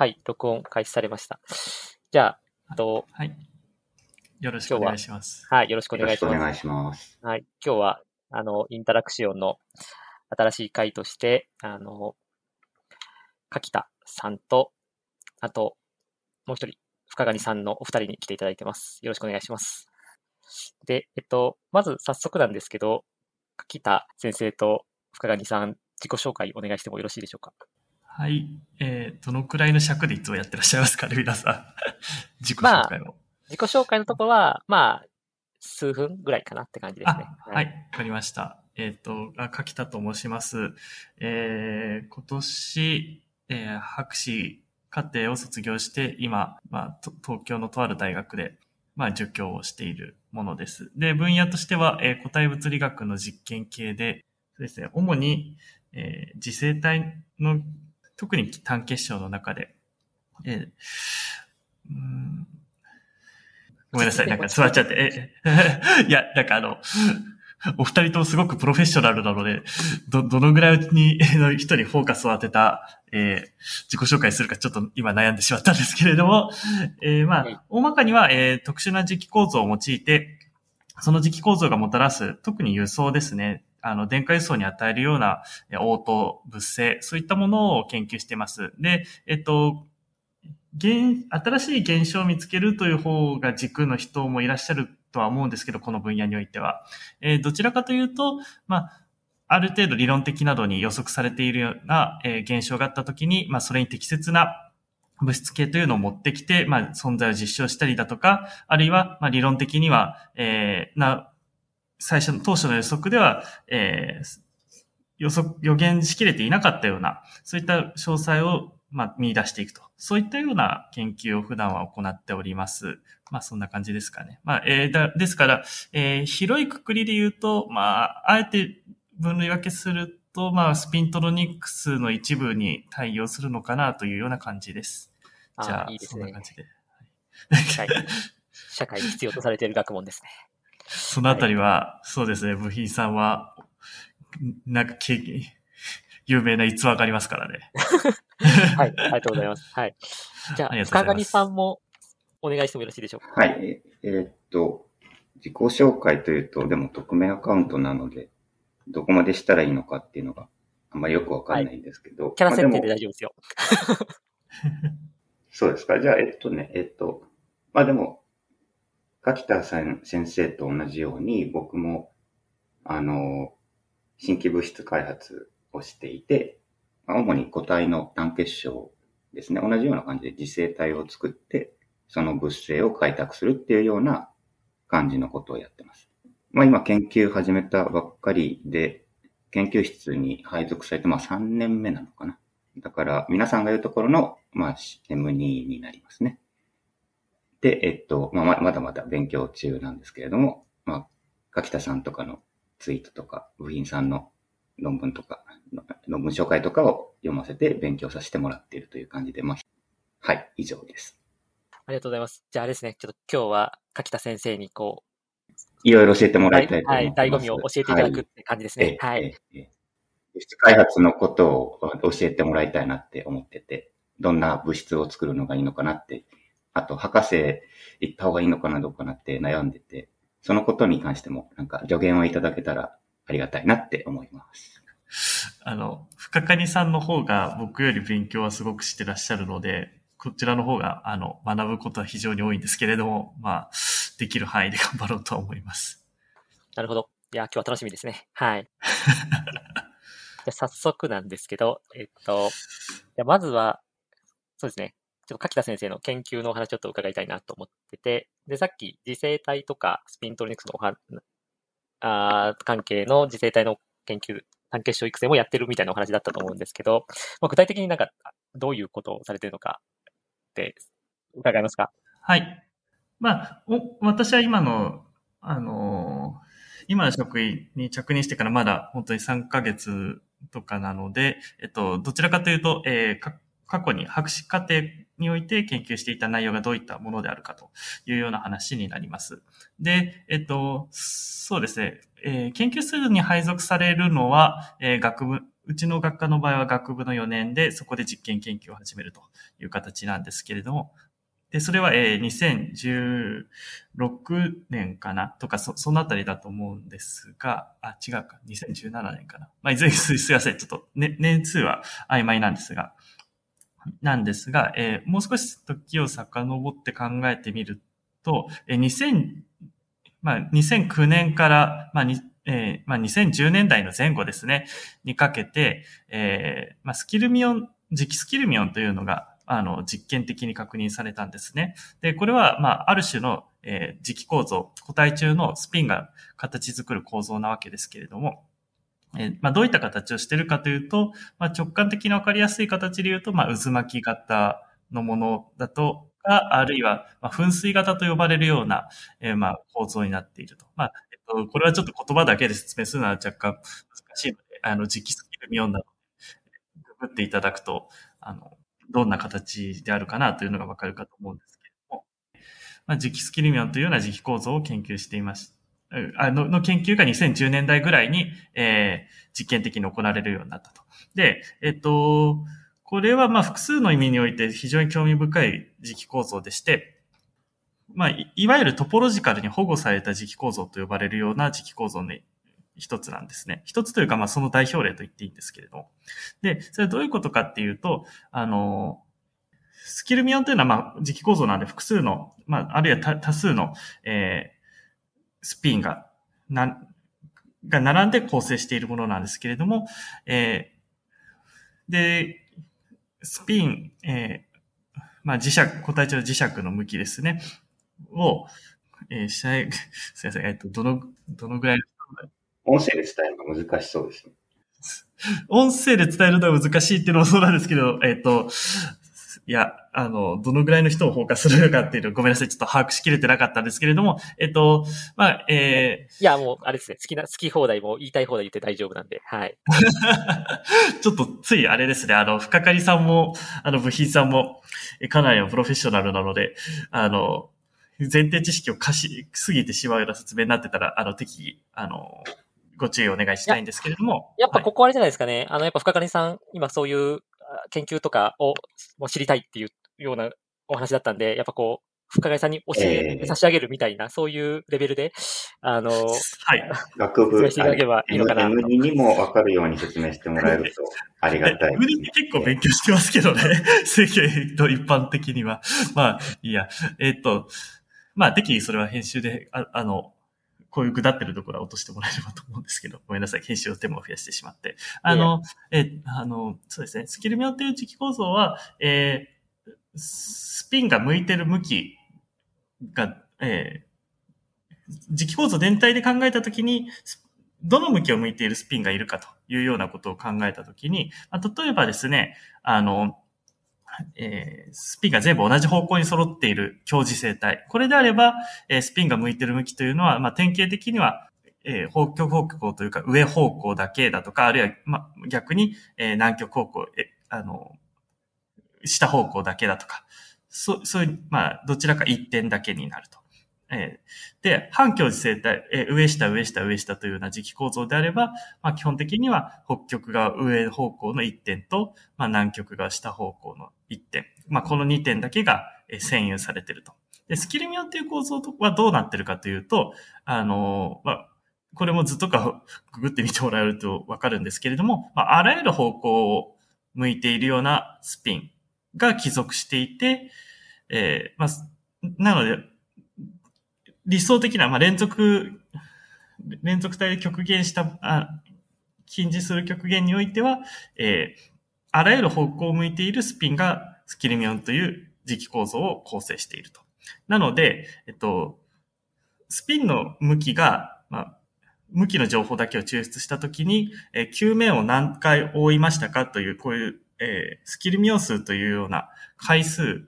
はい、録音開始されました。じゃあ、と、はい。よろしくお願いします。はい、よろしくお願いします。お願いします。はい、今日は、あの、インタラクションの新しい回として、あの、柿田さんと、あと、もう一人、深谷さんのお二人に来ていただいてます。よろしくお願いします。で、えっと、まず早速なんですけど、柿田先生と深谷さん、自己紹介お願いしてもよろしいでしょうか？はい。えー、どのくらいの尺でいつもやってらっしゃいますか？ね、皆さん。自己紹介を、まあ。自己紹介のところは、まあ、数分ぐらいかなって感じですね。はい、わ、かりました。えっ、ー、と、柿田と申します。えー、今年、えー、博士課程を卒業して、今、まあ、東京のとある大学で、まあ、授教をしているものです。で、分野としては、えー、固体物理学の実験系で、そうですね、主に、えー、磁性体の特に単結晶の中で、えー、うん。ごめんなさい、なんか座っちゃって、え、いや、なんかあの、お二人ともすごくプロフェッショナルなので、ど、どのぐらいに、の人にフォーカスを当てた、えー、自己紹介するかちょっと今悩んでしまったんですけれども、えー、まあ、大まかには、えー、特殊な磁気構造を用いて、その磁気構造がもたらす、特に輸送ですね。あの、電化輸送に与えるような応答、物性、そういったものを研究しています。で、えっと、現、新しい現象を見つけるという方が軸の人もいらっしゃるとは思うんですけど、この分野においては。えー、どちらかというと、まあ、ある程度理論的などに予測されているような、えー、現象があったときに、まあ、それに適切な物質系というのを持ってきて、まあ、存在を実証したりだとか、あるいは、まあ、理論的には、えー、な、最初の、当初の予測では、えー、予測、予言しきれていなかったような、そういった詳細を、まあ、見出していくと。そういったような研究を普段は行っております。まあ、そんな感じですかね。まあ、えー、だ、ですから、えー、広いくくりで言うと、まあ、あえて分類分けすると、まあ、スピントロニクスの一部に対応するのかなというような感じです。じゃあ、いいですね、そんな感じで。社会 社会に必要とされている学問ですね。そのあたりは、はい、そうですね、部品さんは、なんか、有名な逸話がありますからね。はい、ありがとうございます。はい。じゃあ、深上さんもお願いしてもよろしいでしょうか？はい。えー、っと、自己紹介というと、でも匿名アカウントなので、どこまでしたらいいのかっていうのがあんまりよくわかんないんですけど。はい、キャラ設定で大丈夫ですよ。そうですか。じゃあ、えっとね、えっと、まあでも、柿田さん先生と同じように、僕も、あの、新規物質開発をしていて、主に固体の単結晶ですね。同じような感じで磁性体を作って、その物性を開拓するっていうような感じのことをやってます。まあ今研究始めたばっかりで、研究室に配属されてまあ3年目なのかな。だから皆さんが言うところの、まあ M2 になりますね。で、えっと、まあまだまだ勉強中なんですけれども、まあ、柿田さんとかのツイートとか、部品さんの論文とか、論文紹介とかを読ませて勉強させてもらっているという感じで、まあ、はい、以上です。ありがとうございます。じゃああれですね、ちょっと今日は柿田先生にこう、いろいろ教えてもらいたいと思います。はい、醍醐味を教えていただくって感じですね。はい。物質開発のことを教えてもらいたいなって思ってて、どんな物質を作るのがいいのかなって、あと、博士行った方がいいのかなどうかなって悩んでて、そのことに関しても、なんか助言をいただけたらありがたいなって思います。あの、深谷さんの方が僕より勉強はすごくしてらっしゃるので、こちらの方が、あの、学ぶことは非常に多いんですけれども、まあ、できる範囲で頑張ろうと思います。なるほど。いや、今日は楽しみですね。はい。じゃ早速なんですけど、えっと、じゃまずは、そうですね。ちょっと柿田先生の研究のお話ちょっと伺いたいなと思ってて、で、さっき、磁性体とかスピントロニクスのおはあ関係の磁性体の研究単結晶育成もやってるみたいなお話だったと思うんですけど、まあ、具体的になんかどういうことをされてるのかって伺いますか？はい。まあ、お私は今の、あのー、今の職員に着任してからまだ本当に3ヶ月とかなので、えっと、どちらかというと、えー、過去に博士課程において研究していた内容がどういったものであるかというような話になります。で、えっと、そうですね、えー、研究室に配属されるのは、えー、学部うちの学科の場合は学部の4年で、そこで実験研究を始めるという形なんですけれども、で、それは、えー、2016年かな？とか、そ、そのあたりだと思うんですが、あ、違うか、2017年かな。まあ、いずれにすいません、ちょっと、ね、年数は曖昧なんですが、なんですが、えー、もう少し時を遡って考えてみると、えー、2000、まあ、2009年から、まあ、えー、まあ、2010年代の前後ですね、にかけて、えー、まあ、スキルミオン、磁気スキルミオンというのが、あの、実験的に確認されたんですね。で、これは、まあ、ある種の、えー、磁気構造、固体中のスピンが形作る構造なわけですけれども、え、まあ、どういった形をしているかというと、まあ、直感的にわかりやすい形で言うと、まあ、渦巻き型のものだとか、あるいは、まあ、噴水型と呼ばれるような、えー、まあ、構造になっていると。まあ、えっと、これはちょっと言葉だけで説明するのは若干難しいので、あの、磁気スキル読んだので、ググっていただくと、あの、どんな形であるかなというのがわかるかと思うんですけれども、まあ、磁気スキルミオンというような磁気構造を研究していました。あの、の研究が2010年代ぐらいに、えー、実験的に行われるようになったと。で、えっと、これはまあ複数の意味において非常に興味深い磁気構造でして、まあ、いわゆるトポロジカルに保護された磁気構造と呼ばれるような磁気構造に一つなんですね。一つというか、まあ、その代表例と言っていいんですけれども。で、それはどういうことかっていうと、あの、スキルミオンというのは、まあ、磁気構造なんで複数の、まあ、あるいは多数の、えー、スピンが、な、が並んで構成しているものなんですけれども、えー、で、スピン、えー、まあ、磁石、固体中の磁石の向きですね、を、えー、すいません、えっ、と、どの、どのぐらい音声で伝えるのが難しそうですね。音声で伝えるのは難しいっていうのもそうなんですけど、えっ、ー、と、いや、あの、どのぐらいの人を放火するのかっていうのごめんなさい、ちょっと把握しきれてなかったんですけれども、えっ、ー、と、まあ、えー、いや、もう、あれですね、好きな、好き放題も言いたい放題言って大丈夫なんで、はい。ちょっと、ついあれですね、あの、深刈りさんも、あの、部品さんも、かなりのプロフェッショナルなので、あの、前提知識を貸しすぎてしまうような説明になってたら、あの、適宜、あの、ご注意お願いしたいんですけれども。やっぱここあれじゃないですかね。はい、あの、やっぱ深金さん、今そういう研究とかをもう知りたいっていうようなお話だったんで、やっぱこう、深谷さんに教え、差し上げるみたいな、そういうレベルで、あの、はい。学部、説明していただければいいのかな。M2 にも分かるように説明してもらえると ありがたい、M2 って結構勉強してますけどね。世間と一般的には。まあ、いいや。えっ、と、まあ、適宜それは編集で、ああの、こういう下ってるところは落としてもらえればと思うんですけど、ごめんなさい、編集の手間を増やしてしまって。あの、え、あの、そうですね、スキルミオっていう磁気構造は、えー、スピンが向いてる向きが、えー、磁気構造全体で考えたときに、どの向きを向いているスピンがいるかというようなことを考えたときに、まあ、例えばですね、あの、えー、スピンが全部同じ方向に揃っている強磁性体。これであれば、えー、スピンが向いてる向きというのは、まあ、典型的には、えー、北極方向というか上方向だけだとか、あるいは、まあ、逆に、えー、南極方向、え、あの、下方向だけだとか、そう、そういう、まあ、どちらか一点だけになると。えー、で、反強磁性体、えー、上下上下上下というような磁気構造であれば、まあ、基本的には北極が上方向の1点と、まあ、南極が下方向の1点。まあ、この2点だけが占有されていると。で、スキルミオっていう構造はどうなってるかというと、あの、まあ、これも図とかググってみてもらえるとわかるんですけれども、まあ、あらゆる方向を向いているようなスピンが帰属していて、えー、まあ、なので、理想的な、まあ、連続、連続体で極限した、あ近似する極限においては、えー、あらゆる方向を向いているスピンがスキルミオンという磁気構造を構成していると。なので、えっと、スピンの向きが、まあ、向きの情報だけを抽出したときに、えー、球面を何回覆いましたかという、こういう、えー、スキルミオン数というような回数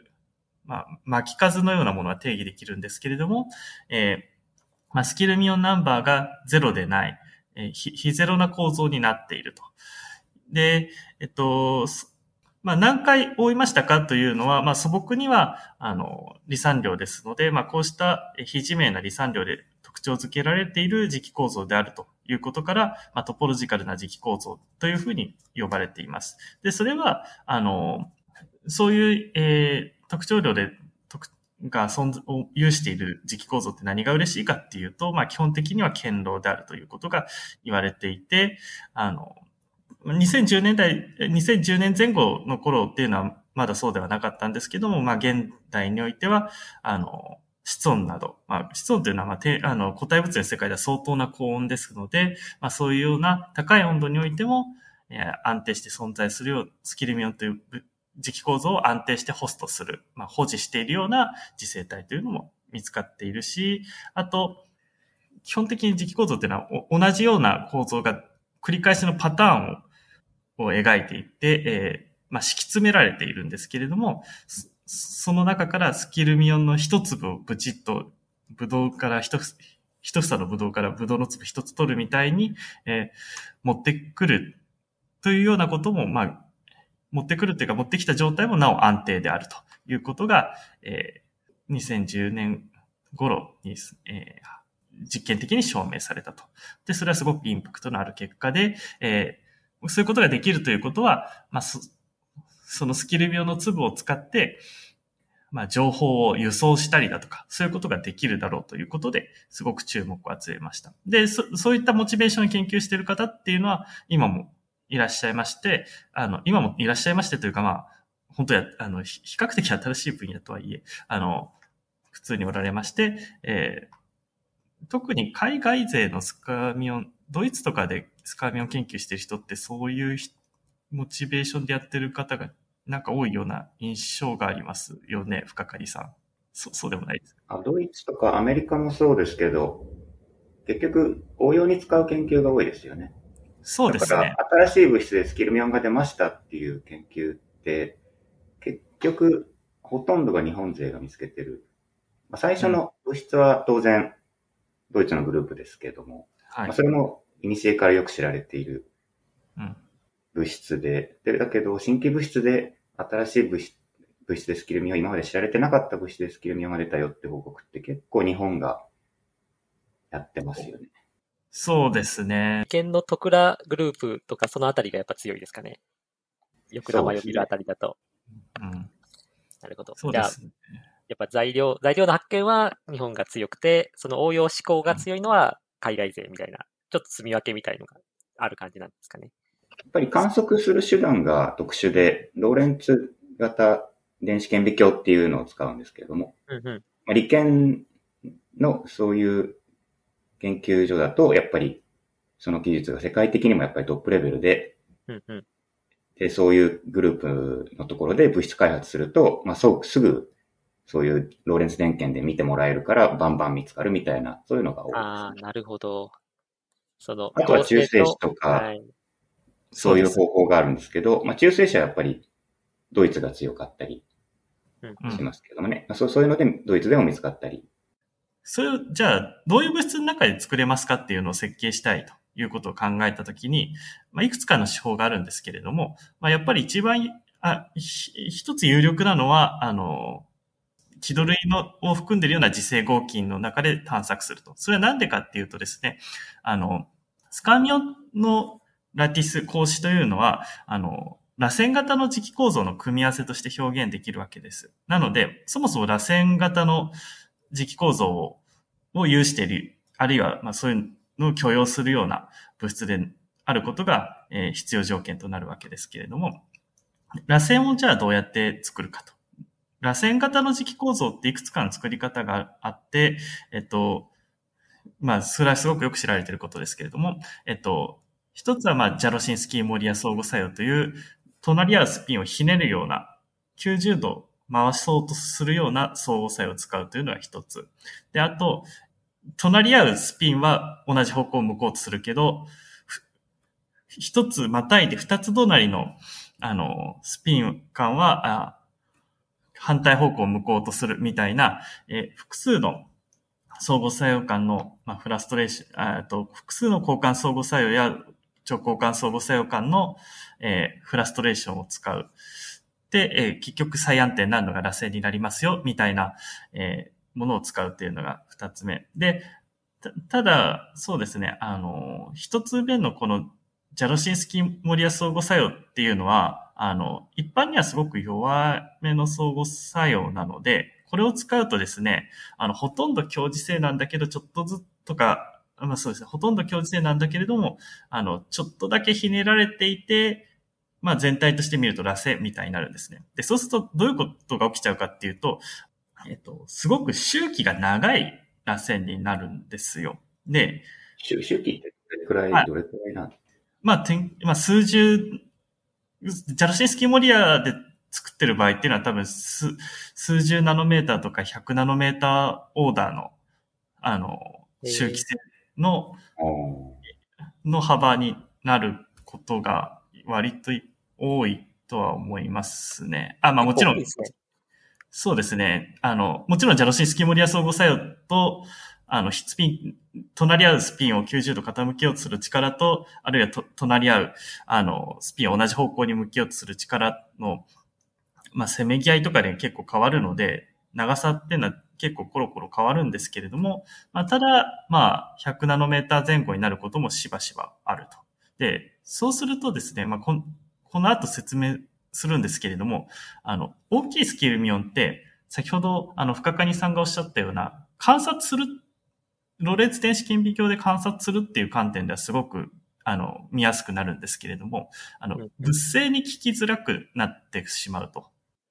まあ、巻き数のようなものは定義できるんですけれども、えー、まあ、スキルミオンナンバーが0でない、えー、非ゼロな構造になっていると。で、えっと、まあ、何回覆いましたかというのは、まあ、素朴には、あの、離散量ですので、まあ、こうした非自明な離散量で特徴づけられている磁気構造であるということから、まあ、トポロジカルな磁気構造というふうに呼ばれています。で、それは、あの、そういう、えー、特徴量で特が存を有している磁気構造って何が嬉しいかっていうと、まあ基本的には堅牢であるということが言われていて、あの、2010年代、2010年前後の頃っていうのはまだそうではなかったんですけども、まあ現代においては、あの、室温など、まあ、室温というのは、まあ、あの、固体物の世界では相当な高温ですので、まあ、そういうような高い温度においても、安定して存在するよう、スキルミオンという磁気構造を安定してホストする、まあ、保持しているような磁生体というのも見つかっているし、あと、基本的に磁気構造っていうのは同じような構造が繰り返しのパターンをを描いていって、えー、まあ、敷き詰められているんですけれども、その中からスキルミオンの一粒をブチッと、ブドウから一一房のブドウからブドウの粒一つ取るみたいに、えー、持ってくるというようなことも、まあ、持ってくるっていうか持ってきた状態もなお安定であるということが、えー、2010年頃に、えー、実験的に証明されたと。で、それはすごくインパクトのある結果で、えー、そういうことができるということは、まあ、そそのスキル病の粒を使って、まあ、情報を輸送したりだとか、そういうことができるだろうということで、すごく注目を集めました。で、そそういったモチベーションを研究している方っていうのは、今もいらっしゃいまして、あの、今もいらっしゃいましてというか、まあ、本当や、あの、比較的新しい分野とはいえ、あの、普通におられまして、えー、特に海外勢のスカーミオン、ドイツとかでスカーミオン研究してる人ってそういうモチベーションでやってる方がなんか多いような印象がありますよね、深刈さん。そうそうでもないですあ。ドイツとかアメリカもそうですけど、結局応用に使う研究が多いですよね。そうですね。新しい物質でスキルミオンが出ましたっていう研究って、結局、ほとんどが日本勢が見つけてる。まあ、最初の物質は当然、ドイツのグループですけれども、はい、まあ、それも、イニシエからよく知られている物質で、で、だけど、新規物質で新しい物質物質でスキルミオン、今まで知られてなかった物質でスキルミオンが出たよって報告って結構日本がやってますよね。そうですね。県の徳倉グループとかそのあたりがやっぱ強いですかね。よく名前を見るあたりだと。うね、うん。なるほど。そうですね。やっぱ材料、材料の発見は日本が強くて、その応用思考が強いのは海外勢みたいな、ちょっと積み分けみたいのがある感じなんですかね。やっぱり観測する手段が特殊で、ローレンツ型電子顕微鏡っていうのを使うんですけれども、うんうんまあ、利権のそういう研究所だと、やっぱりその技術が世界的にもやっぱりトップレベルで、うんうん、で、そういうグループのところで物質開発すると、まあ、そう、すぐ、そういうローレンス電源で見てもらえるから、バンバン見つかるみたいな、そういうのが多いです、ね、ああ、なるほど。その、あとは中性子とか、はい、そういう方法があるんですけど、まあ、中性子はやっぱりドイツが強かったりしますけどもね。うん、そうそういうので、ドイツでも見つかったりそれを、じゃあ、どういう物質の中で作れますかっていうのを設計したいということを考えたときに、まあ、いくつかの手法があるんですけれども、まあ、やっぱり一番、あ、一つ有力なのは、あの、気土類のを含んでいるような磁性合金の中で探索すると。それはなんでかっていうとですね、あの、スカミオのラティス格子というのは、あの、螺旋型の磁気構造の組み合わせとして表現できるわけです。なので、そもそも螺旋型の磁気構造を有している、あるいは、まあ、そういうのを許容するような物質であることが、えー、必要条件となるわけですけれども、螺旋をじゃあどうやって作るかと。螺旋型の磁気構造っていくつかの作り方があって、えっと、まあ、それはすごくよく知られていることですけれども、えっと、一つは、まあ、ジャロシンスキーモリア相互作用という、隣り合うスピンをひねるような90度回そうとするような相互作用を使うというのが一つ。で、あと、隣り合うスピンは同じ方向を向こうとするけど、一つまたいで二つ隣の、あの、スピン間は、反対方向を向こうとするみたいな、え複数の相互作用間の、まあ、フラストレーション、と複数の交換相互作用や超交換相互作用間の、えー、フラストレーションを使う、でえー結局最安定になるのが螺旋になりますよ、みたいな、えーものを使うっていうのが二つ目。で、たただ、そうですね、あの、一つ目のこの、ジャロシンスキーモリア相互作用っていうのは、あの、一般にはすごく弱めの相互作用なので、これを使うとですね、あの、ほとんど強磁性なんだけど、ちょっとずつとか、まあそうですね、ほとんど強磁性なんだけれども、あの、ちょっとだけひねられていて、まあ全体として見ると螺旋みたいになるんですね。で、そうするとどういうことが起きちゃうかっていうと、えっと、すごく周期が長い螺旋になるんですよ。で、周周期ってどれくらい、はいどれくらいなのまあ、てんまあ、数十、ジャロシンスキーモリアで作ってる場合っていうのは多分数、数十ナノメーターとか100ナノメーターオーダーの、あの、周期性の、おの幅になることが割と多いとは思いますね。あ、まあもちろんそうですね。あの、もちろんジャロシンスキーモリア相互作用と、あの、スピン、隣り合うスピンを90度傾けようとする力と、あるいはと隣り合う、あの、スピンを同じ方向に向けようとする力の、まあ、せめぎ合いとかで結構変わるので、長さっていうのは結構コロコロ変わるんですけれども、まあ、ただ、まあ、100ナノメーター前後になることもしばしばあると。で、そうするとですね、まあ、こんこの後説明するんですけれども、あの、大きいスケールミオンって、先ほど、あの、深谷さんがおっしゃったような、観察する、ロレーツ電子顕微鏡で観察するっていう観点ではすごく、あの、見やすくなるんですけれども、あのうん、物性に聞きづらくなってしまうと。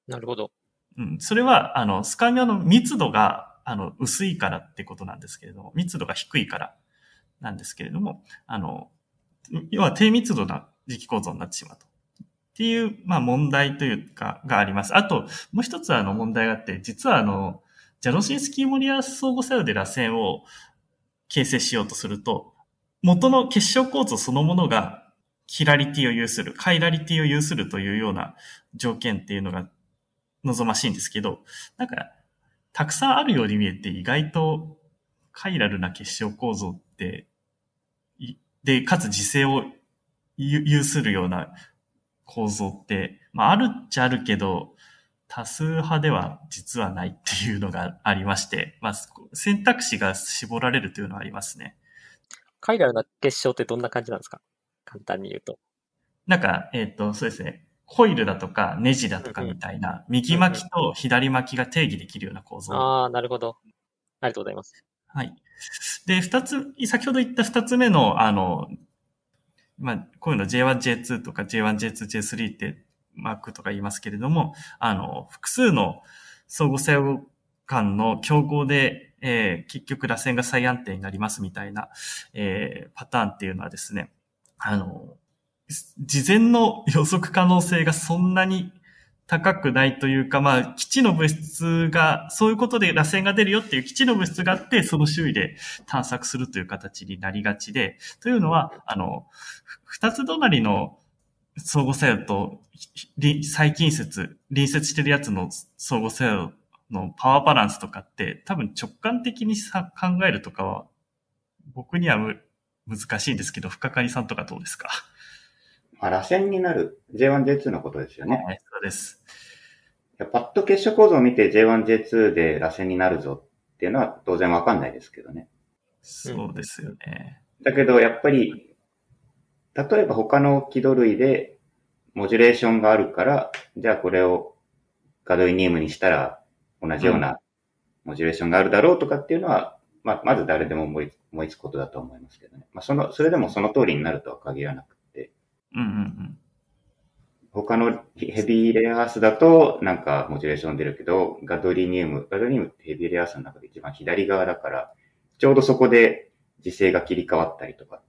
なるほど。うん、それは、あの、スカイミオの密度が、あの、薄いからってことなんですけれども、密度が低いからなんですけれども、あの、要は低密度な磁気構造になってしまうと。っていう、まあ問題というか、があります。あと、もう一つあの問題があって、実はあの、ジャロシンスキーモリア相互作用で螺旋を形成しようとすると、元の結晶構造そのものがキラリティを有する、カイラリティを有するというような条件っていうのが望ましいんですけど、なんか、たくさんあるように見えて意外とカイラルな結晶構造って、で、かつ磁性を有するような構造って、まああるっちゃあるけど、多数派では実はないっていうのがありまして、まあ選択肢が絞られるというのはありますね。カイラルな結晶ってどんな感じなんですか？簡単に言うと。なんか、えっ、と、そうですね。コイルだとかネジだとかみたいな、右巻きと左巻きが定義できるような構造。ああ、なるほど。ありがとうございます。はい。で、二つ、先ほど言った二つ目の、あの、まあ、こういうの J1、J2 とか J1、J2、J3 ってマークとか言いますけれども、あの、複数の相互作用間の競合で、えー結局螺旋が再安定になりますみたいな、えーパターンっていうのはですね、あの、事前の予測可能性がそんなに高くないというか、まあ、基地の物質が、そういうことで螺旋が出るよっていう基地の物質があって、その周囲で探索するという形になりがちで、というのは、あの、二つ隣の相互作用と、最近接、隣接してるやつの相互作用のパワーバランスとかって、多分直感的にさ考えるとかは、僕には難しいんですけど、深谷さんとかどうですか？あ、螺旋になる J1、J2 のことですよね。はい、そうです。パッと結晶構造を見て J1、J2 で螺旋になるぞっていうのは当然わかんないですけどね。そうですよね。だけど、やっぱり、例えば他の軌道類でモジュレーションがあるから、じゃあこれをガドイニウムにしたら同じようなモジュレーションがあるだろうとかっていうのは、まあ、まず誰でも思い思いつくことだと思いますけどね。まあ、その、それでもその通りになるとは限らなくて、うんうんうん。他のヘビーレアアースだとなんかモジュレーション出るけど、ガドリニウム、ガドリニウムってヘビーレアアースの中で一番左側だから、ちょうどそこで時勢が切り替わったりとか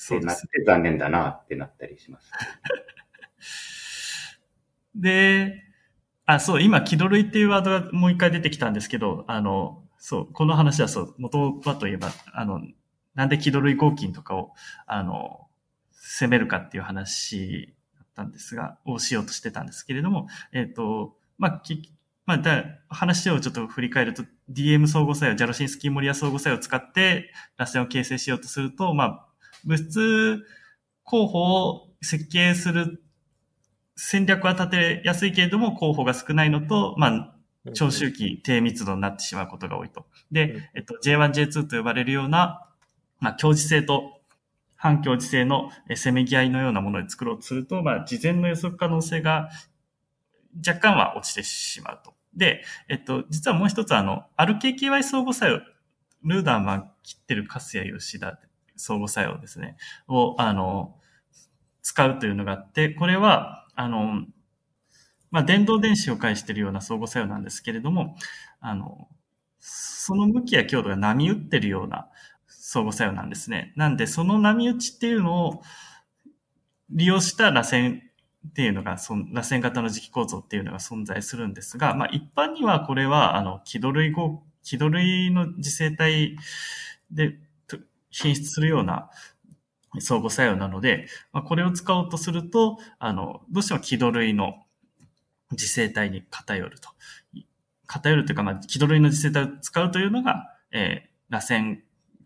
そうです。て残念だなってなったりします。で、あ、そう、今、気取類っていうワードがもう一回出てきたんですけど、あの、そう、この話はそう、元はといえば、あの、なんで気取類合金とかを、あの、攻めるかっていう話だったんですが、をしようとしてたんですけれども、えっ、と、まあ、き、まあ、だ話をちょっと振り返ると、DM 相互作用、ジャロシンスキーモリア相互作用を使って、螺旋を形成しようとすると、まあ、物質候補を設計する戦略は立てやすいけれども、候補が少ないのと、まあ、長周期低密度になってしまうことが多いと。で、えっと、J1、J2 と呼ばれるような、まあ、強磁性と反強磁性のせめぎ合いのようなもので作ろうとすると、まあ、事前の予測可能性が若干は落ちてしまうと。で、えっと、実はもう一つあの、RKKY 相互作用、ルーダーマン切ってるカスヤ吉田相互作用ですね、を、あの、使うというのがあって、これは、あの、まあ、電動電子を介しているような相互作用なんですけれども、あの、その向きや強度が波打ってるような相互作用なんですね。なんで、その波打ちっていうのを利用した螺旋っていうのが、その螺旋型の磁気構造っていうのが存在するんですが、まあ一般にはこれは、あの、気土類合、気土類の磁性体で品質するような相互作用なので、まあ、これを使おうとすると、あの、どうしても気土類の磁性体に偏ると。偏るというか、まあ、気土類の磁性体を使うというのが、えー、螺旋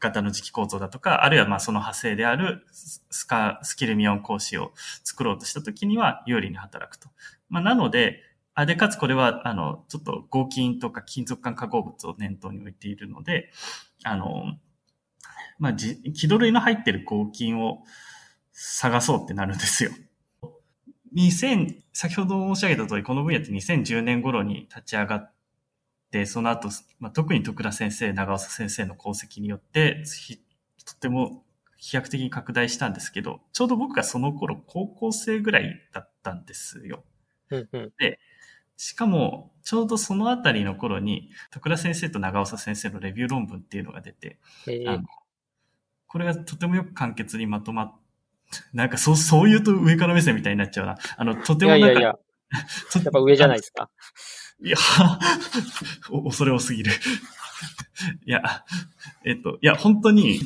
型の磁気構造だとか、あるいはまあその派生であるスカ、スキルミオン格子を作ろうとしたときには有利に働くと。まあ、なので、あ、で、かつこれは、あの、ちょっと合金とか金属管化合物を念頭に置いているので、あの、まあ、じ、気取類の入ってる合金を探そうってなるんですよ。2000、先ほど申し上げた通り、この分野って2010年頃に立ち上がっ、その後、まあ、特に徳田先生、長尾先生の功績によって、とても飛躍的に拡大したんですけど、ちょうど僕がその頃高校生ぐらいだったんですよ。で、しかも、ちょうどそのあたりの頃に、徳田先生と長尾先生のレビュー論文っていうのが出て、あのこれがとてもよく簡潔にまとまっ、なんかそう、そう言うと上から目線みたいになっちゃうな。あの、とてもなんか、いやいやいや やっぱ上じゃないですか。いや、恐れ多すぎる。いや、えっと、いや、本当に、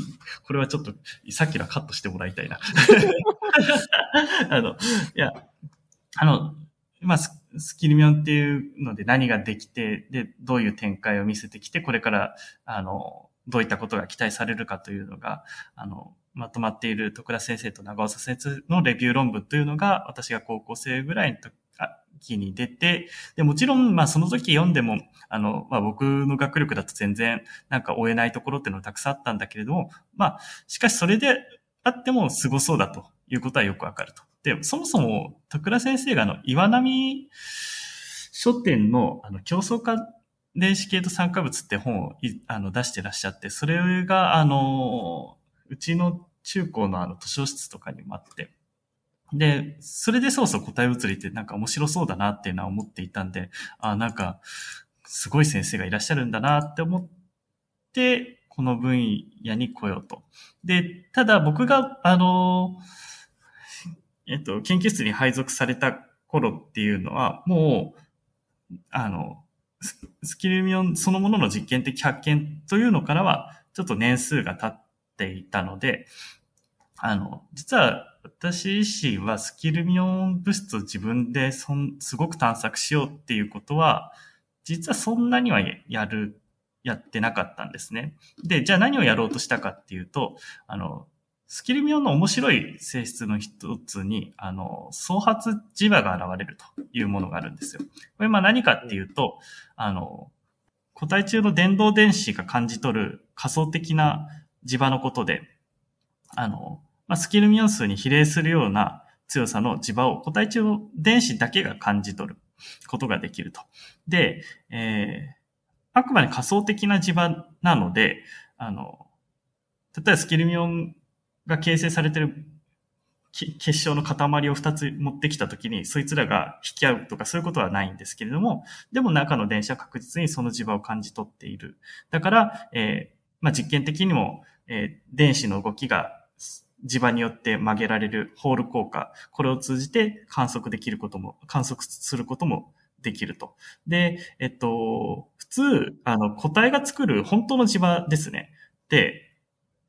これはちょっと、さっきのカットしてもらいたいな。あの、いや、あの、まあ、スキルミョンっていうので何ができて、で、どういう展開を見せてきて、これから、あの、どういったことが期待されるかというのが、あの、まとまっている徳田先生と長尾先生のレビュー論文というのが、私が高校生ぐらいの時期に出て、で、もちろん、まあその時読んでも、あの、まあ僕の学力だと全然なんか追えないところっていうのはたくさんあったんだけれども、まあ、しかしそれであっても凄そうだということはよくわかると。で、そもそも、徳田先生があの、岩波書店のあの、競争化電子系と酸化物って本をあの出してらっしゃって、それがあの、うちの中高のあの図書室とかにもあって、で、それでそうそう答え移りってなんか面白そうだなっていうのは思っていたんで、あなんか、すごい先生がいらっしゃるんだなって思って、この分野に来ようと。で、ただ僕が、あの、えっと、研究室に配属された頃っていうのは、もう、あの、スキルミオンそのものの実験的発見というのからは、ちょっと年数が経っていたので、あの、実は私自身はスキルミオン物質を自分でそんすごく探索しようっていうことは、実はそんなにはやる、やってなかったんですね。で、じゃあ何をやろうとしたかっていうと、あの、スキルミオンの面白い性質の一つに、あの、創発磁場が現れるというものがあるんですよ。これまあ何かっていうと、あの、個体中の電動電子が感じ取る仮想的な磁場のことで、あの、まあ、スキルミオン数に比例するような強さの磁場を個体中の電子だけが感じ取ることができると。で、えー、あくまで仮想的な磁場なので、あの、例えばスキルミオンが形成されている結晶の塊を2つ持ってきたときに、そいつらが引き合うとかそういうことはないんですけれども、でも中の電子は確実にその磁場を感じ取っている。だから、えー、まあ、実験的にも、えー、電子の動きが磁場によって曲げられるホール効果、これを通じて観測できることも、観測することもできると。で、えっと、普通、あの、個体が作る本当の磁場ですね。で、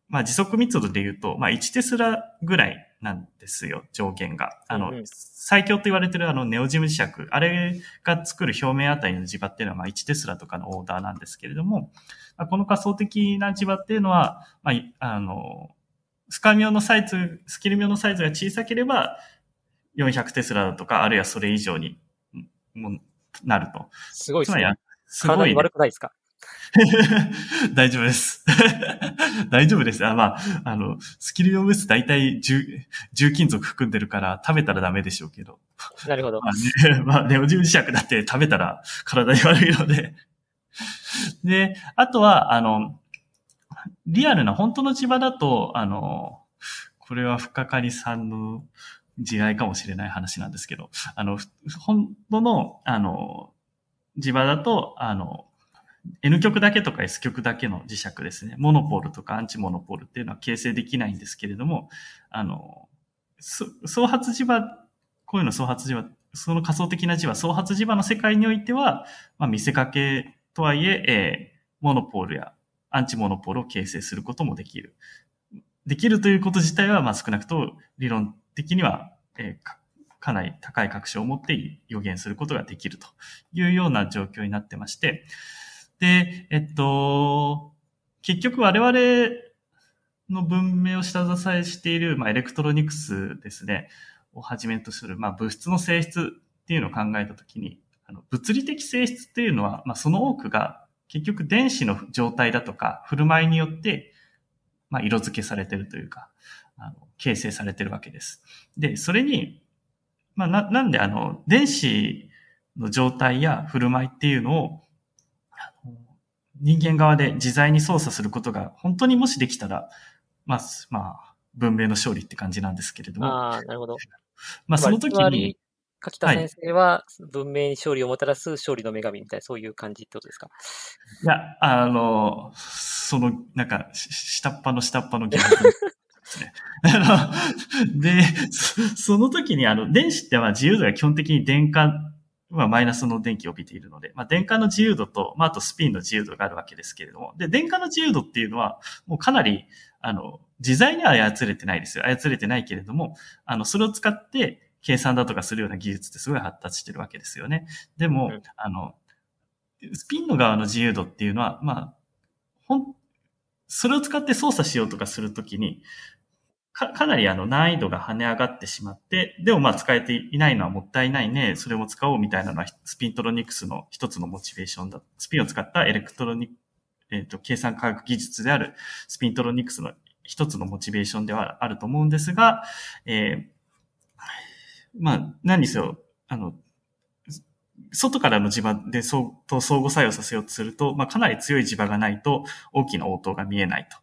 まあ、時速密度で言うと、まあ、1テスラぐらいなんですよ、上限が。あの、うん、最強と言われてるあの、ネオジム磁石、あれが作る表面あたりの磁場っていうのは、まあ、1テスラとかのオーダーなんですけれども、まあ、この仮想的な磁場っていうのは、まあ、あの、スカミオのサイズ、スキルミオのサイズが小さければ、400テスラだとか、あるいはそれ以上にもなると。すごいですねすごい、体に悪くないですか？大丈夫です。大丈夫です。あまあ、あの、スキル用物質大体重重金属含んでるから食べたらダメでしょうけど。なるほどま。あね、まあ、ネオジム磁石だって食べたら体に悪いので。で、あとは、あの、リアルな本当の磁場だと、あの、これは深刈りさんの地雷かもしれない話なんですけど、あの、本当の、あの、磁場だと、あの、N 極だけとか S 極だけの磁石ですね。モノポールとかアンチモノポールっていうのは形成できないんですけれども、あの、そ創発磁場、こういうの創発磁場、その仮想的な磁場、創発磁場の世界においては、まあ、見せかけとはいええーモノポールやアンチモノポールを形成することもできる。できるということ自体は、まあ、少なくとも理論的には、えーかなり高い確証を持って予言することができるというような状況になってまして、で、えっと、結局我々の文明を下支えしている、まあ、エレクトロニクスですね、をはじめとする、まあ、物質の性質っていうのを考えたときに、あの物理的性質っていうのは、まあ、その多くが結局電子の状態だとか振る舞いによって、まあ、色付けされてるというか、あの形成されてるわけです。で、それに、まあ、な、なんであの、電子の状態や振る舞いっていうのを、人間側で自在に操作することが本当にもしできたら、まあ、まあ、文明の勝利って感じなんですけれども、ああ、なるほど。まあ、その時に、柿田先生は文明に勝利をもたらす勝利の女神みたいな、そういう感じってことですか？いや、あの、その、なんか、し下っ端の下っ端の疑惑ですね。あの、で、そその時に、あの、電子っては自由度が基本的に電荷はマイナスの電気を帯びているので、まあ、電荷の自由度と、まあ、あとスピンの自由度があるわけですけれども、で、電荷の自由度っていうのは、もうかなり、あの、自在には操れてないですよ。操れてないけれども、あの、それを使って、計算だとかするような技術ってすごい発達してるわけですよね。でも、うんあの、スピンの側の自由度っていうのは、まあ、ほん、それを使って操作しようとかするときに、か、かなりあの難易度が跳ね上がってしまって、でもまあ使えていないのはもったいないね、それも使おうみたいなのはスピントロニクスの一つのモチベーションだ。スピンを使ったエレクトロニえっ、と、計算科学技術であるスピントロニクスの一つのモチベーションではあると思うんですが、えーまあ、何にせよ、あの、外からの磁場でそう相互作用させようとすると、まあ、かなり強い磁場がないと大きな応答が見えないと。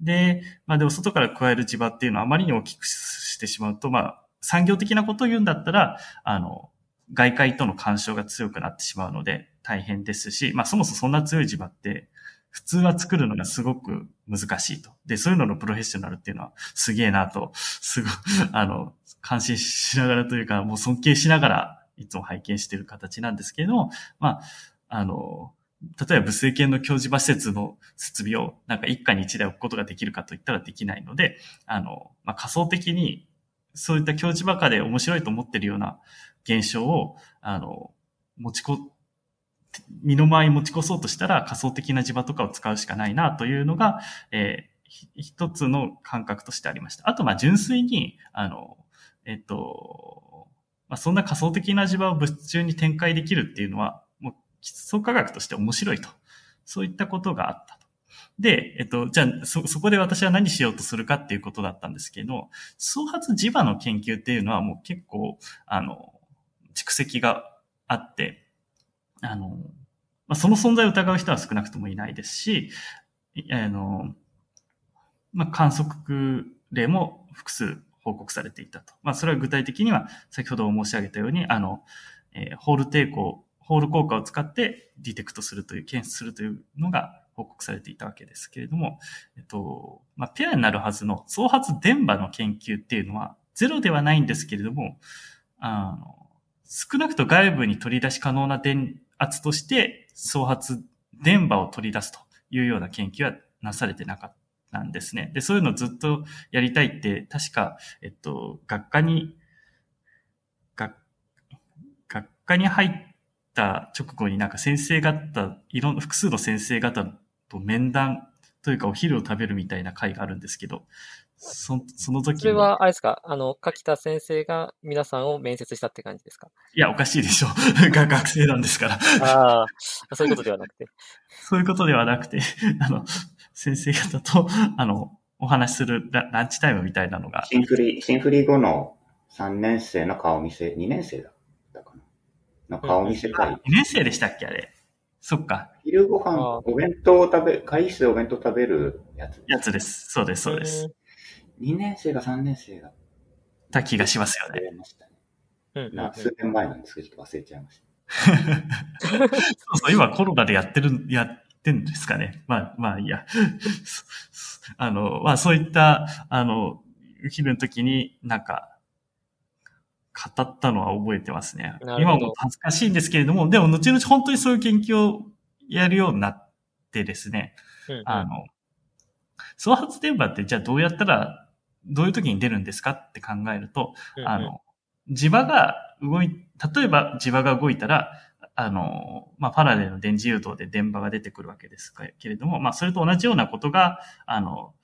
で、まあでも外から加える磁場っていうのはあまりに大きくしてしまうと、まあ、産業的なことを言うんだったら、あの、外界との干渉が強くなってしまうので大変ですし、まあそもそもそんな強い磁場って普通は作るのがすごく難しいと。で、そういうののプロフェッショナルっていうのはすげえなと、すごい、あの、感心しながらというか、もう尊敬しながらいつも拝見している形なんですけれども、まあ、あの、例えば物性系の教授場施設の設備をなんか一家に一台置くことができるかといったらできないので、あの、まあ、仮想的にそういった教授場下で面白いと思ってるような現象を、あの、持ちこ、身の回り持ち越そうとしたら仮想的な磁場とかを使うしかないなというのが、えー一つの感覚としてありました。あと、ま、純粋に、あの、えっと、まあ、そんな仮想的な磁場を物質中に展開できるっていうのは、もう基礎科学として面白いと。そういったことがあったと。で、えっと、じゃあ、そ、そこで私は何しようとするかっていうことだったんですけど、創発磁場の研究っていうのはもう結構、あの、蓄積があって、あの、まあ、その存在を疑う人は少なくともいないですし、あの、まあ、観測例も複数報告されていたと。まあ、それは具体的には、先ほど申し上げたように、あの、えーホール抵抗、ホール効果を使ってディテクトするという、検出するというのが報告されていたわけですけれども、えっと、まあ、ペアになるはずの創発電波の研究っていうのは、ゼロではないんですけれども、あの、少なくと外部に取り出し可能な電圧として、創発電波を取り出すというような研究はなされてなかったんですね。で、そういうのをずっとやりたいって、確か、えっと、学科に、学、学科に入った直後になんか先生方、いろんな複数の先生方と面談というかお昼を食べるみたいな会があるんですけど、そその時それは、あれですか？あの、柿田先生が皆さんを面接したって感じですか？いや、おかしいでしょ。が学生なんですから。ああ、そういうことではなくて。そういうことではなくて、あの、先生方と、あの、お話しするラランチタイムみたいなのが。新振り、新振り後の3年生の顔見せ、2年生だったかな？の顔見せ会。2年生でしたっけあれ？そっか。昼ご飯、お弁当を食べ、会議室でお弁当食べるやつ。やつです。そうです、そうです。2年生が3年生だった気がしますよね。うん。うん数年前なんですけど、ちょっと忘れちゃいました。そうそう、今コロナでやってる、やってんですかね。まあ、まあいいや。あの、まあそういった、あの、昼の時になんか、語ったのは覚えてますね。今も恥ずかしいんですけれども、でも後々本当にそういう研究をやるようになってですね、うんうん。あの、創発電波ってじゃあどうやったら、どういう時に出るんですかって考えると、うんうん。あの、磁場が動い、例えば磁場が動いたら、あの、まあ、ファラデーの電磁誘導で電波が出てくるわけですけれども、まあ、それと同じようなことが、あの、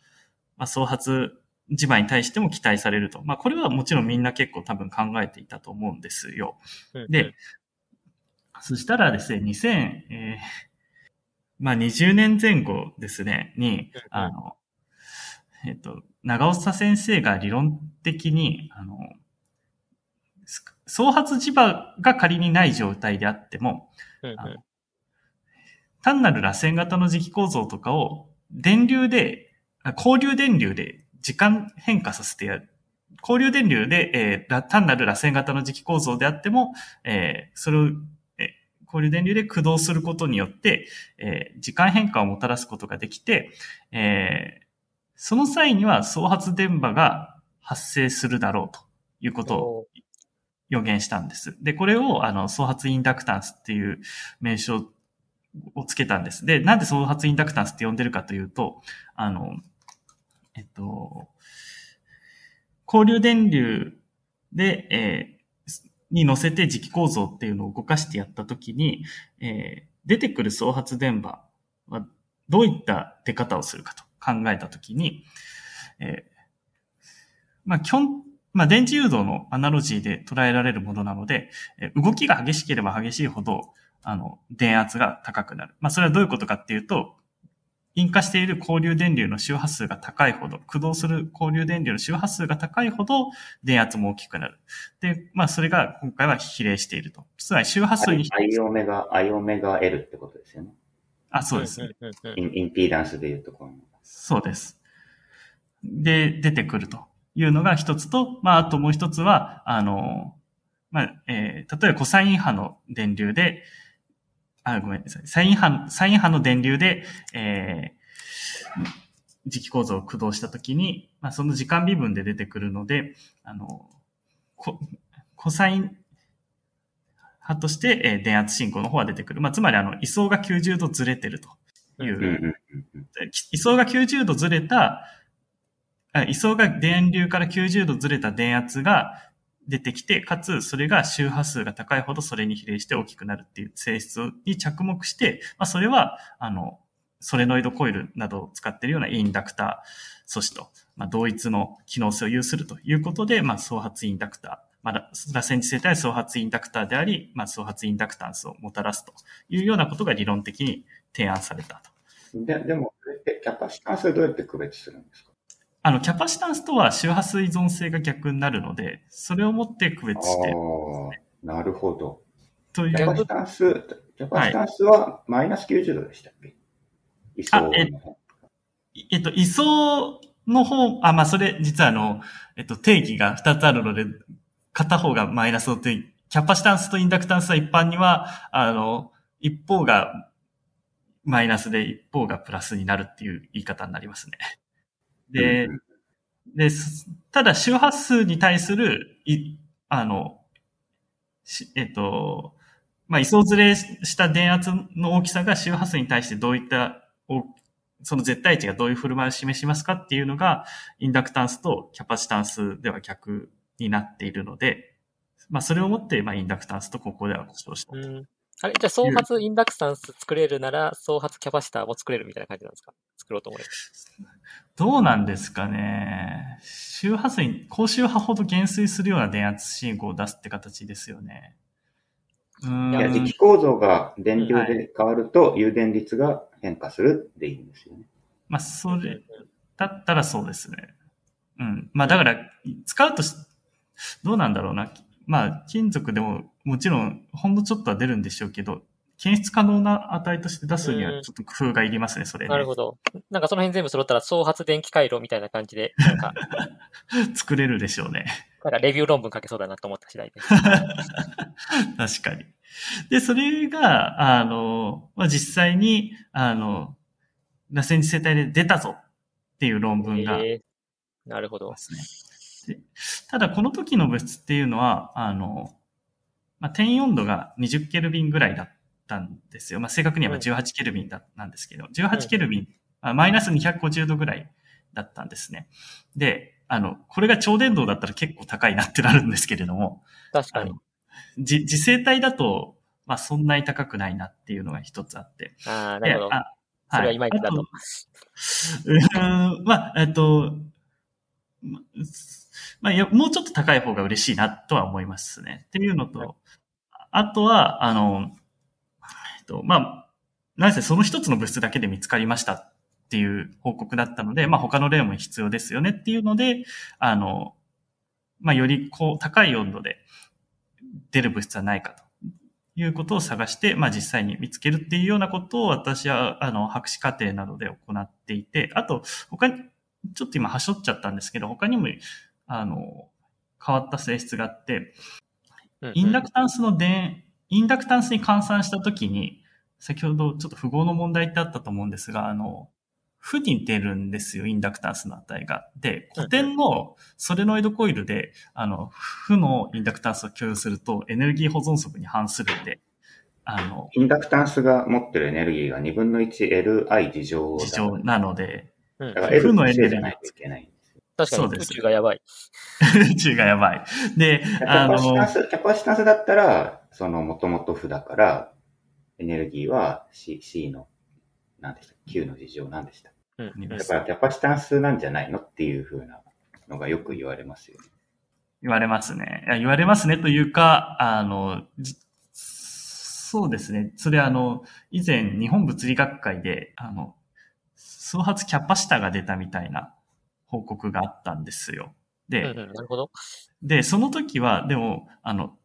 まあ、創発磁場に対しても期待されると。まあ、これはもちろんみんな結構多分考えていたと思うんですよ。で、そしたらですね、2000、えーまあ、20年前後ですね、に、うんあの、えっと、長尾先生が理論的に、あの、創発磁場が仮にない状態であっても、単なる螺旋型の磁気構造とかを電流で、あ交流電流で時間変化させてやる。交流電流で、えーら単なる螺旋型の磁気構造であっても、えーそれを、えー交流電流で駆動することによって、えー時間変化をもたらすことができて、えーその際には創発電波が発生するだろうということを予言したんです。で、これを、あの、創発インダクタンスっていう名称をつけたんです。で、なんで創発インダクタンスって呼んでるかというと、あの、えっと、交流電流で、えーに乗せて磁気構造っていうのを動かしてやったときに、えー出てくる創発電波はどういった出方をするかと考えたときに、えーまあ、基本、まあ、電磁誘導のアナロジーで捉えられるものなので、えー動きが激しければ激しいほど、あの、電圧が高くなる。まあ、それはどういうことかっていうと、引火している交流電流の周波数が高いほど、駆動する交流電流の周波数が高いほど、電圧も大きくなる。で、まあ、それが今回は比例していると。つまり周波数に、アイオメガ、アイオメガ L ってことですよね。あ、そうですインインピーダンスでいうところの。そうです。で、出てくるというのが一つと、まあ、あともう一つは、あの、まあ、えー例えばコサイン波の電流で、あ、ごめんなさい。サイン波、サイン波の電流で、えー、磁気構造を駆動したときに、まあ、その時間微分で出てくるので、あの、ココサイン波として、えー電圧進行の方は出てくる。まあ、つまり、あの、位相が90度ずれてるという。位相が90度ずれた、あ位相が電流から90度ずれた電圧が出てきて、かつそれが周波数が高いほどそれに比例して大きくなるっていう性質に着目して、まあ、それは、あの、ソレノイドコイルなどを使っているようなインダクター素子と、まあ、同一の機能性を有するということで、まあ、創発インダクター、まあ、螺旋磁性体創発インダクターであり、まあ、創発インダクタンスをもたらすというようなことが理論的に提案されたと。ででも、それってキャパシタンスでどうやって区別するんですか？あの、キャパシタンスとは周波数依存性が逆になるので、それをもって区別して、ああ、なるほど。というキャパシタンス、キャパシタンスはマイナス90度でしたっけ？位相のあええっと、位相の方、あ、まあ、それ、実はあの、えっと、定義が2つあるので、片方がマイナスの定義。キャパシタンスとインダクタンスは一般には、あの、一方がマイナスで一方がプラスになるっていう言い方になりますね。で、うんで、すただ周波数に対する、い、あの、しえっと、まあ、位相ずれした電圧の大きさが周波数に対してどういった、おその絶対値がどういう振る舞いを示しますかっていうのが、インダクタンスとキャパシタンスでは逆になっているので、まあ、それをもって、まあ、インダクタンスとここでは故障したと。うんあれじゃあ、総発インダクタンス作れるなら、総発キャパシターも作れるみたいな感じなんですか？作ろうと思えば。どうなんですかね。周波数に、高周波ほど減衰するような電圧信号を出すって形ですよね。うーんいや、磁気構造が電流で変わると、誘電率が変化するでいいんですよね。まあ、それ、だったらそうですね。うん。まあ、だから、使うとし、どうなんだろうな。まあ、金属でも、もちろん、ほんのちょっとは出るんでしょうけど、検出可能な値として出すには、ちょっと工夫がいりますね、それね。なるほど。なんかその辺全部揃ったら、総発電気回路みたいな感じで、なんか、作れるでしょうね。なんかレビュー論文書けそうだなと思った次第です。確かに。で、それが、あの、まあ、実際に、あの、螺旋磁性体で出たぞっていう論文がえーなるほどで。すね。でただ、この時の物質っていうのは、あの、まあ、転移温度が20ケルビンぐらいだったんですよ。まあ、正確にはまあうん18ケルビンだなんですけど、18ケルビン、あマイナス250度ぐらいだったんですね。で、あの、これが超電導だったら結構高いなってなるんですけれども、確かに。じ自生体だと、まあ、そんなに高くないなっていうのが一つあって。ああ、なるほどそれはいまいちだと。うーん、まあ、えっと、ままあ、いやもうちょっと高い方が嬉しいなとは思いますね。っていうのはいと、あとは、あの、えっと、まあ、なんせその一つの物質だけで見つかりましたっていう報告だったので、まあ他の例も必要ですよねっていうので、あの、まあよりこう高い温度で出る物質はないかということを探して、まあ実際に見つけるっていうようなことを私は、あの、博士課程などで行っていて、あと、他に、ちょっと今はしょっちゃったんですけど、他にも、あの、変わった性質があって、うんインダクタンスの電、インダクタンスに換算したときに、先ほどちょっと符号の問題ってあったと思うんですが、あの、負に出るんですよ、インダクタンスの値が。で、古典のソレノイドコイルで、あの、負のインダクタンスを共有すると、エネルギー保存則に反するんで、あの、インダクタンスが持ってるエネルギーが2分の 1Li 事乗だ事情なので、うんだから負の L エネルギーじゃないといけない。確かに宇そうです宙がやばい。宇宙がやばい。で、キあの、ス、キャパシタンスだったら、その、もともと負だから、エネルギーは C, C の、何でした ?Q の事乗何でしたうんうんだからキャパシタンスなんじゃないのっていう風なのがよく言われますよね。言われますね。いや言われますねというか、あの、じそうですね。それあの、以前日本物理学会で、あの、総発キャパシタが出たみたいな報告があったんですよ。で、うんうんなるほど。で、その時は、でも、あの、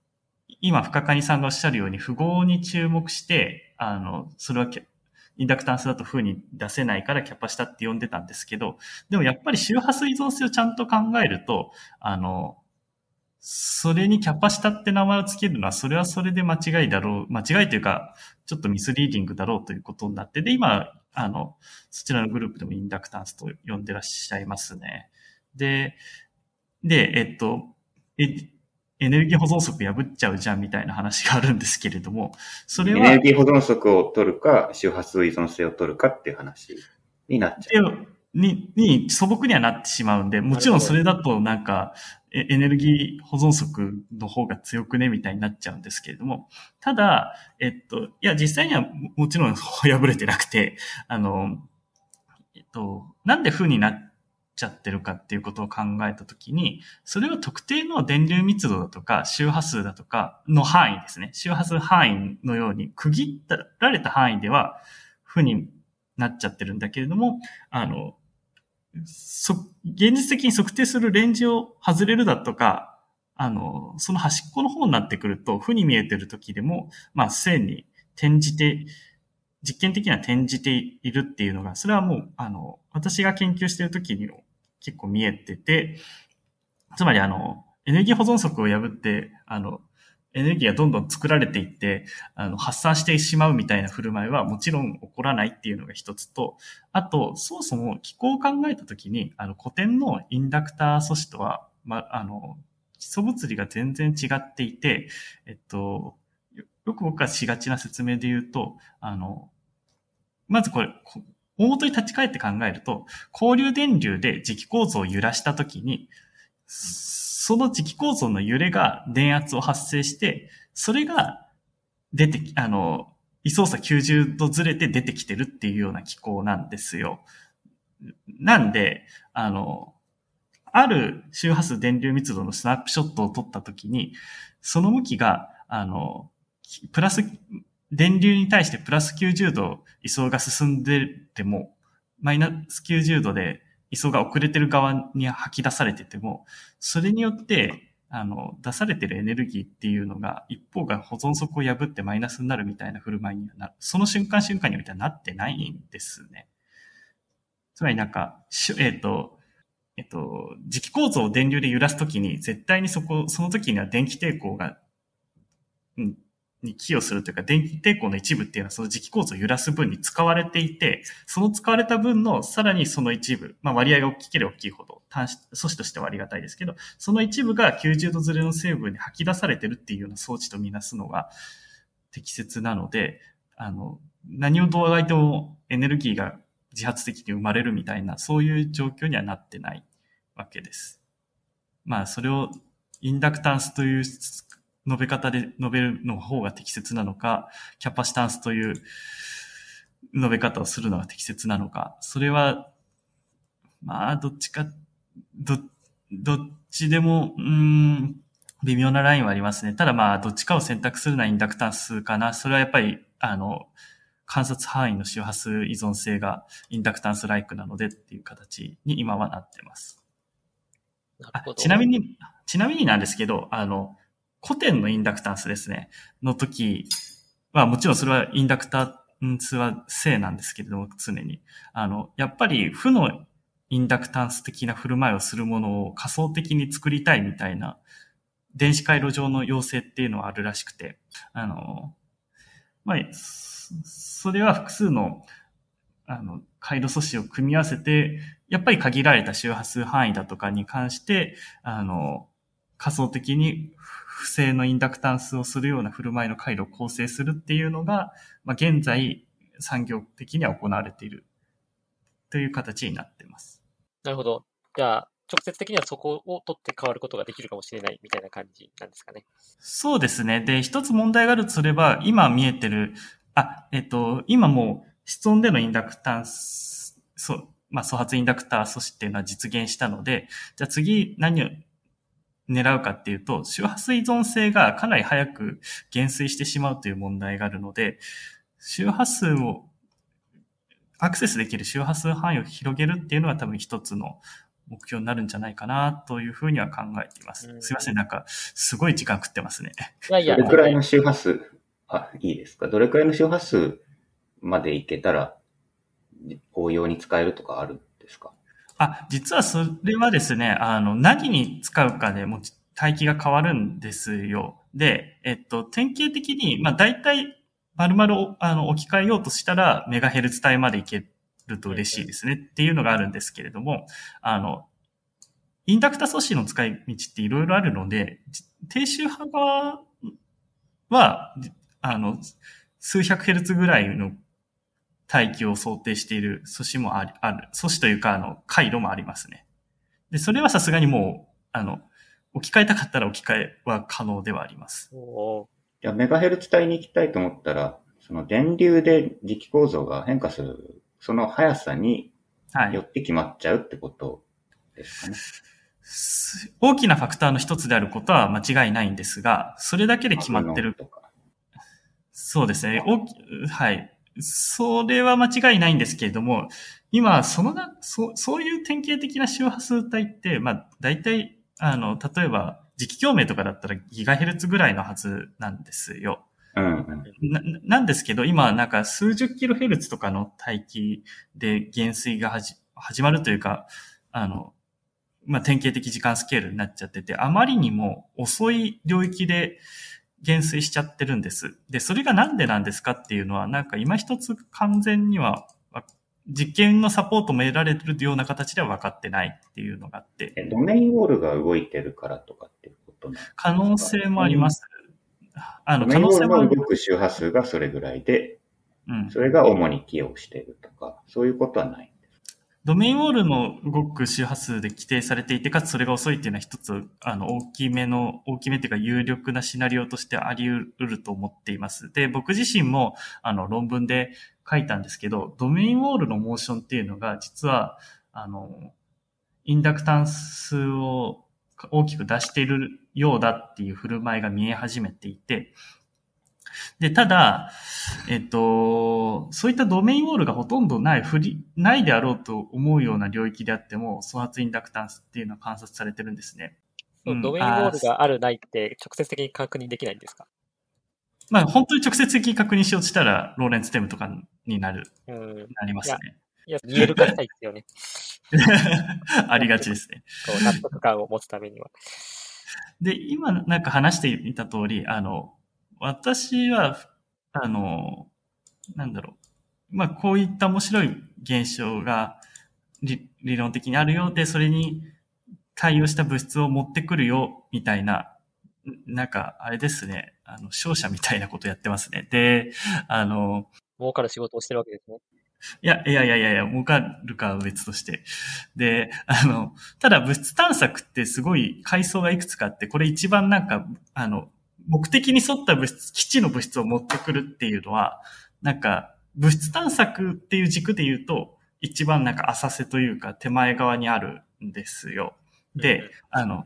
今、深谷さんがおっしゃるように、符号に注目して、あの、それはキャインダクタンスだと風に出せないからキャパシタって呼んでたんですけど、でもやっぱり周波数依存性をちゃんと考えると、あの、それにキャパシタって名前をつけるのは、それはそれで間違いだろう、間違いというか、ちょっとミスリーディングだろうということになって、で、今、あの、そちらのグループでもインダクタンスと呼んでらっしゃいますね。で、で、えっと、えエネルギー保存則破っちゃうじゃんみたいな話があるんですけれども、それはエネル、ギー保存則を取るか、周波数依存性を取るかっていう話になっちゃう。に、に素朴にはなってしまうんで、もちろんそれだとなんか、えエネルギー保存則の方が強くねみたいになっちゃうんですけれども、ただ、えっと、いや、実際にはももちろん破れてなくて、あの、えっと、なんで負になっちゃってるかっていうことを考えたときに、それを特定の電流密度だとか、周波数だとかの範囲ですね。周波数範囲のように区切られた範囲では、負になっちゃってるんだけれども、あの、そ、現実的に測定するレンジを外れるだとか、あの、その端っこの方になってくると、負に見えてる時でも、まあ、線に転じて、実験的には転じているっていうのが、それはもう、あの、私が研究している時にも結構見えてて、つまりあの、エネルギー保存則を破って、あの、エネルギーがどんどん作られていって、あの、発散してしまうみたいな振る舞いはもちろん起こらないっていうのが一つと、あと、そもそも気候を考えたときに、あの、古典のインダクター素子とは、ま、あの、基礎物理が全然違っていて、えっと、よく僕がしがちな説明で言うと、あの、まずこれ、大元に立ち返って考えると、交流電流で磁気構造を揺らしたときに、その磁気構造の揺れが電圧を発生して、それが出てき、あの、位相差90度ずれて出てきてるっていうような機構なんですよ。なんで、あの、ある周波数電流密度のスナップショットを撮ったときに、その向きが、あの、プラス、電流に対してプラス90度位相が進んでても、マイナス90度で位相が遅れてる側に吐き出されてても、それによって、あの、出されてるエネルギーっていうのが、一方が保存則を破ってマイナスになるみたいな振る舞いにはなる。その瞬間瞬間においてはなってないんですね。つまりなんか、えっ、ー、と、えっ、と、磁気構造を電流で揺らすときに、絶対にそこ、その時には電気抵抗が、うん、に寄与するというか、電気抵抗の一部っていうのはその磁気構造を揺らす分に使われていて、その使われた分のさらにその一部、まあ割合が大きければ大きいほど、端子、素子としてはありがたいですけど、その一部が90度ずれの成分に吐き出されてるっていうような装置とみなすのが適切なので、あの、何をどうあいてもエネルギーが自発的に生まれるみたいな、そういう状況にはなってないわけです。まあ、それをインダクタンスという述べ方で述べるの方が適切なのか、キャパシタンスという述べ方をするのが適切なのか、それは、まあ、どっちか、ど、どっちでも、うん、微妙なラインはありますね。ただまあ、どっちかを選択するのはインダクタンスかな。それはやっぱり、あの、観察範囲の周波数依存性がインダクタンスライクなのでっていう形に今はなってます。ちなみに、ちなみになんですけど、あの、古典のインダクタンスですね、の時は、もちろんそれはインダクタンスは正なんですけれども、常に。あの、やっぱり負のインダクタンス的な振る舞いをするものを仮想的に作りたいみたいな、電子回路上の要請っていうのはあるらしくて、あの、まあ、それは複数の、あの、回路素子を組み合わせて、やっぱり限られた周波数範囲だとかに関して、あの、仮想的に不正のインダクタンスをするような振る舞いの回路を構成するっていうのが、まあ、現在産業的には行われているという形になっています。なるほど。じゃあ、直接的にはそこを取って変わることができるかもしれないみたいな感じなんですかね。そうですね。で、一つ問題があるとすれば、今見えてる、あ、えっと、今もう室温でのインダクタンス、そう、まあ、粗発インダクター素子っていうのは実現したので、じゃあ次何を狙うかっていうと、周波数依存性がかなり早く減衰してしまうという問題があるので、周波数を、アクセスできる周波数範囲を広げるっていうのは多分一つの目標になるんじゃないかなというふうには考えています。すいません、なんか、すごい時間食ってますね。いやいや。どれくらいの周波数、あ、いいですか？どれくらいの周波数までいけたら、応用に使えるとかあるんですか？あ、実はそれはですね、あの、何に使うかでも帯域が変わるんですよ。で、えっと、典型的に、まあ、大体、丸々、あの、置き換えようとしたら、メガヘルツ帯までいけると嬉しいですねっていうのがあるんですけれども、あの、インダクタ素子の使い道っていろいろあるので、低周波側は、あの、数百ヘルツぐらいの帯域を想定している素子もある、ある素子というか、あの、回路もありますね。で、それはさすがにもう、あの、置き換えたかったら置き換えは可能ではあります。おじゃメガヘルツ帯に行きたいと思ったら、その電流で磁気構造が変化する、その速さによって決まっちゃうってことですかね。はい、大きなファクターの一つであることは間違いないんですが、それだけで決まってる。そうですね。大きはい。それは間違いないんですけれども、今、そのな、そそういう典型的な周波数帯って、まあ、大体、あの、例えば、磁気共鳴とかだったらギガヘルツぐらいのはずなんですよ。うんななんですけど、今、なんか数十キロヘルツとかの帯域で減衰が始まるというか、あの、まあ、典型的時間スケールになっちゃってて、あまりにも遅い領域で、減衰しちゃってるんです。で、それがなんでなんですかっていうのは、なんか今一つ完全には、実験のサポートも得られてるような形では分かってないっていうのがあって。ドメインウォールが動いてるからとかっていうこと可能性もあります。あの、可能性も。動く周波数がそれぐらいで、うん、それが主に寄与しているとか、そういうことはないドメインウォールの動く周波数で規定されていて、かつそれが遅いっていうのは一つ、あの、大きめの、大きめっていうか有力なシナリオとしてあり得ると思っています。で、僕自身も、あの、論文で書いたんですけど、ドメインウォールのモーションっていうのが、実は、あの、インダクタンスを大きく出しているようだっていう振る舞いが見え始めていて、で、ただ、えっと、そういったドメインウォールがほとんどない、振り、ないであろうと思うような領域であっても、創発インダクタンスっていうのは観察されてるんですね。ドメインウォールがあるないって直接的に確認できないんですか？まあ、本当に直接的に確認しようとしたら、ローレンツテムとかになる、うん、なりますね。いや、言える化したいですよね。ありがちですね。こう納得感を持つためには。で、今なんか話していた通り、あの、私は、あの、なんだろう。まあ、こういった面白い現象が理理論的にあるようで、それに対応した物質を持ってくるよ、みたいな、なんか、あれですね。あの、商社みたいなことやってますね。で、あの、儲かる仕事をしてるわけですね。いや、いやいやいやいや、儲かるかは別として。で、あの、ただ物質探索ってすごい階層がいくつかあって、これ一番なんか、あの、目的に沿った物質、基地の物質を持ってくるっていうのは、なんか、物質探索っていう軸で言うと、一番なんか浅瀬というか手前側にあるんですよ。で、あの、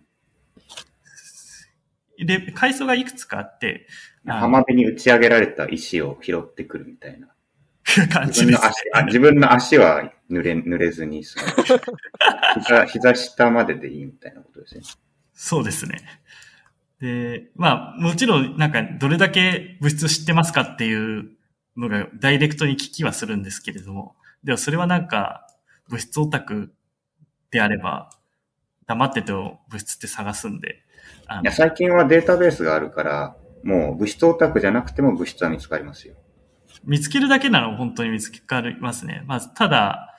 で、階層がいくつかあって、浜辺に打ち上げられた石を拾ってくるみたいな。感じです、ね、自分の足は濡れ、濡れずに、膝、膝下まででいいみたいなことですね。そうですね。で、まあ、もちろん、なんか、どれだけ物質を知ってますかっていうのが、ダイレクトに聞きはするんですけれども、でもそれはなんか、物質オタクであれば、黙ってても物質って探すんで。いや、最近はデータベースがあるから、もう物質オタクじゃなくても物質は見つかりますよ。見つけるだけなら本当に見つかりますね。まあ、ただ、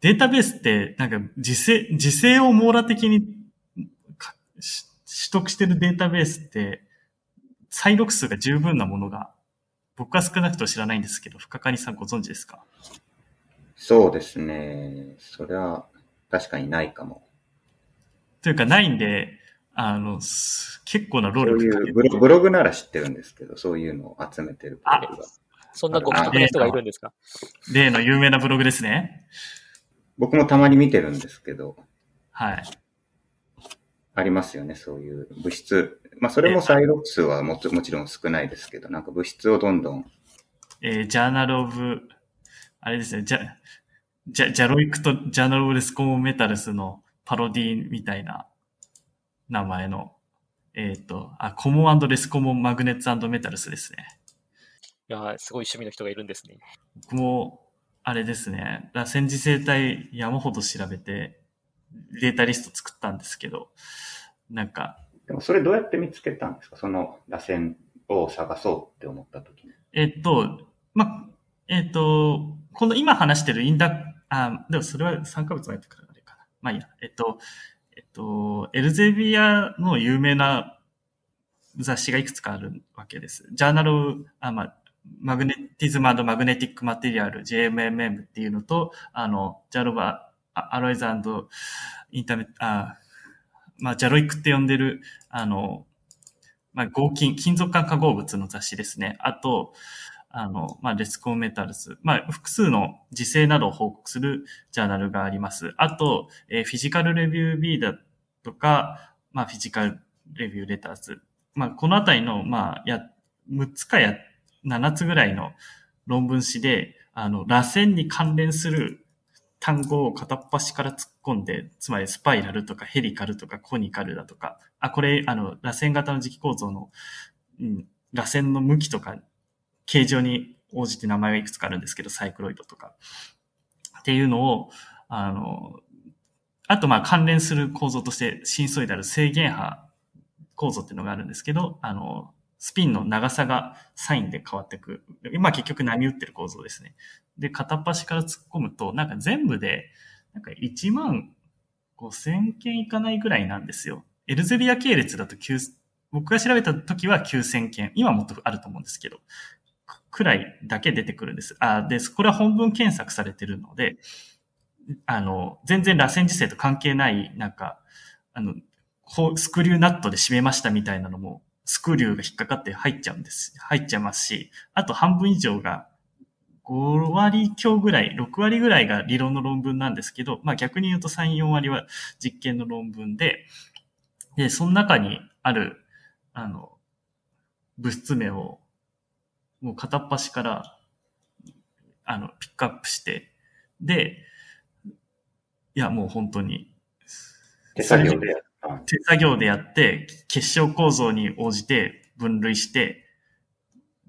データベースって、なんか、時勢、時勢を網羅的に取得してるデータベースって、再録数が十分なものが、僕は少なくとも知らないんですけど、深谷さんご存知ですか？そうですね。それは確かにないかも。というか、ないんで、あの、結構な労力そういうブロブログなら知ってるんですけど、そういうのを集めてるブログが。そんなごくな人がいるんですか？例の有名なブログですね。僕もたまに見てるんですけど。はい。ありますよね、そういう物質。まあ、それも再録数はももちろん少ないですけど、なんか物質をどんどん。えー、ジャーナルオブ、あれですね、ジャ、ジャ、ジャロイクとジャーナルオブレスコモメタルスのパロディみたいな名前の、えっ、ー、と、あ、コモンレスコモンマグネッツメタルスですね。いやすごい趣味の人がいるんですね。僕も、あれですね、螺旋磁生体山ほど調べて、データリスト作ったんですけど、なんか。でもそれどうやって見つけたんですか？その螺旋を探そうって思った時に。えっと、ま、えっと、この今話してるインダ、あ、でもそれは酸化物が入ってくるあれかな。まあいいや。えっと、えっと、エルゼビアの有名な雑誌がいくつかあるわけです。ジャーナル、あ、まあ、マグネティズムマグネティックマテリアル JMMM っていうのと、あの、ジャロバ、アロイズインターネット、あ、まあ、ジャロイクって呼んでる、あの、まあ、合金、金属管化合物の雑誌ですね。あと、あの、まあ、レスコンメタルス。まあ、複数の時勢などを報告するジャーナルがあります。あと、えー、フィジカルレビュー B だとか、まあ、フィジカルレビューレターズ。まあ、このあたりの、まあ、や、6つかや、7つぐらいの論文誌で、あの、螺旋に関連する単語を片っ端から突っ込んで、つまりスパイラルとかヘリカルとかコニカルだとか、あ、これ、あの、螺旋型の磁気構造の、うん、螺旋の向きとか、形状に応じて名前がいくつかあるんですけど、サイクロイドとか。っていうのを、あの、あと、ま、関連する構造として、シンソイダル制限波構造っていうのがあるんですけど、あの、スピンの長さがサインで変わっていく。今結局波打ってる構造ですね。で、片っ端から突っ込むと、なんか全部で、なんか1万5千件いかないぐらいなんですよ。エルゼビア系列だと9、僕が調べた時は9000件。今もっとあると思うんですけど、くらいだけ出てくるんです。あ、で、これは本文検索されてるので、あの、全然螺旋磁性と関係ない、なんか、あの、こう、スクリューナットで締めましたみたいなのも、スクリューが引っかかって入っちゃうんです。入っちゃいますし、あと半分以上が、5割強ぐらい、6割ぐらいが理論の論文なんですけど、まあ逆に言うと3、4割は実験の論文で、で、その中にある、あの、物質名を、もう片っ端から、あの、ピックアップして、で、いや、もう本当に、手作業でやった。手作業でやって、結晶構造に応じて分類して、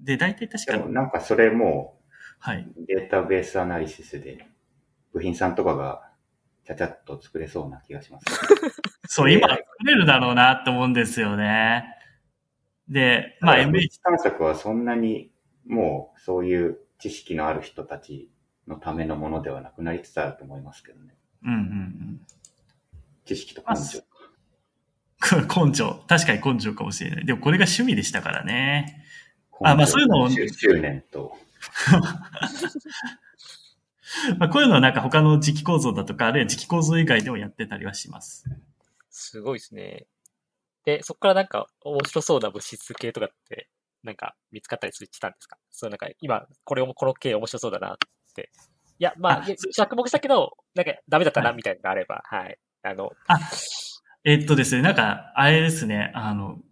で、大体確かでも、なんかそれもはい。うデータベースアナリシスで部品さんとかがちゃちゃっと作れそうな気がします。そう、今作れるだろうなって思うんですよね。で、まあ、MH、探索はそんなにもうそういう知識のある人たちのためのものではなくなりつつあると思いますけどね。うんうんうん。知識と根性。根性。確かに根性かもしれない。でもこれが趣味でしたからね。あまあそういうのを執執念と。まあ、こういうのはなんか他の磁気構造だとか、あるいは磁気構造以外でもやってたりはします。すごいですね。で、そこからなんか面白そうな物質系とかって、なんか見つかったりしたんですか？そうなんか今、これも、この系面白そうだなって。いや、まあ、着目したけど、なんかダメだったはないみたいなのがあれば、はい。あの、えっとですね、なんか、あれですね、あの、ひ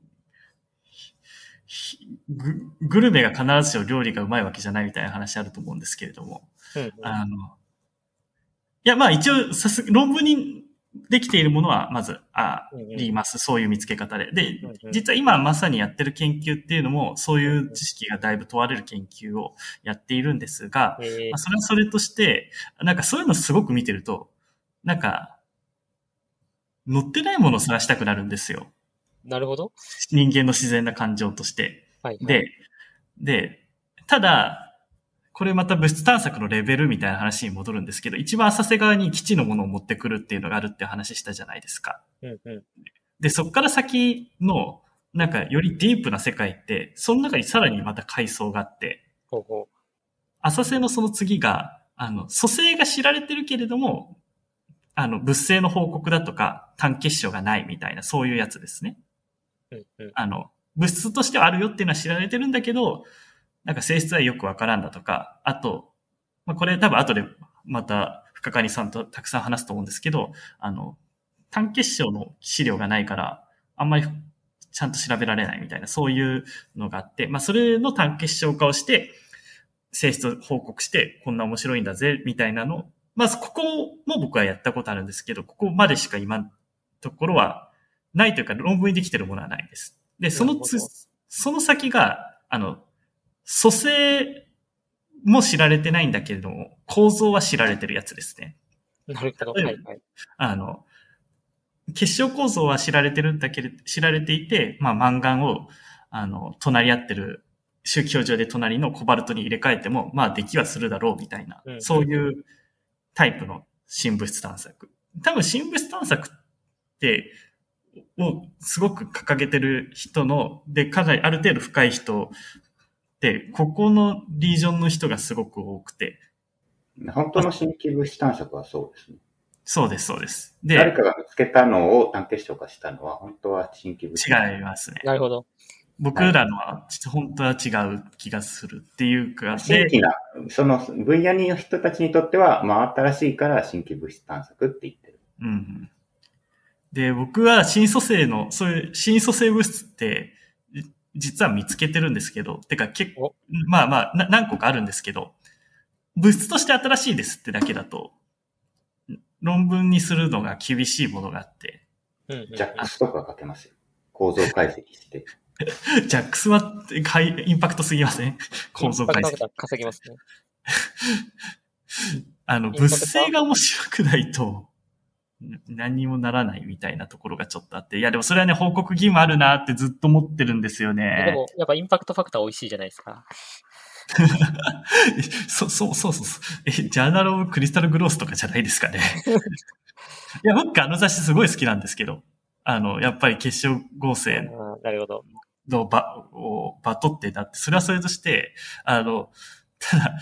ググルメが必ずしも料理がうまいわけじゃないみたいな話あると思うんですけれども、うんうんあの、いや、まあ一応、さす、論文にできているものは、まず、あります。そういう見つけ方で。で実は今まさにやってる研究っていうのも、そういう知識がだいぶ問われる研究をやっているんですが、えーまあそれはそれとして、なんかそういうのすごく見てると、なんか、乗ってないものを探したくなるんですよ。なるほど。人間の自然な感情として。はい、はい。で、で、ただ、これまた物質探索のレベルみたいな話に戻るんですけど、一番浅瀬側に基地のものを持ってくるっていうのがあるって話したじゃないですか。うんうん。で、そっから先の、なんかよりディープな世界って、その中にさらにまた階層があって、ほうほ浅瀬のその次が、あの、組成が知られてるけれども、あの、物性の報告だとか、単結晶がないみたいな、そういうやつですね。あの、物質としてはあるよっていうのは知られてるんだけど、なんか性質はよくわからんだとか、あと、まあ、これ多分後でまた深谷さんとたくさん話すと思うんですけど、あの、単結晶の資料がないから、あんまりちゃんと調べられないみたいな、そういうのがあって、まあ、それの単結晶化をして、性質を報告して、こんな面白いんだぜ、みたいなの。まず、ここも僕はやったことあるんですけど、ここまでしか今のところはないというか、論文にできてるものはないです。で、そのつその先が、あの、組成も知られてないんだけれども、構造は知られてるやつですね。なるほど。はいはい。あの、結晶構造は知られてるんだけれど、知られていて、まあ、マンガンを、あの、隣り合ってる、周期表上で隣のコバルトに入れ替えても、まあ、出来はするだろう、みたいな、うんそういうタイプの新物質探索。多分、新物質探索って、をすごく掲げてる人の、で、かなりある程度深い人って、ここのリージョンの人がすごく多くて、本当の新規物質探索はそうですね。そうです、そうです。で、誰かが見つけたのを単結晶化したのは、本当は新規物質。違いますね。なるほど。僕らのは、本当は違う気がするっていうか、で、新規な、その分野の人たちにとっては、まあ新しいから新規物質探索って言ってる。うんうん。で、僕は新組成の、そういう新組成物質って、じ実は見つけてるんですけど、てか結構、まあまあな、何個かあるんですけど、物質として新しいですってだけだと、論文にするのが厳しいものがあって、うんうんうんジャックスとか書けますよ。構造解析して。ジャックスはかいインパクトすぎません？構造解析。稼ぎますね。あの、物性が面白くないと、何にもならないみたいなところがちょっとあって。いや、でもそれはね、報告義務あるなってずっと思ってるんですよでね。も、やっぱインパクトファクター美味しいじゃないですか。そ、そう、そうそうそう。え、ジャーナルオブクリスタルグロースとかじゃないですかね。いや、僕あの雑誌すごい好きなんですけど、あの、やっぱり結晶合成あーなるほど。の場を、場取ってだって、それはそれとして、あの、ただ、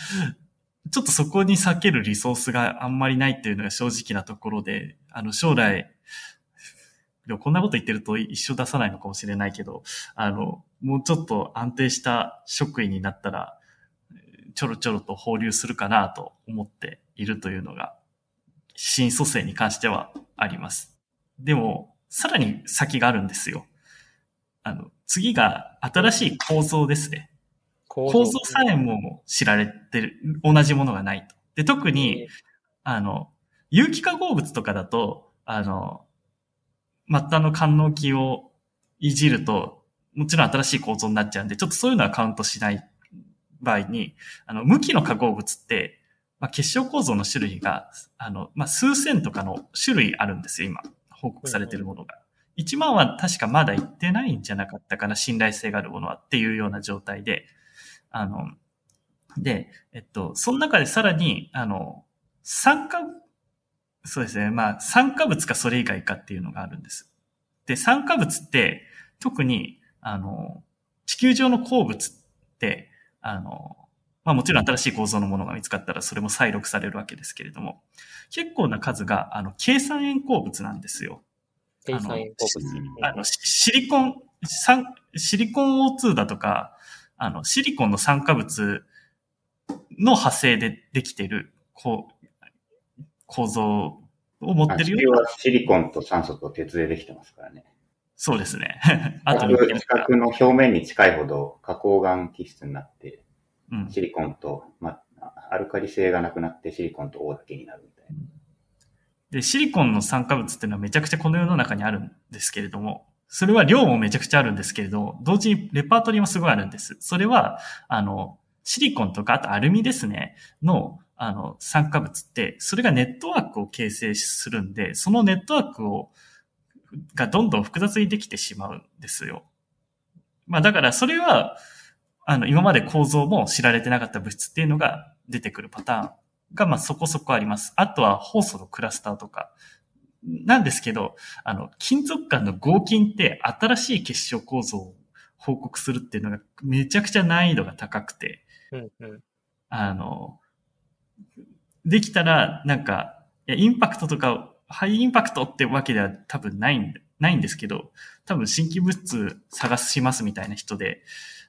ちょっとそこに避けるリソースがあんまりないっていうのが正直なところで、あの、将来、でもこんなこと言ってると一生出さないのかもしれないけど、あの、もうちょっと安定した職員になったら、ちょろちょろと放流するかなと思っているというのが、新蘇生に関してはあります。でも、さらに先があるんですよ。あの、次が新しい構造ですね。構造さえも知られてる、同じものがないと。で、特に、あの、有機化合物とかだと、あの、末端の官能器をいじると、もちろん新しい構造になっちゃうんで、ちょっとそういうのはカウントしない場合に、あの、無機の化合物って、まあ、結晶構造の種類が、あの、まあ、数千とかの種類あるんですよ、今。報告されているものが。1万は確かまだ言ってないんじゃなかったかな、信頼性があるものはっていうような状態で、あの、で、えっと、その中でさらに、あの、酸化そうですね。まあ、酸化物かそれ以外かっていうのがあるんです。で、酸化物って、特に、あの、地球上の鉱物って、あの、まあもちろん新しい構造のものが見つかったらそれも再録されるわけですけれども、結構な数が、あの、計算塩鉱物なんですよ。計算塩鉱物。あの、シリコン、シリコン O2 だとか、あの、シリコンの酸化物の派生でできている、こう、構造を持ってるような。はシリコンと酸素と鉄でできてますからね。そうですね。あと地殻の表面に近いほど花崗岩基質になって、うん、シリコンと、まあ、アルカリ性がなくなってシリコンと O だけになるみたいな。で、シリコンの酸化物っていうのはめちゃくちゃこの世の中にあるんですけれども、それは量もめちゃくちゃあるんですけれど、同時にレパートリーもすごいあるんです。それは、あの、シリコンとか、あとアルミですね、の、あの、酸化物って、それがネットワークを形成するんで、そのネットワークを、がどんどん複雑にできてしまうんですよ。まあだからそれは、あの、今まで構造も知られてなかった物質っていうのが出てくるパターンが、まあそこそこあります。あとは酵素のクラスターとか。なんですけど、あの、金属間の合金って新しい結晶構造を報告するっていうのがめちゃくちゃ難易度が高くて、うんうん、あの、できたら、なんか、いや、インパクトとか、ハイインパクトってわけでは多分ないん、ないんですけど、多分新規物質探しますみたいな人で、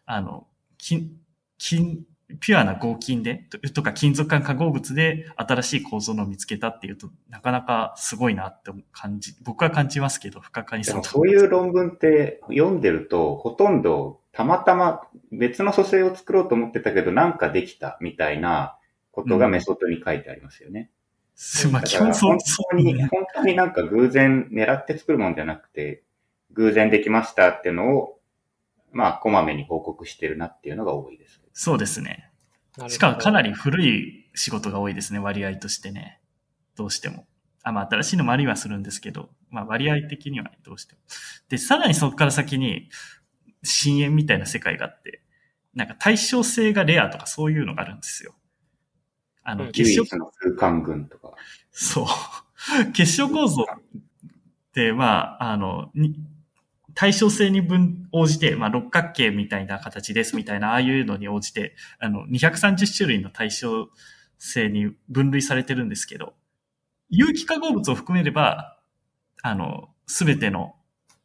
あの、金、金、ピュアな合金で、とか金属管化合物で新しい構造のを見つけたっていうと、なかなかすごいなって感じ、僕は感じますけど、深かにそう。そういう論文って読んでると、ほとんどたまたま別の組成を作ろうと思ってたけど、なんかできたみたいなことがメソッドに書いてありますよね。うん、まあ、基本そう。本当に、本当になんか偶然狙って作るもんじゃなくて、偶然できましたっていうのを、まあ、こまめに報告してるなっていうのが多いです。そうですね。しかもかなり古い仕事が多いですね、割合としてね。どうしても。あ、まあ、新しいのもありはするんですけど、まあ、割合的にはどうしても。で、さらにそこから先に、深淵みたいな世界があって、なんか対称性がレアとかそういうのがあるんですよ。あの、結晶。の空間群とか。そう。結晶構造って、まあ、あの、対称性に分、応じて、まあ、六角形みたいな形ですみたいな、ああいうのに応じて、あの、230種類の対称性に分類されてるんですけど、有機化合物を含めれば、あの、すべての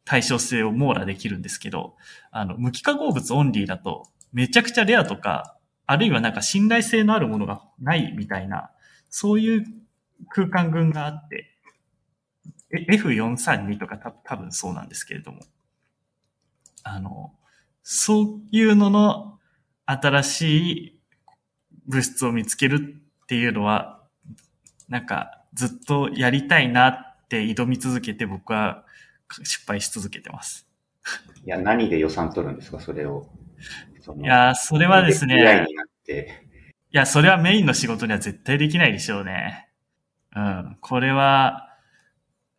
対称性を網羅できるんですけど、あの、無機化合物オンリーだと、めちゃくちゃレアとか、あるいはなんか信頼性のあるものがないみたいな、そういう空間群があって、F432 とかた多分そうなんですけれども、あの、そういうのの新しい物質を見つけるっていうのは、なんかずっとやりたいなって挑み続けて僕は失敗し続けてます。いや、何で予算取るんですか、それを。いや、それはですね。いや、それはメインの仕事には絶対できないでしょうね。うん。これは、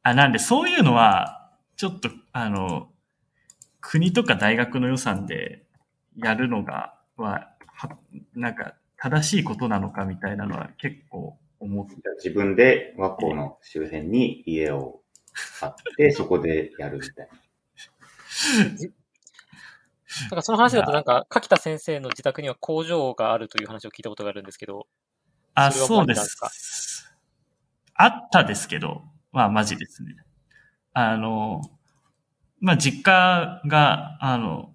あ、なんでそういうのは、ちょっと、あの、国とか大学の予算でやるのが、は、はなんか、正しいことなのかみたいなのは結構思って。自分で和光の周辺に家を買って、そこでやるみたいな。なんかその話だとなんか、柿田先生の自宅には工場があるという話を聞いたことがあるんですけど。あ、そうです。あったですけど、まあマジですね。あの、まあ実家が、あの、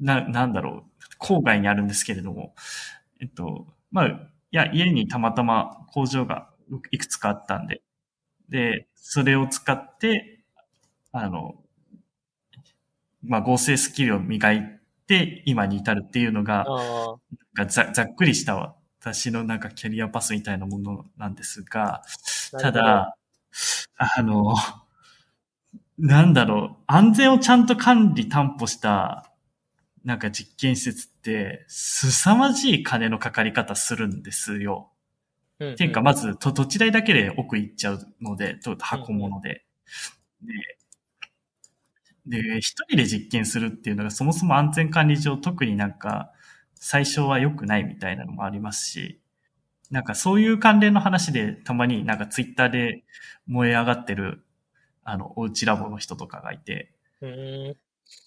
な、なんだろう、郊外にあるんですけれども、えっと、まあ、いや、家にたまたま工場がいくつかあったんで、で、それを使って、あの、まあ合成スキルを磨いて今に至るっていうのが、がざざっくりした私のなんかキャリアパスみたいなものなんですが、ただ、あの、なんだろう、安全をちゃんと管理担保した、なんか実験施設って、凄まじい金のかかり方するんですよ。なるほど、っていうか、まず、と土地代だけで奥行っちゃうので、と箱物で。で、で、一人で実験するっていうのがそもそも安全管理上特になんか最初は良くないみたいなのもありますし、なんかそういう関連の話でたまになんかツイッターで燃え上がってるあの、おうちラボの人とかがいて。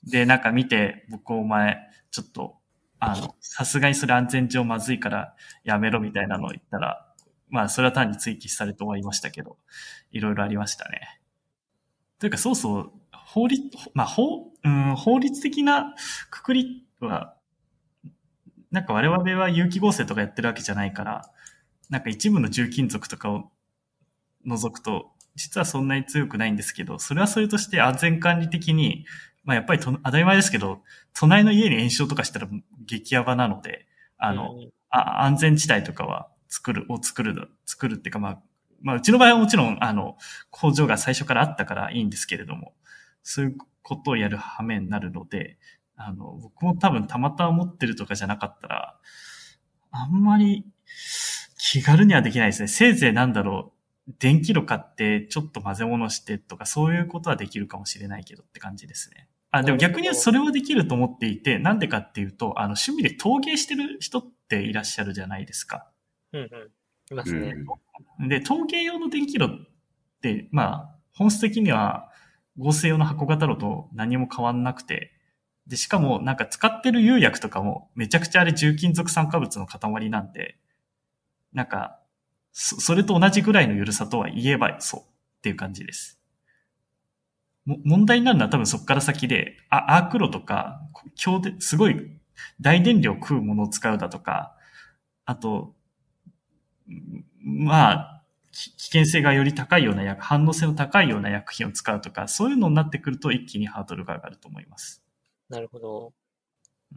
で、なんか見て、僕お前、ちょっと、あの、さすがにそれ安全上まずいからやめろみたいなのを言ったら、まあ、それは単に追記されて終わりましたけど、いろいろありましたね。というか、そうそう、法律、まあ、法、うん、法律的なくくりは、なんか我々は有機合成とかやってるわけじゃないから、なんか一部の重金属とかを除くと、実はそんなに強くないんですけど、それはそれとして安全管理的に、まあやっぱりと当たり前ですけど、隣の家に炎症とかしたら激ヤバなので、あの、うん。あ安全地帯とかは作る、を作る、作るっていうかまあ、まあうちの場合はもちろん、あの、工場が最初からあったからいいんですけれども、そういうことをやる羽目になるので、あの、僕も多分たまたま持ってるとかじゃなかったら、あんまり気軽にはできないですね。せいぜいなんだろう、電気炉買ってちょっと混ぜ物してとかそういうことはできるかもしれないけどって感じですね。あ、でも逆にそれはできると思っていて、なんでかっていうと、あの趣味で陶芸してる人っていらっしゃるじゃないですか。うんうん。いますね。で、陶芸用の電気炉って、まあ、本質的には合成用の箱型炉と何も変わんなくて、で、しかもなんか使ってる釉薬とかもめちゃくちゃあれ重金属酸化物の塊なんで、なんか、そそれと同じぐらいの緩さとは言えばそうっていう感じです。も問題になるのは多分そこから先で、あ、アーク炉とか、強で、すごい大電量食うものを使うだとか、あと、まあ、危険性がより高いような薬、反応性の高いような薬品を使うとか、そういうのになってくると一気にハードルが上がると思います。なるほど。うん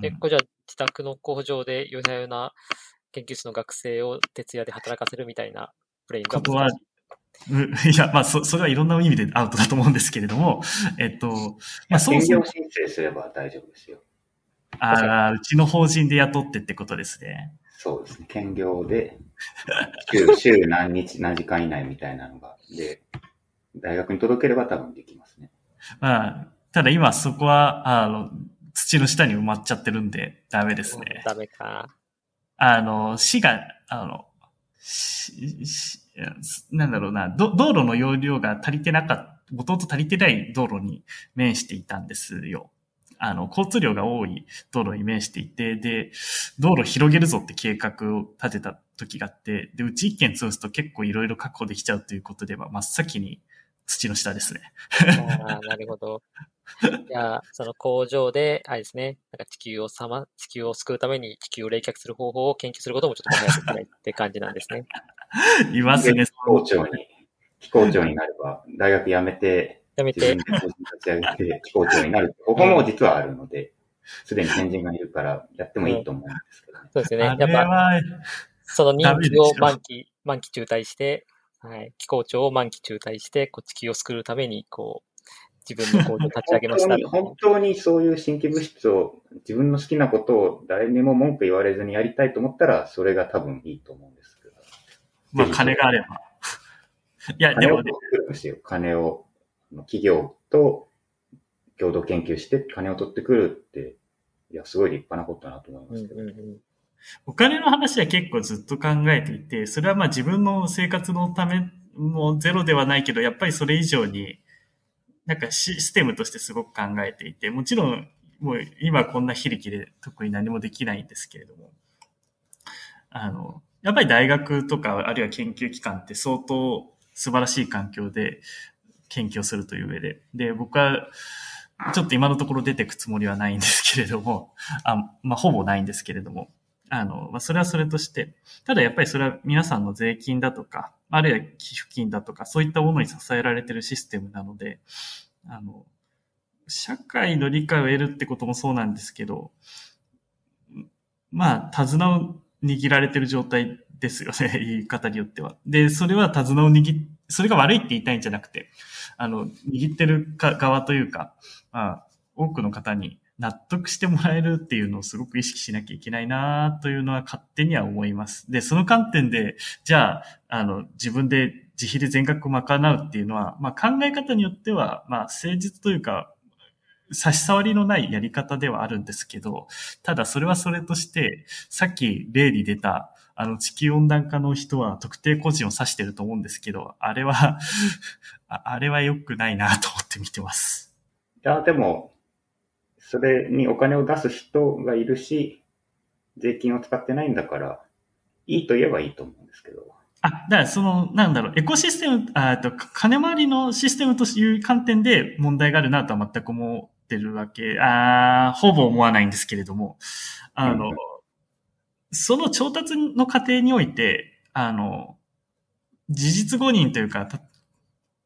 結構じゃあ、自宅の工場で夜な夜な研究室の学生を徹夜で働かせるみたいなプレイングことは、う いや、まあ、そ、それはいろんな意味でアウトだと思うんですけれども、えっと、まあ、そうそう申請すれば大丈夫ですよ。ああ、うちの法人で雇ってってことですね。そうですね。兼業で、週、週何日、何時間以内みたいなのが、で、大学に届ければ多分できますね。まあ、ただ今そこは、あの、土の下に埋まっちゃってるんで、ダメですね。ダメか。あの、市が、あの、ししなんだろうな、ど道路の容量が足りてなかった、もともと足りてない道路に面していたんですよ。あの、交通量が多い道路に面していて、で、道路広げるぞって計画を立てた時があって、で、うち一軒潰すと結構いろいろ確保できちゃうということで、まあ真っ先に土の下ですね。ああ、なるほど。じゃあ、その工場で、あれですね、なんか地球をさま、地球を救うために地球を冷却する方法を研究することもちょっと考えていけないって感じなんですね。いますね。気候庁に、気候庁になれば、大学辞めて、やめて自分、で個人立ち上げて気候庁になる。ここも実はあるので、すでに先人がいるから、やってもいいと思うんですけどね。そうですよね。あやっぱ、その任ダメでしょ期を満期、満期中退して、はい、気候庁を満期中退して、こう地球を救うために、こう、自分の工場を立ち上げました本当に、本当にそういう新規物質を、自分の好きなことを誰にも文句言われずにやりたいと思ったら、それが多分いいと思うんですけど。まあ金があれば。いや、でもね金を企業と共同研究して金を取ってくるって、いや、すごい立派なことだなと思いますけど。うんうんうん。お金の話は結構ずっと考えていて、それはまあ自分の生活のためもゼロではないけど、やっぱりそれ以上に、なんかシステムとしてすごく考えていて、もちろんもう今こんな非力で特に何もできないんですけれども、あの、やっぱり大学とか、あるいは研究機関って相当素晴らしい環境で研究をするという上で。で、僕は、ちょっと今のところ出てくつもりはないんですけれども、あまあ、ほぼないんですけれども、あの、まあ、それはそれとして、ただやっぱりそれは皆さんの税金だとか、あるいは寄付金だとか、そういったものに支えられているシステムなので、あの、社会の理解を得るってこともそうなんですけど、まあ、手綱を握られてる状態ですよね、言い方によっては。で、それは手綱を握それが悪いって言いたいんじゃなくて、あの、握ってる側というか、まあ、多くの方に納得してもらえるっていうのをすごく意識しなきゃいけないなというのは勝手には思います。で、その観点で、じゃあ、あの、自分で自費で全額賄うっていうのは、まあ考え方によっては、まあ誠実というか、差し障りのないやり方ではあるんですけど、ただそれはそれとして、さっき例に出た、あの地球温暖化の人は特定個人を指してると思うんですけど、あれはあれは良くないなと思って見てます。いや、でも、それにお金を出す人がいるし、税金を使ってないんだから、いいと言えばいいと思うんですけど。あ、だからその、なんだろう、エコシステム、あと、金回りのシステムという観点で問題があるなとは全く思ってるわけ、あほぼ思わないんですけれども、あの、うん、その調達の過程において、あの、事実誤認というか、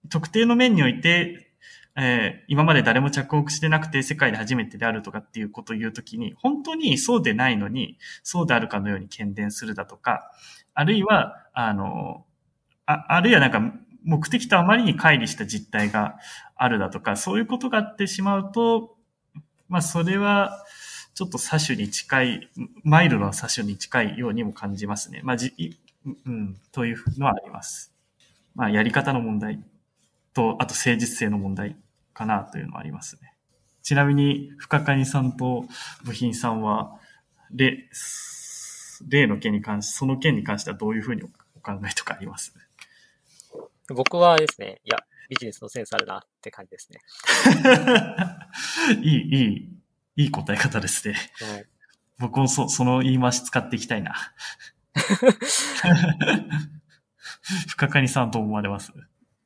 特定の面において、えー、今まで誰も着目してなくて世界で初めてであるとかっていうことを言うときに、本当にそうでないのに、そうであるかのように検伝するだとか、あるいは、あの、ああるいはなんか目的とあまりに乖離した実態があるだとか、そういうことがあってしまうと、まあそれは、ちょっと車種に近い、マイルの車種に近いようにも感じますね。まあじ、うん、というのはあります。まあやり方の問題と、あと誠実性の問題かなというのはありますね。ちなみに、深谷さんと部品さんは、例、例の件に関し、その件に関してはどういうふうにお考えとかあります？僕はですね、いや、ビジネスのセンスあるなって感じですね。いい、いい、いい答え方ですね。はい、僕もそその言い回し使っていきたいな。深谷さんどう思われます？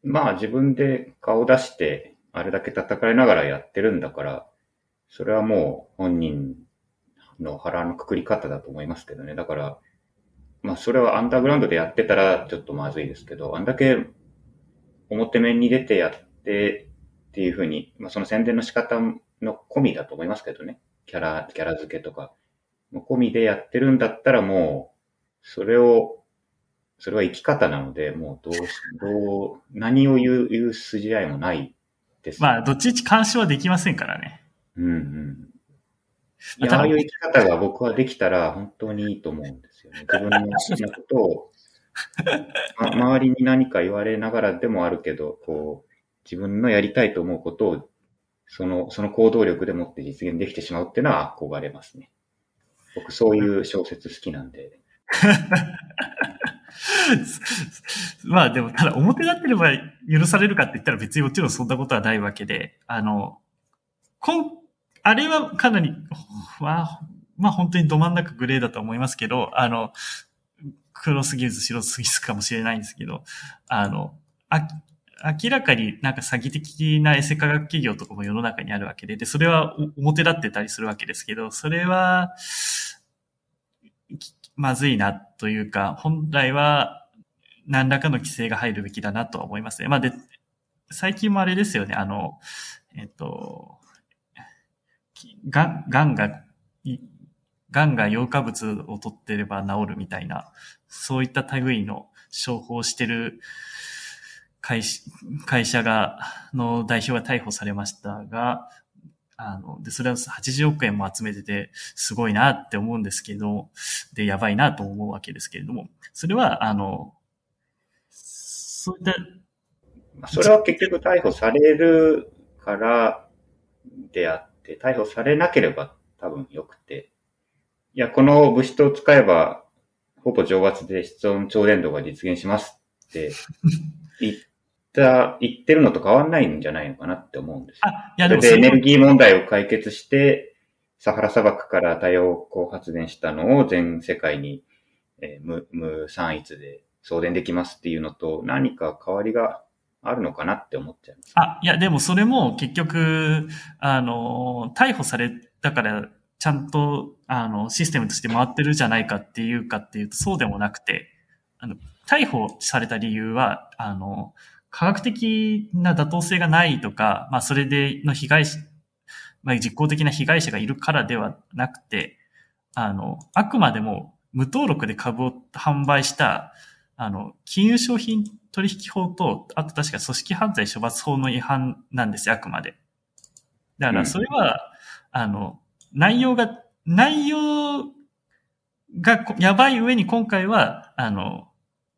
まあ自分で顔出して、あれだけ叩かれながらやってるんだから、それはもう本人の腹のくくり方だと思いますけどね。だから、まあそれはアンダーグラウンドでやってたらちょっとまずいですけど、あんだけ表面に出てやってっていうふうに、まあその宣伝の仕方の込みだと思いますけどね。キャラ、キャラ付けとか。込みでやってるんだったらもう、それをそれは生き方なので、もうどうし、どう、何を言う、言う筋合いもないです、まあ、どっちみち干渉はできませんからね。うんうん。いや、ああいう生き方が僕はできたら本当にいいと思うんですよね。自分の好きなことを、ま、周りに何か言われながらでもあるけど、こう、自分のやりたいと思うことを、その、その行動力でもって実現できてしまうっていうのは憧れますね。僕そういう小説好きなんで。まあでも、ただ表立ってれば許されるかって言ったら別にもちろんそんなことはないわけで、あの、こん、あれはかなり、まあ、まあ本当にど真ん中グレーだと思いますけど、あの、黒すぎず白すぎずかもしれないんですけど、あの、あ、明らかになんか詐欺的なエセ科学企業とかも世の中にあるわけで、で、それは表立ってたりするわけですけど、それは、まずいなというか、本来は何らかの規制が入るべきだなとは思いますね。まあで、最近もあれですよね、あの、えっと、がん、がんが、がんが溶化物を取ってれば治るみたいな、そういった類の商法をしてる会会社が、の代表が逮捕されましたが、あの、で、それは80億円も集めてて、すごいなって思うんですけど、で、やばいなと思うわけですけれども、それは、あの、そういった。それは結局逮捕されるからであって、逮捕されなければ多分良くて、いや、この物質を使えば、ほぼ上圧で室温超伝導が実現しますって言った言ってるのと変わんないんじゃないのかなって思うんですよ。あ、いやでもそれでエネルギー問題を解決して、サハラ砂漠から太陽光発電したのを全世界にえー無、無散逸で送電できますっていうのと何か変わりがあるのかなって思っちゃいます。あ、いや、でもそれも結局、あの、逮捕されたから、ちゃんと、あの、システムとして回ってるじゃないかっていうかっていうと、そうでもなくて、あの、逮捕された理由は、あの、科学的な妥当性がないとか、まあ、それでの被害者、まあ、実効的な被害者がいるからではなくて、あの、あくまでも無登録で株を販売した、あの、金融商品取引法と、あと確か組織犯罪処罰法の違反なんですよ、あくまで。だから、それは、あの、内容が、内容がこやばい上に今回は、あの、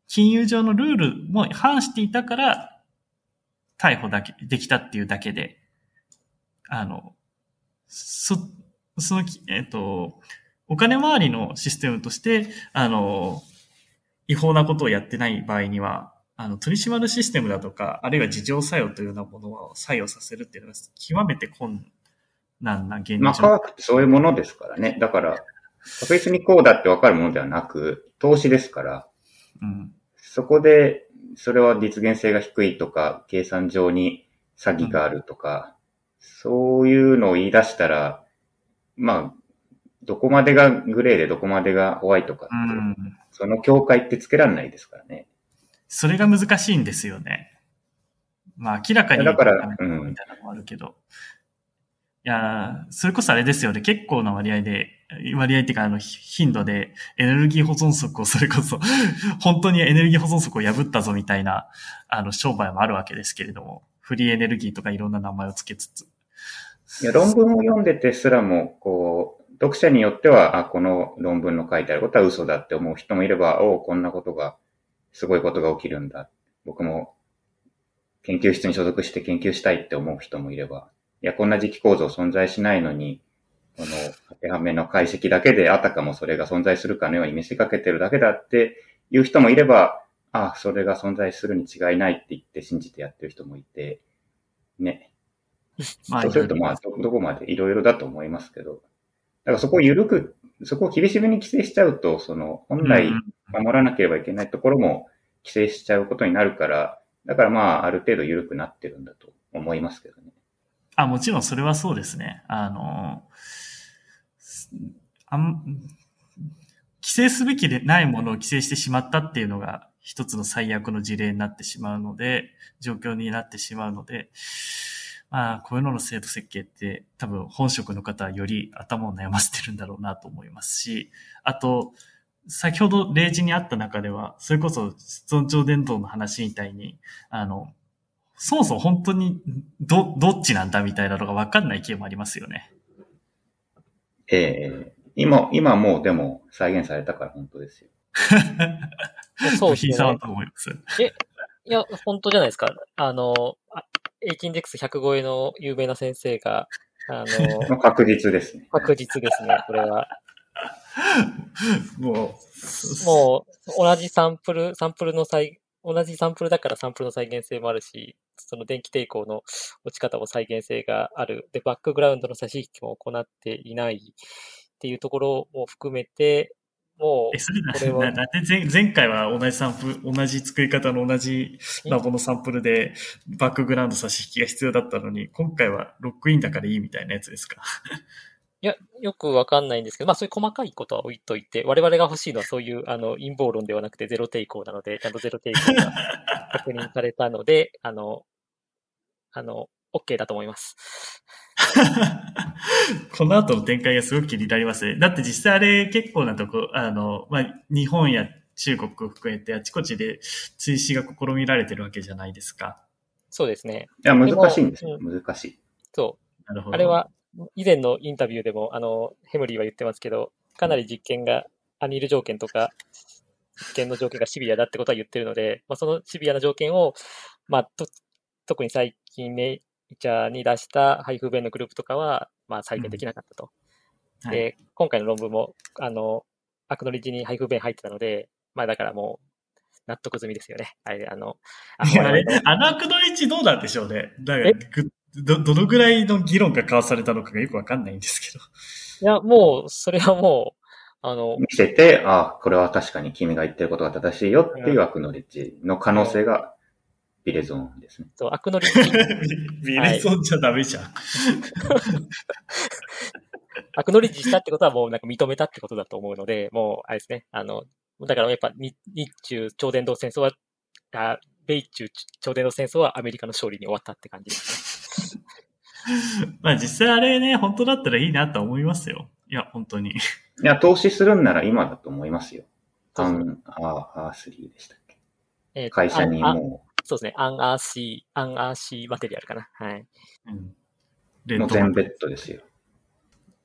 金融上のルールも反していたから、逮捕だけ、できたっていうだけで、あの、そ、その、えっと、お金回りのシステムとして、あの、違法なことをやってない場合には、あの、取り締まるシステムだとか、あるいは自浄作用というようなものを作用させるっていうのは、極めて困難な現状。まあ、科学ってそういうものですからね。だから、確実にこうだってわかるものではなく、投資ですから、うん。そこで、それは実現性が低いとか、計算上に詐欺があるとか、そういうのを言い出したら、まあ、どこまでがグレーでどこまでがホワイトかって、うん。その境界ってつけられないですからね。それが難しいんですよね。まあ明らかに。だからうんみたいなのもあるけど。いや、それこそあれですよね。結構な割合で、割合っていうか、あの、頻度でエネルギー保存則をそれこそ、本当にエネルギー保存則を破ったぞみたいな、あの、商売もあるわけですけれども、フリーエネルギーとかいろんな名前を付けつつ。いや論文を読んでてすらも、こう、読者によっては、あ、この論文の書いてあることは嘘だって思う人もいれば、おうこんなことが、すごいことが起きるんだ。僕も研究室に所属して研究したいって思う人もいれば、いや、こんな時期構造存在しないのに、この当てはめの解析だけであたかもそれが存在するかのように見せかけてるだけだっていう人もいれば、あ、それが存在するに違いないって言って信じてやってる人もいて、ね。まそうすると、まあ、どどこまでいろいろだと思いますけど、だからそこを緩く、そこを厳しめに規制しちゃうと、その、本来うん守らなければいけないところも規制しちゃうことになるから、だからまあ、ある程度緩くなってるんだと思いますけどね。あ、もちろんそれはそうですね。あの、あん規制すべきでないものを規制してしまったっていうのが一つの最悪の事例になってしまうので、状況になってしまうので、まあ、こういうのの制度設計って多分本職の方はより頭を悩ませてるんだろうなと思いますし、あと、先ほど例示にあった中では、それこそ室温超伝導の話みたいに、あの、そもそも本当にど、どっちなんだみたいなのが分かんない系もありますよね。ええ今、今もうでも再現されたから本当ですよ。そうですね部品さんはどう思いますいや、本当じゃないですか。あの、あ H インデックス100超えの有名な先生が、あの、ま あ確実ですね。確実ですね、これは。もう、もう、同じサンプル、サンプルの再、同じサンプルだからサンプルの再現性もあるし、その電気抵抗の落ち方も再現性がある。で、バックグラウンドの差し引きも行っていないっていうところも含めて、もうえ、、それなこれはななんで前前回は同じサンプル、同じ作り方の同じラボのサンプルでバックグラウンド差し引きが必要だったのに、今回はロックインだからいいみたいなやつですか？いや、よくわかんないんですけど、まあそういう細かいことは置いといて、我々が欲しいのはそういう、あの、陰謀論ではなくてゼロ抵抗なので、ちゃんとゼロ抵抗が確認されたので、あの、あの、OK だと思います。この後の展開がすごく気になりますね。だって実際あれ結構なとこ、あの、まあ、日本や中国を含めてあちこちで追試が試みられてるわけじゃないですか。そうですね。いや、難しいんですよ。難しい。そう。なるほど。あれは、以前のインタビューでも、あの、ヘムリーは言ってますけど、かなり実験が、アニール条件とか、実験の条件がシビアだってことは言ってるので、まあ、そのシビアな条件を、まあ、と特に最近ネイチャーに出した配布弁のグループとかは、まあ、再現できなかったと。はいで、今回の論文も、あの、アクノリジに配布弁入ってたので、まあ、だからもう、納得済みですよね。あれ、あの、あの、アナクドリッチどうなんでしょうね。だからえぐど、どのぐらいの議論が交わされたのかがよくわかんないんですけど。いや、もう、それはもう、あの、見せて、ああ、これは確かに君が言ってることが正しいよっていうアクノレッジの可能性がビレゾーンですね。そうアクノレッジ、ビレゾンじゃダメじゃん。アクノレッジしたってことはもうなんか認めたってことだと思うので、もう、あれですね、あの、だからやっぱ日日中超伝導戦争は、あ米中超伝導戦争はアメリカの勝利に終わったって感じですね。まあ実際あれね、本当だったらいいなと思いますよ。いや、本当に。いや、投資するんなら今だと思いますよ。アン、アー、スリーでしたっけ？えーと会社にああもそうですね、アンアーシー、アンアーシーマテリアルかな。はい。うん。う、もう全ベッドですよ。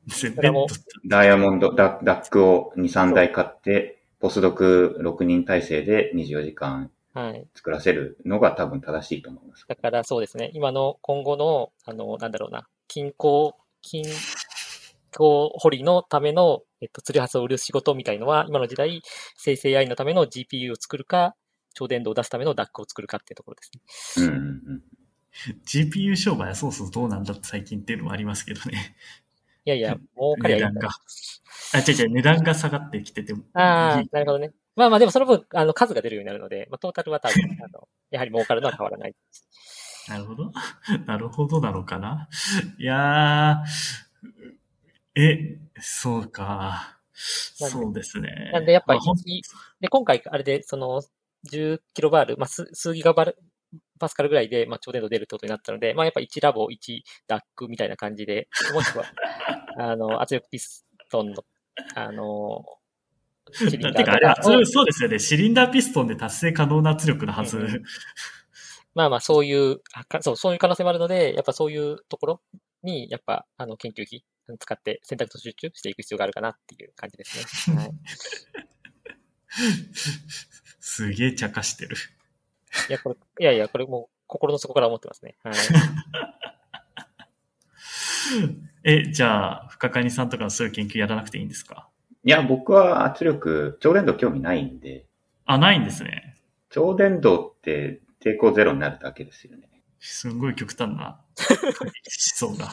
全それもダイヤモンド、ダダックを2、3台買って、ポスドク6人体制で24時間はい。作らせるのが多分正しいと思います。だからそうですね、今の今後の、あの、なんだろうな、均衡、均衡掘りのための、えっと、ツリーハスを売る仕事みたいのは、今の時代、生成 AI のための GPU を作るか、超電導を出すための DAC を作るかっていうところですね。うんうんうん。GPU 商売はそうそうどうなんだって最近っていうのもありますけどね。いやいや、儲かりゃい値段が。あ、違う違う、値段が下がってきてても。ああなるほどね。まあまあでもその分、あの、数が出るようになるので、まあトータルは多分、あの、やはり儲かるのは変わらない。なるほど。なるほどなのかな？いやー、え、そうか。そうですね。なんでやっぱりで、今回、あれで、その、10キロバール、まあ、数数ギガバル、パスカルぐらいで、まあ、超電導出るってことになったので、まあ、やっぱ1ラボ、1ダックみたいな感じで、もしくは、あの、圧力ピストンの、あの、シリンダーてかあれ、そうですよね。シリンダーピストンで達成可能な圧力のはず。うんまあまあ、そういう、あかそう、そういう可能性もあるので、やっぱそういうところに、やっぱ、あの、研究費使って選択と集中していく必要があるかなっていう感じですね。はい。すげえ茶化してる。いや、これ、いやいや、これもう心の底から思ってますね。はい。え、じゃあ、深谷さんとかのそういう研究やらなくていいんですか？いや、僕は圧力、超電導興味ないんで、あ、ないんですね。超電導って抵抗ゼロになるだけですよね。すんごい極端な思想が。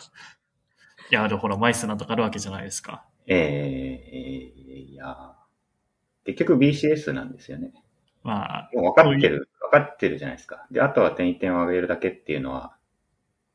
いや、でもほら、マイスなんとかあるわけじゃないですか。えー、えーいや、結局 BCS なんですよね。まあ、もう分かってる、分かってるじゃないですか。で、あとは点一点を上げるだけっていうのは、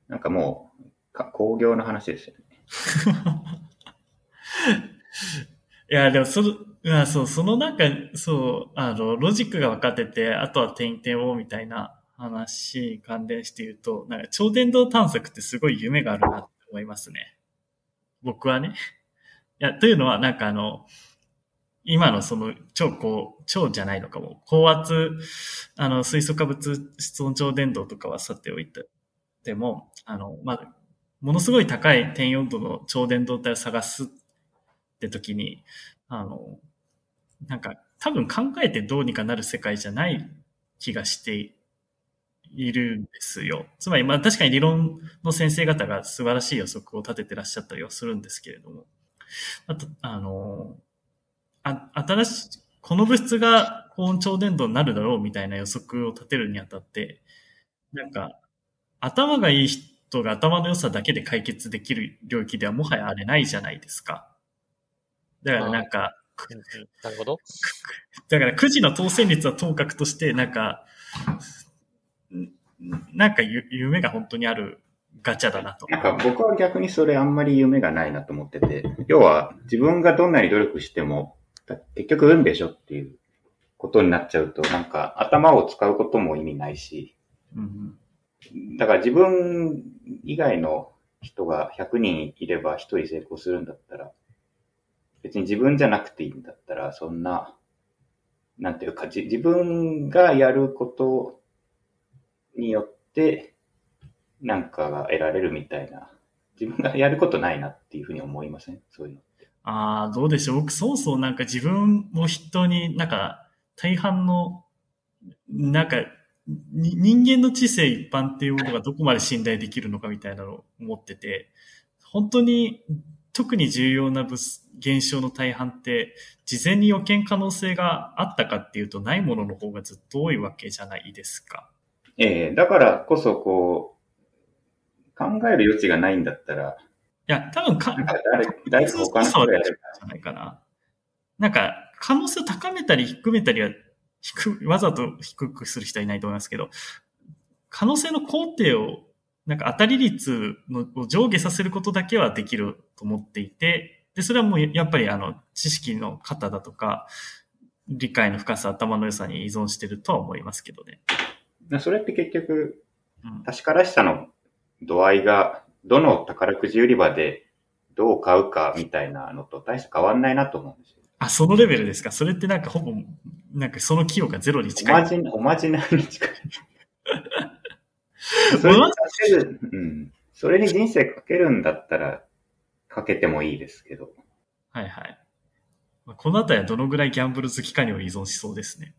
なんかもう、か工業の話ですよね。いや、でも、その、あそう、そのなんか、そう、あの、ロジックが分かってて、あとは点々をみたいな話に関連して言うと、なんか、超電導探索ってすごい夢があるなって思いますね。僕はね。いや、というのは、なんかあの、今のその超高、超じゃないのかも、高圧、あの、水素化物室温超電導とかはさておいて、でも、あの、まあ、ものすごい高い点温度の超電導体を探すって時に、あの、なんか多分考えてどうにかなる世界じゃない気がしているんですよ。つまり、まあ確かに理論の先生方が素晴らしい予測を立ててらっしゃったりはするんですけれども、あと、あの、あ新しい、この物質が高温超電導になるだろうみたいな予測を立てるにあたって、なんか、頭がいい人が頭の良さだけで解決できる領域ではもはやあれないじゃないですか。だからなんか、うんうんなるほど。だからくじの当選率は当確として、なんか、んなんかゆ夢が本当にあるガチャだなと。なんか僕は逆にそれあんまり夢がないなと思ってて、要は自分がどんなに努力しても、だ結局運でしょっていうことになっちゃうと、なんか頭を使うことも意味ないし、うんだから自分以外の人が100人いれば1人成功するんだったら、別に自分じゃなくていいんだったら、そんな、なんていうか、自分がやることによって、なんかが得られるみたいな、自分がやることないなっていうふうに思いません？そういうの。ああ、どうでしょう。僕、そうそうなんか自分も人になんか大半の、なんか人間の知性一般っていうものがどこまで信頼できるのかみたいなのを思ってて、本当に特に重要な物現象の大半って事前に予見可能性があったかっていうとないものの方がずっと多いわけじゃないですか。ええだからこそこう、考える余地がないんだったら、いや、多分かなん、か誰、誰か他の人がやじゃないかな。なんか可能性を高めたり低めたりは、低わざと低くする人はいないと思いますけど、可能性の工程を、なんか当たり率のを上下させることだけはできると思っていて、で、それはもうやっぱりあの、知識の方だとか、理解の深さ、頭の良さに依存してるとは思いますけどね。それって結局、うん、確からしさの度合いが、どの宝くじ売り場でどう買うかみたいなのと大して変わんないなと思うんですよ。あ、そのレベルですか？それってなんかほぼ、なんかその器用がゼロにお近い。まじ、おまじないに近い。それにかける、うん。それに人生かけるんだったら、かけてもいいですけど。はいはい。まあこのあたりはどのぐらいギャンブル好きかにも依存しそうですね。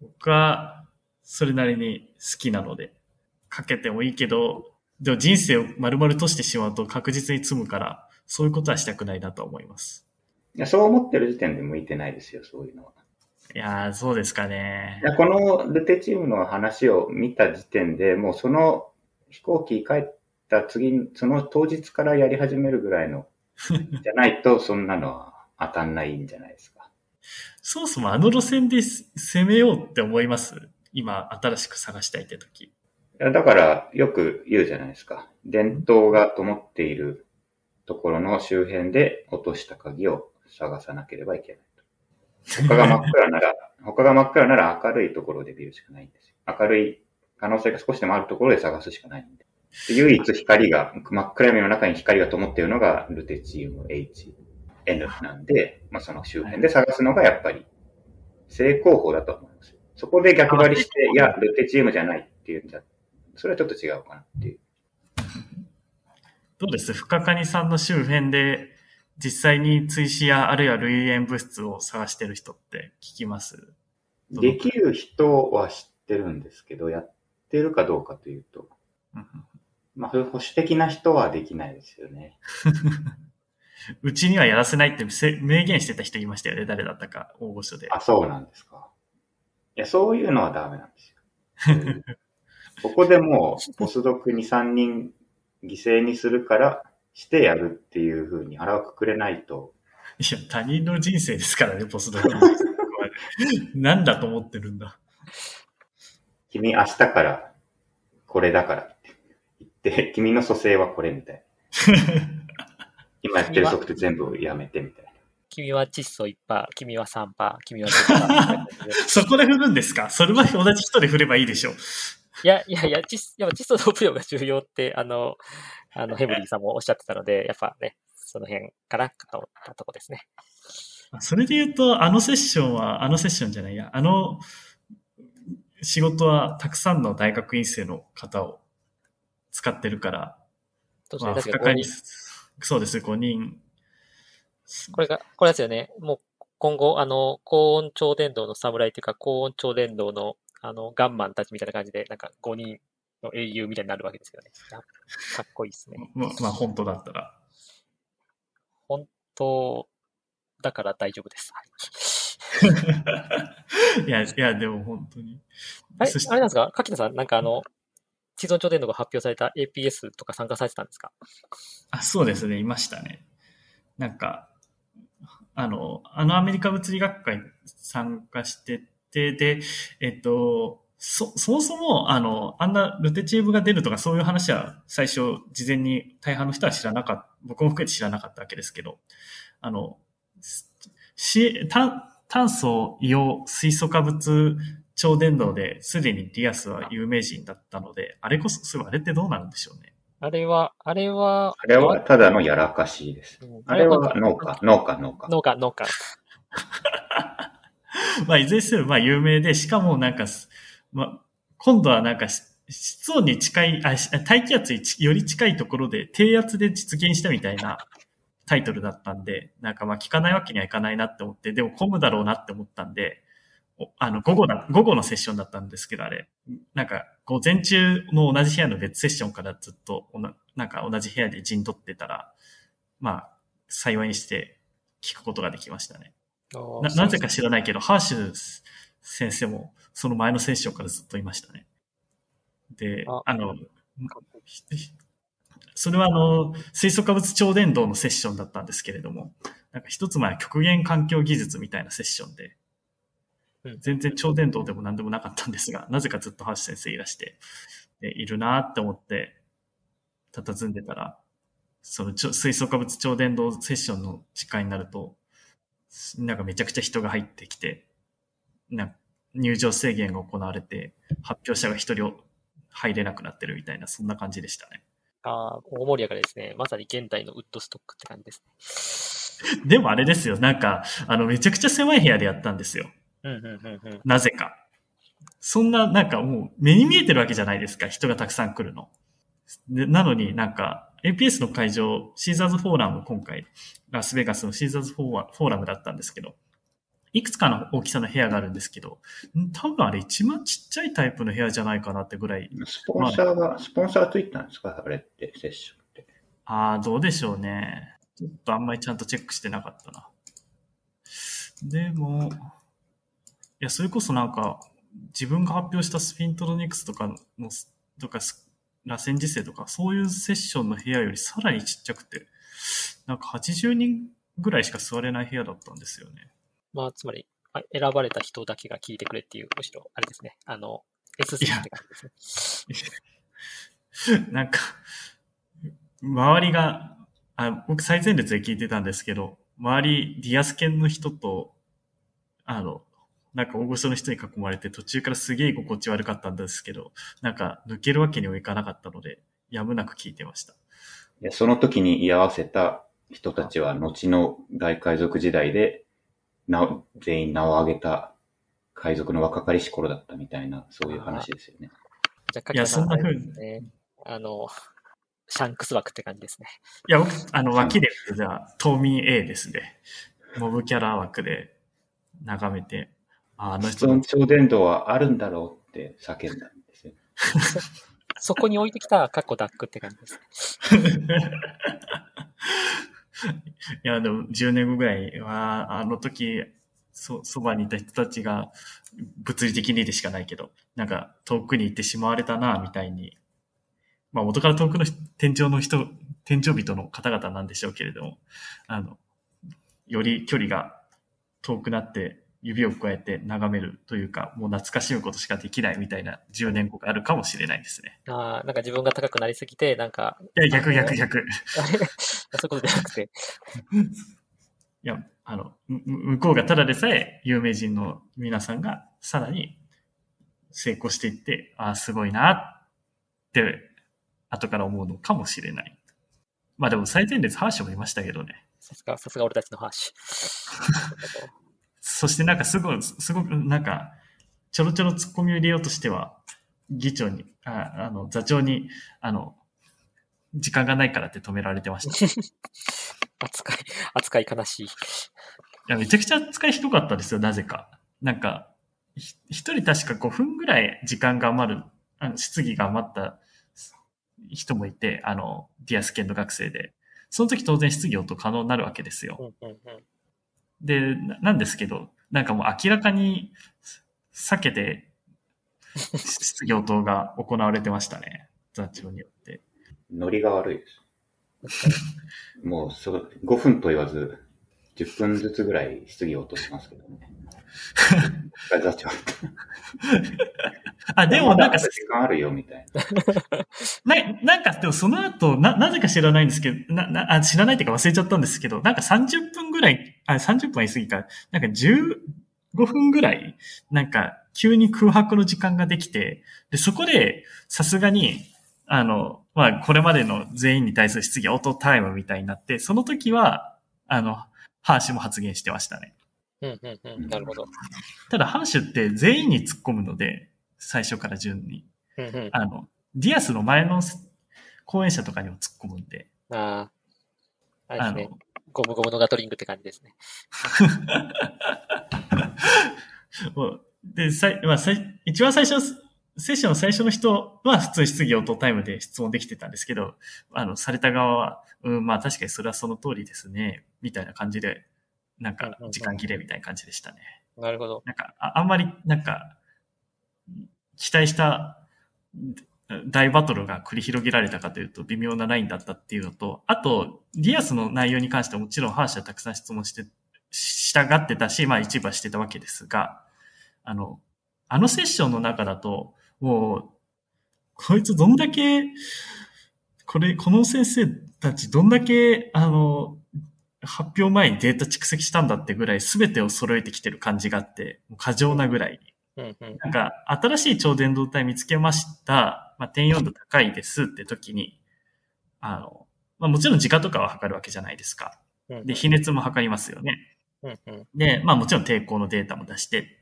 僕は、それなりに好きなので、かけてもいいけど、でも人生を丸々としてしまうと確実に積むから、そういうことはしたくないなと思います。いや、そう思ってる時点で向いてないですよ、そういうのは。いやー、そうですかねい。やこのルテチームの話を見た時点でもうその飛行機帰った次に、その当日からやり始めるぐらいの、じゃないとそんなのは当たんないんじゃないですか。そもそもあの路線で攻めようって思います？今、新しく探したいって時。いやだからよく言うじゃないですか。伝統が灯っているところの周辺で落とした鍵を探さなければいけないと。他が真っ暗なら、他が真っ暗なら明るいところで見るしかないんですよ。明るい可能性が少しでもあるところで探すしかないんで。で唯一光が、真っ暗闇の中に光が灯っているのがルテチウム HN なんで、まあその周辺で探すのがやっぱり正攻法だと思います。そこで逆張りして、いや、ルテチウムじゃないっていうんじゃ、それはちょっと違うかなっていう。どうです？深谷さんの周辺で実際に追試やあるいは類塩物質を探してる人って聞きます？できる人は知ってるんですけど、やってるかどうかというと、うんまあ、保守的な人はできないですよね。うちにはやらせないってせ明言してた人いましたよね。誰だったか、大御所で。あ、そうなんですか。いや、そういうのはダメなんですよ。う んここでもう、ポスドクに3人犠牲にするから、してやるっていう風に腹をくくれないと、いや、他人の人生ですからね、ポスドク。なんだと思ってるんだ。君明日からこれだからって言って、君の蘇生はこれみたいな。今やってるソフト全部やめてみたいな。君は窒素1%、君は3%、君は10%。そこで振るんですか？それは同じ人で振ればいいでしょう。いや、いやいや、窒素の付与が重要って、あの、あの、ヘブリーさんもおっしゃってたので、やっぱね、その辺かなと思ったとこですね。それで言うと、あのセッションは、あのセッションじゃないや、あの仕事はたくさんの大学院生の方を使ってるから、まあ、確かにこそうです、5人。これが、これですよね。もう今後、あの、高温超電導の侍っていうか、高温超電導の、あの、ガンマンたちみたいな感じで、なんか5人の英雄みたいになるわけですよね。あかっこいいですね。ままあ、本当だったら。本当、だから大丈夫です。いや、いや、でも本当に。あれ、あれなんですか？柿田さん、なんかあの、地存超電導が発表された APS とか参加されてたんですか？あ、そうですね、いましたね。なんか、あの、あのアメリカ物理学会に参加してて、で、えっと、そ、そもそも、あの、あんなルテチウムが出るとかそういう話は最初、事前に大半の人は知らなかった、僕も含めて知らなかったわけですけど、あの、し、炭炭素、硫黄、水素化物超伝導ですでにディアスは有名人だったので、あれこそ、そういえばあれってどうなるんでしょうね？あれは、あれは、あれはただのやらかしです。うんあれは農家、農家、農家。農家、農家。まあ、いずれにせよ、まあ、有名で、しかもなんかす、まあ、今度はなんかし、室温に近い、あ、し大気圧にちより近いところで低圧で実現したみたいなタイトルだったんで、なんかまあ聞かないわけにはいかないなって思って、でも混むだろうなって思ったんで、おあの、午後だ、午後のセッションだったんですけど、あれ。なんか、午前中の同じ部屋の別セッションからずっとおな、なんか同じ部屋で陣取ってたら、まあ、幸いにして聞くことができましたね。ななぜか知らないけど、ハーシュ先生もその前のセッションからずっといましたね。で、ああの、ひそれはあの、水素化物超伝導のセッションだったんですけれども、なんか一つ前は極限環境技術みたいなセッションで、うん全然超伝導でも何でもなかったんですが、なぜかずっと橋先生いらして、でいるなって思って、佇んでたら、そのちょ水素化物超伝導セッションの時間になると、なんかめちゃくちゃ人が入ってきて、なんか入場制限が行われて、発表者が一人入れなくなってるみたいな、そんな感じでしたね。ああ、大盛り上がりですね。まさに現代のウッドストックって感じですね。でもあれですよ、なんか、あの、めちゃくちゃ狭い部屋でやったんですよ。うん、うん、うん、うん。なぜか。そんな、なんかもう目に見えてるわけじゃないですか、人がたくさん来るの。でなのになんか、APS の会場、シーザーズフォーラム、今回、ラスベガスのシーザーズフォーラムだったんですけど、いくつかの大きさの部屋があるんですけど、ん多分あれ一番ちっちゃいタイプの部屋じゃないかなってぐらい、スポンサーが、スポンサーついたんですか？あれって、セッションって。ああ、どうでしょうね。ちょっとあんまりちゃんとチェックしてなかったな。でも、いや、それこそなんか、自分が発表したスピントロニクスとかの、とか、ス螺旋時世とか、そういうセッションの部屋よりさらにちっちゃくて、なんか80人ぐらいしか座れない部屋だったんですよね。まあ、つまり、あ選ばれた人だけが聞いてくれっていう、むしろ、あれですね。あの、S いやって感じですね。なんか、周りが、あ僕最前列で聞いてたんですけど、周り、ディアス犬の人と、あの、なんか大御所の人に囲まれて途中からすげえ居心地悪かったんですけど、なんか抜けるわけにはいかなかったので、やむなく聞いてました。いやその時に居合わせた人たちは、後の大海賊時代で、な全員名を挙げた海賊の若かりし頃だったみたいな、そういう話ですよね。じゃあ、いや、そんな風に。ですね。あの、シャンクス枠って感じですね。いや、僕、あの、脇で、じゃあ、島民 A ですね。モブキャラ枠で眺めて、ああの人超伝導はあるんだろうって叫んだんですよ。そこに置いてきたカッコダックって感じですね。いや、でも10年後ぐらいは、あの時、そ、そばにいた人たちが、物理的にでしかないけど、なんか遠くに行ってしまわれたな、みたいに。まあ元から遠くの天井の人、天井人の方々なんでしょうけれども、あの、より距離が遠くなって指を加えて眺めるというか、もう懐かしむことしかできないみたいな10年後があるかもしれないですね。ああ、なんか自分が高くなりすぎて、なんか、いや、逆逆逆。あれ？そういうことじゃなくて、いや、あの、む向こうがただでさえ有名人の皆さんがさらに成功していって、ああ、すごいなって、後から思うのかもしれない。まあでも最前列ハーシュもいましたけどね。さすが、さすが俺たちの話。そしてなんかすごい、すごくなんか、ちょろちょろ突っ込みを入れようとしては、議長に、ああの、座長に、あの、時間がないからって止められてました。扱い、扱い悲しい。いや、めちゃくちゃ使いひどかったですよ、なぜか。なんか、ひ一人確か5分ぐらい時間が余る、あの、質疑が余った人もいて、あの、ディアス研の学生で。その時当然質疑応答可能になるわけですよ。うんうんうん。で、なんですけど、なんかもう明らかに避けて質疑応答が行われてましたね。座長によって。ノリが悪いです。もうそ、5分と言わず、10分ずつぐらい質疑応答しますけどね。座長。あ、でもなんか時間あるよ、みたいな。な、なんか、でもその後、な、なぜか知らないんですけど、な、な、あ、知らないっていうか忘れちゃったんですけど、なんか30分ぐらい、あ、30分は言い過ぎか、なんか15分ぐらい、なんか、急に空白の時間ができて、で、そこで、さすがに、あの、まあ、これまでの全員に対する質疑応答タイムみたいになって、その時は、あの、ハーシュも発言してましたね。うんうんうん。なるほど。ただ、ハーシュって全員に突っ込むので、最初から順に。うんうん。あの、ディアスの前の講演者とかにも突っ込むんで、ああ、あれあですねの。、ゴムゴムのガトリングって感じですね。で、さい、まあ、さい一番最初、セッションの最初の人は普通質疑応答タイムで質問できてたんですけど、あの、された側は、うん、まあ確かにそれはその通りですね、みたいな感じで、なんか時間切れみたいな感じでしたね。なるほど。なんか、ああんまり、なんか、期待した大バトルが繰り広げられたかというと微妙なラインだったっていうのと、あと、ディアスの内容に関してはもちろん反社たくさん質問して、従ってたし、まあ一部はしてたわけですが、あの、あのセッションの中だと、もう、こいつどんだけ、これ、この先生たちどんだけ、あの、発表前にデータ蓄積したんだってぐらい全てを揃えてきてる感じがあって、もう過剰なぐらいに。うんうん、なんか、新しい超伝導体見つけました。まあ、点4度高いですって時に、あの、まあ、もちろん時間とかは測るわけじゃないですか。で、比熱も測りますよね。で、まあもちろん抵抗のデータも出して、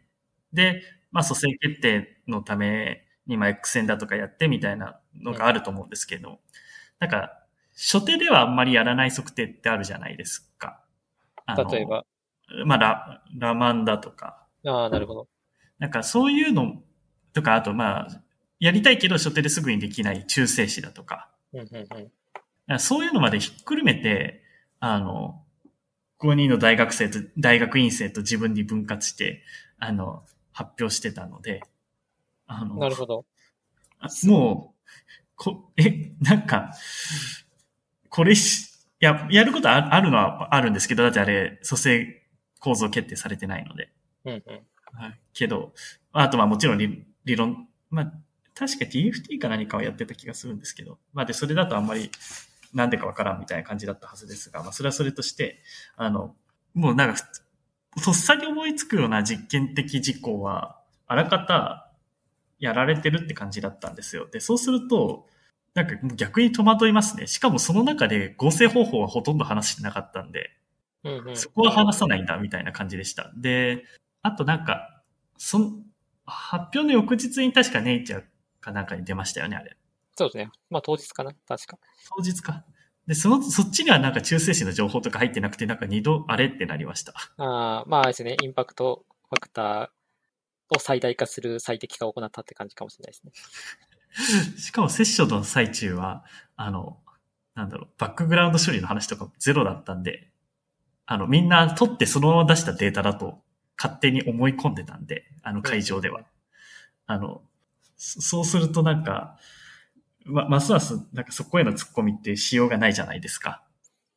で、まあ蘇生決定のために、まあ X 線だとかやってみたいなのがあると思うんですけど、うん、なんか、初手ではあんまりやらない測定ってあるじゃないですか。例えば？まあラ、ラマンダとか。ああ、なるほど。なんかそういうのとか、あとまあ、やりたいけど初手ですぐにできない中性子だとか。うんうんうん、そういうのまでひっくるめて、あの、5人の大学生と、大学院生と自分に分割して、あの、発表してたので、あの、なるほど。もう、こ、え、なんか、これし、や、やることあるのはあるんですけど、だってあれ、蘇生構造決定されてないので。うんうん。はい。けど、あとまあもちろん理理論、まあ、確か TFT か何かはやってた気がするんですけど、まあで、それだとあんまりなんでかわからんみたいな感じだったはずですが、まあそれはそれとして、あの、もうなんか、とっさに思いつくような実験的事項は、あらかたやられてるって感じだったんですよ。で、そうすると、なんか逆に戸惑いますね。しかもその中で合成方法はほとんど話してなかったんで、うんうん、そこは話さないんだみたいな感じでした。で、あとなんか、その、発表の翌日に確かネイチャーかなんかに出ましたよね、あれ。そうですね。まあ当日かな確か。当日か。で、その、そっちにはなんか中性子の情報とか入ってなくて、なんか二度あれってなりました。ああ、まあですね。インパクトファクターを最大化する最適化を行ったって感じかもしれないですね。しかもセッションの最中は、あの、なんだろう、バックグラウンド処理の話とかゼロだったんで、あの、みんな取ってそのまま出したデータだと勝手に思い込んでたんで、あの会場では。あの、そうするとなんか、ま、ますますなんかそこへの突っ込みってしようがないじゃないですか。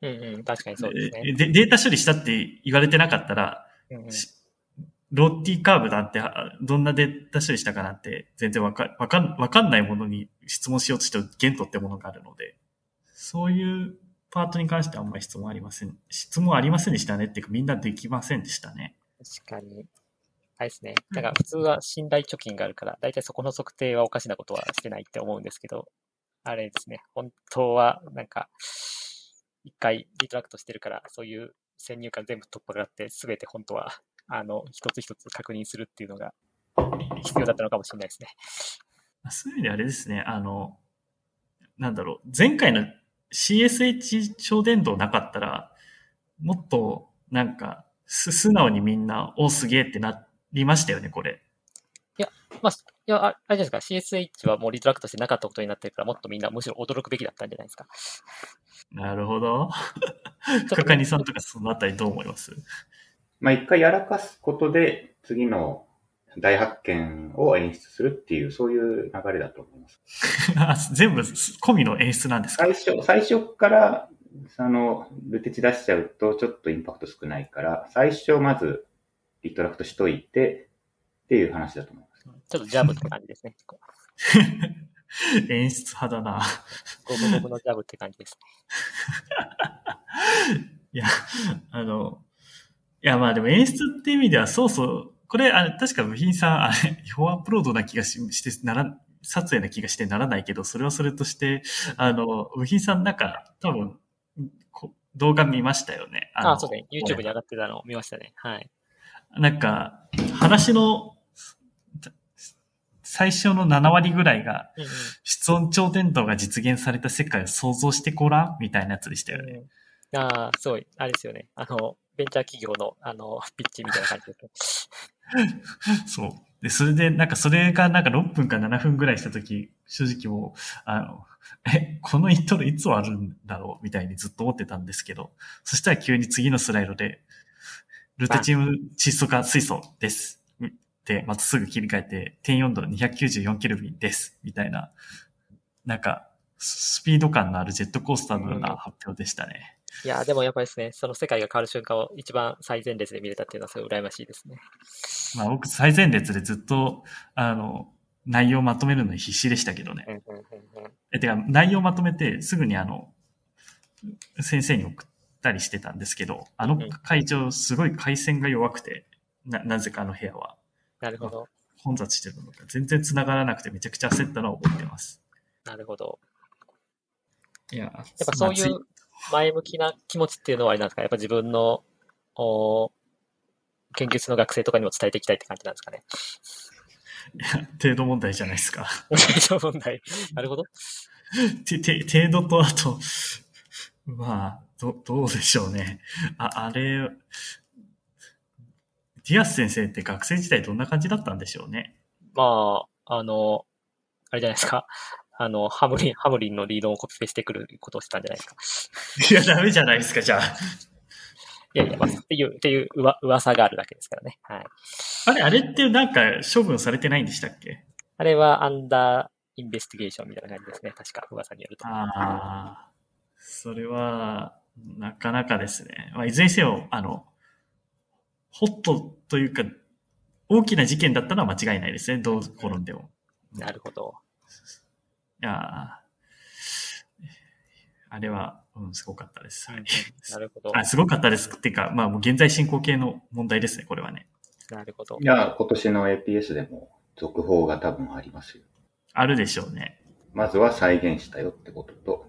うんうん、確かにそうですね。でデータ処理したって言われてなかったら、うんうん、ロッティカーブだって、どんなデータ処理したかなって全然わかわかんわかんないものに質問しようとしてゲントってものがあるので、そういうパートに関してはあんまり質問ありません。質問ありませんでしたねっていうかみんなできませんでしたね。確かに。あれですね。だから普通は信頼貯金があるから、だいたいそこの測定はおかしなことはしてないって思うんですけど、あれですね。本当はなんか、一回リトラクトしてるから、そういう先入観全部取っ払って、すべて本当はあの、一つ一つ確認するっていうのが必要だったのかもしれないですね。そういう意味であれですね、あの、なんだろう、前回の CSH 超電導なかったら、もっと、なんか、素直にみんな、おすげえってなりましたよね、これ。いや、まあ、いや、あれじゃないですか、CSH はもうリトラクトしてなかったことになってるから、もっとみんなむしろ驚くべきだったんじゃないですか。なるほど。かかにさんとかそのあたりどう思います？まあ一回やらかすことで、次の大発見を演出するっていう、そういう流れだと思います。全部込みの演出なんですか？最初、最初から、あの、ルテチ出しちゃうとちょっとインパクト少ないから、最初まずリトラクトしといてっていう話だと思います。ちょっとジャブって感じですね。演出派だな。ゴムゴムのジャブって感じですね。いや、あの、いや、まあでも演出っていう意味では、そうそう、これ、あれ、確か部品さん、あれ、違法アップロードな気がししてなら、撮影な気がしてならないけど、それはそれとして、あの、部品さんなんか、多分、動画見ましたよね。ああ、そうね。YouTube に上がってたのを見ましたね。はい。なんか、話の、最初の7割ぐらいが、室温超伝導が実現された世界を想像してごらんみたいなやつでしたよね。うん、ああ、すごい、あれですよね。あの、ベンチャー企業の、あの、ピッチみたいな感じで。そう。で、それで、なんかそれがなんか6分か7分ぐらいしたとき、正直もう、あの、え、このイントロいつ終わるんだろうみたいにずっと思ってたんですけど、そしたら急に次のスライドで、ルテチウム窒素化水素です。で、またすぐ切り替えて、点4度294ケルビンです。みたいななんか、スピード感のあるジェットコースターのような発表でしたね。いや、でもやっぱりですね、その世界が変わる瞬間を一番最前列で見れたっていうのはすごい羨ましいですね。まあ僕最前列でずっと、あの、内容をまとめるのに必死でしたけどね。うんうんうんうんえ、てか、内容をまとめてすぐにあの、先生に送ったりしてたんですけど、あの会長すごい回線が弱くて、な、なぜかあの部屋はなるほど。混雑してるのか全然繋がらなくてめちゃくちゃ焦ったのを覚えてます。なるほど。いや、やっぱそういう前向きな気持ちっていうのはあれなんですか？やっぱ自分の、お研究室の学生とかにも伝えていきたいって感じなんですかね？程度問題じゃないですか。そう問題。なるほど。て、て、程度とあと、まあ、ど、どうでしょうね。あ、あれ、ディアス先生って学生時代どんな感じだったんでしょうね？まあ、あの、あれじゃないですか。あの、ハムリン、ハムリンのリードをコピペしてくることをしてたんじゃないですか。いや、ダメじゃないですか、じゃあ。いやいや、まあ、っていう、っていうう、噂があるだけですからね。はい。あれ、あれってなんか処分されてないんでしたっけ？あれは under investigation みたいな感じですね。確か、噂によると。ああ、それは、なかなかですね。まあ、いずれにせよ、あの、ホットというか、大きな事件だったのは間違いないですね。どう転んでも。なるほど。いやーあれは、うん、すごかったです。はい なるほど。あすごかったです。っていうか、まあ、もう現在進行形の問題ですね、これはね。なるほどい。や、今年の APS でも続報が多分ありますよ。あるでしょうね。まずは再現したよってことと、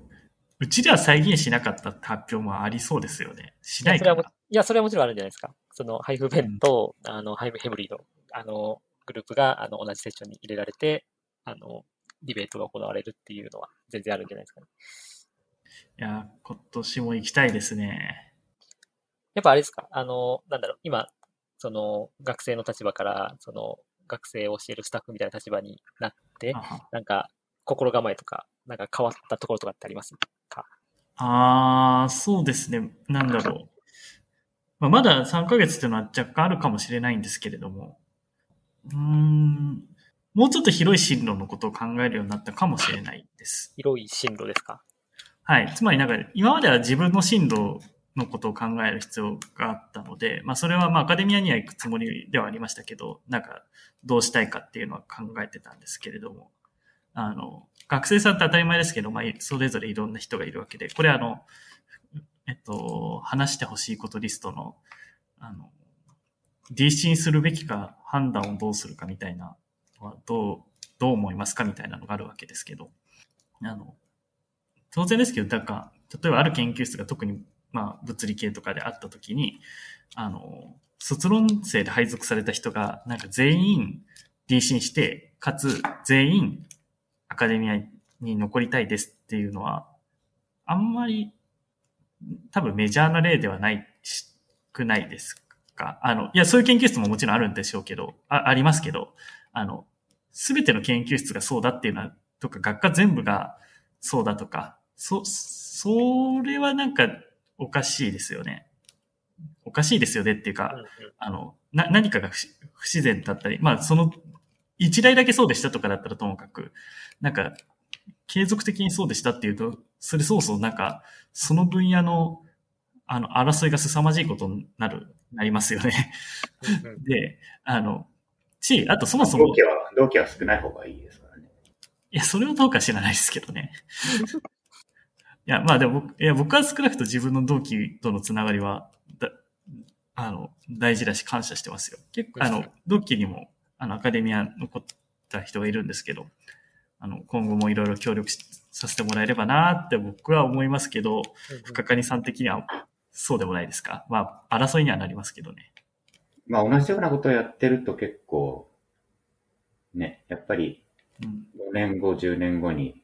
うちでは再現しなかったって発表もありそうですよね。しないかな。いや、それはもちろんあるんじゃないですか。その、ハイフベンと、あの、ハイムヘムリーの、あの、グループが、あの、同じセッションに入れられて、あの、ディベートが行われるっていうのは全然あるんじゃないですかね。いや、今年も行きたいですね。やっぱあれですか？あの、なんだろう、今、その、学生の立場から、その、学生を教えるスタッフみたいな立場になってなんか、心構えとか、なんか変わったところとかってありますか？あー、そうですね。なんだろう。まあ、まだ3ヶ月っていうのは若干あるかもしれないんですけれども、うーん、もうちょっと広い進路のことを考えるようになったかもしれないです。広い進路ですか？はい。つまりなんか、今までは自分の進路のことを考える必要があったので、まあそれはまあアカデミアには行くつもりではありましたけど、なんかどうしたいかっていうのは考えてたんですけれども、あの、学生さんって当たり前ですけど、まあそれぞれいろんな人がいるわけで、これあの、えっと、話してほしいことリストの、あの、DC にするべきか判断をどうするかみたいなのはどう、どう思いますかみたいなのがあるわけですけど、あの、当然ですけど、だか、例えばある研究室が特に、まあ、物理系とかであったときに、あの、卒論生で配属された人が、なんか全員 DC にして、かつ全員アカデミアに残りたいですっていうのは、あんまり、多分メジャーな例ではないし、くないですか？あの、いや、そういう研究室ももちろんあるんでしょうけど、あありますけど、あの、すべての研究室がそうだっていうのは、とか、学科全部がそうだとか、そ、それはなんかおかしいですよね。おかしいですよねっていうか、うんうんあの、な、何かが不自然だったり、まあその、一台だけそうでしたとかだったらともかく、なんか、継続的にそうでしたっていうと、それそうそうなんか、その分野の、あの、争いが凄まじいことになる、なりますよね。で、あの、し、あとそもそも同、期は、同期は少ない方がいいですからね。いや、それはどうか知らないですけどね。いや、まあでも僕、いや、僕は少なくとも自分の同期とのつながりは、だ、あの、大事だし感謝してますよ。結構、あの、同期にも、あの、アカデミア残った人がいるんですけど、あの、今後もいろいろ協力しさせてもらえればなって僕は思いますけど、深谷さん的にはそうでもないですか？まあ、争いにはなりますけどね。まあ同じようなことをやってると結構、ね、やっぱりうん。5年後、10年後に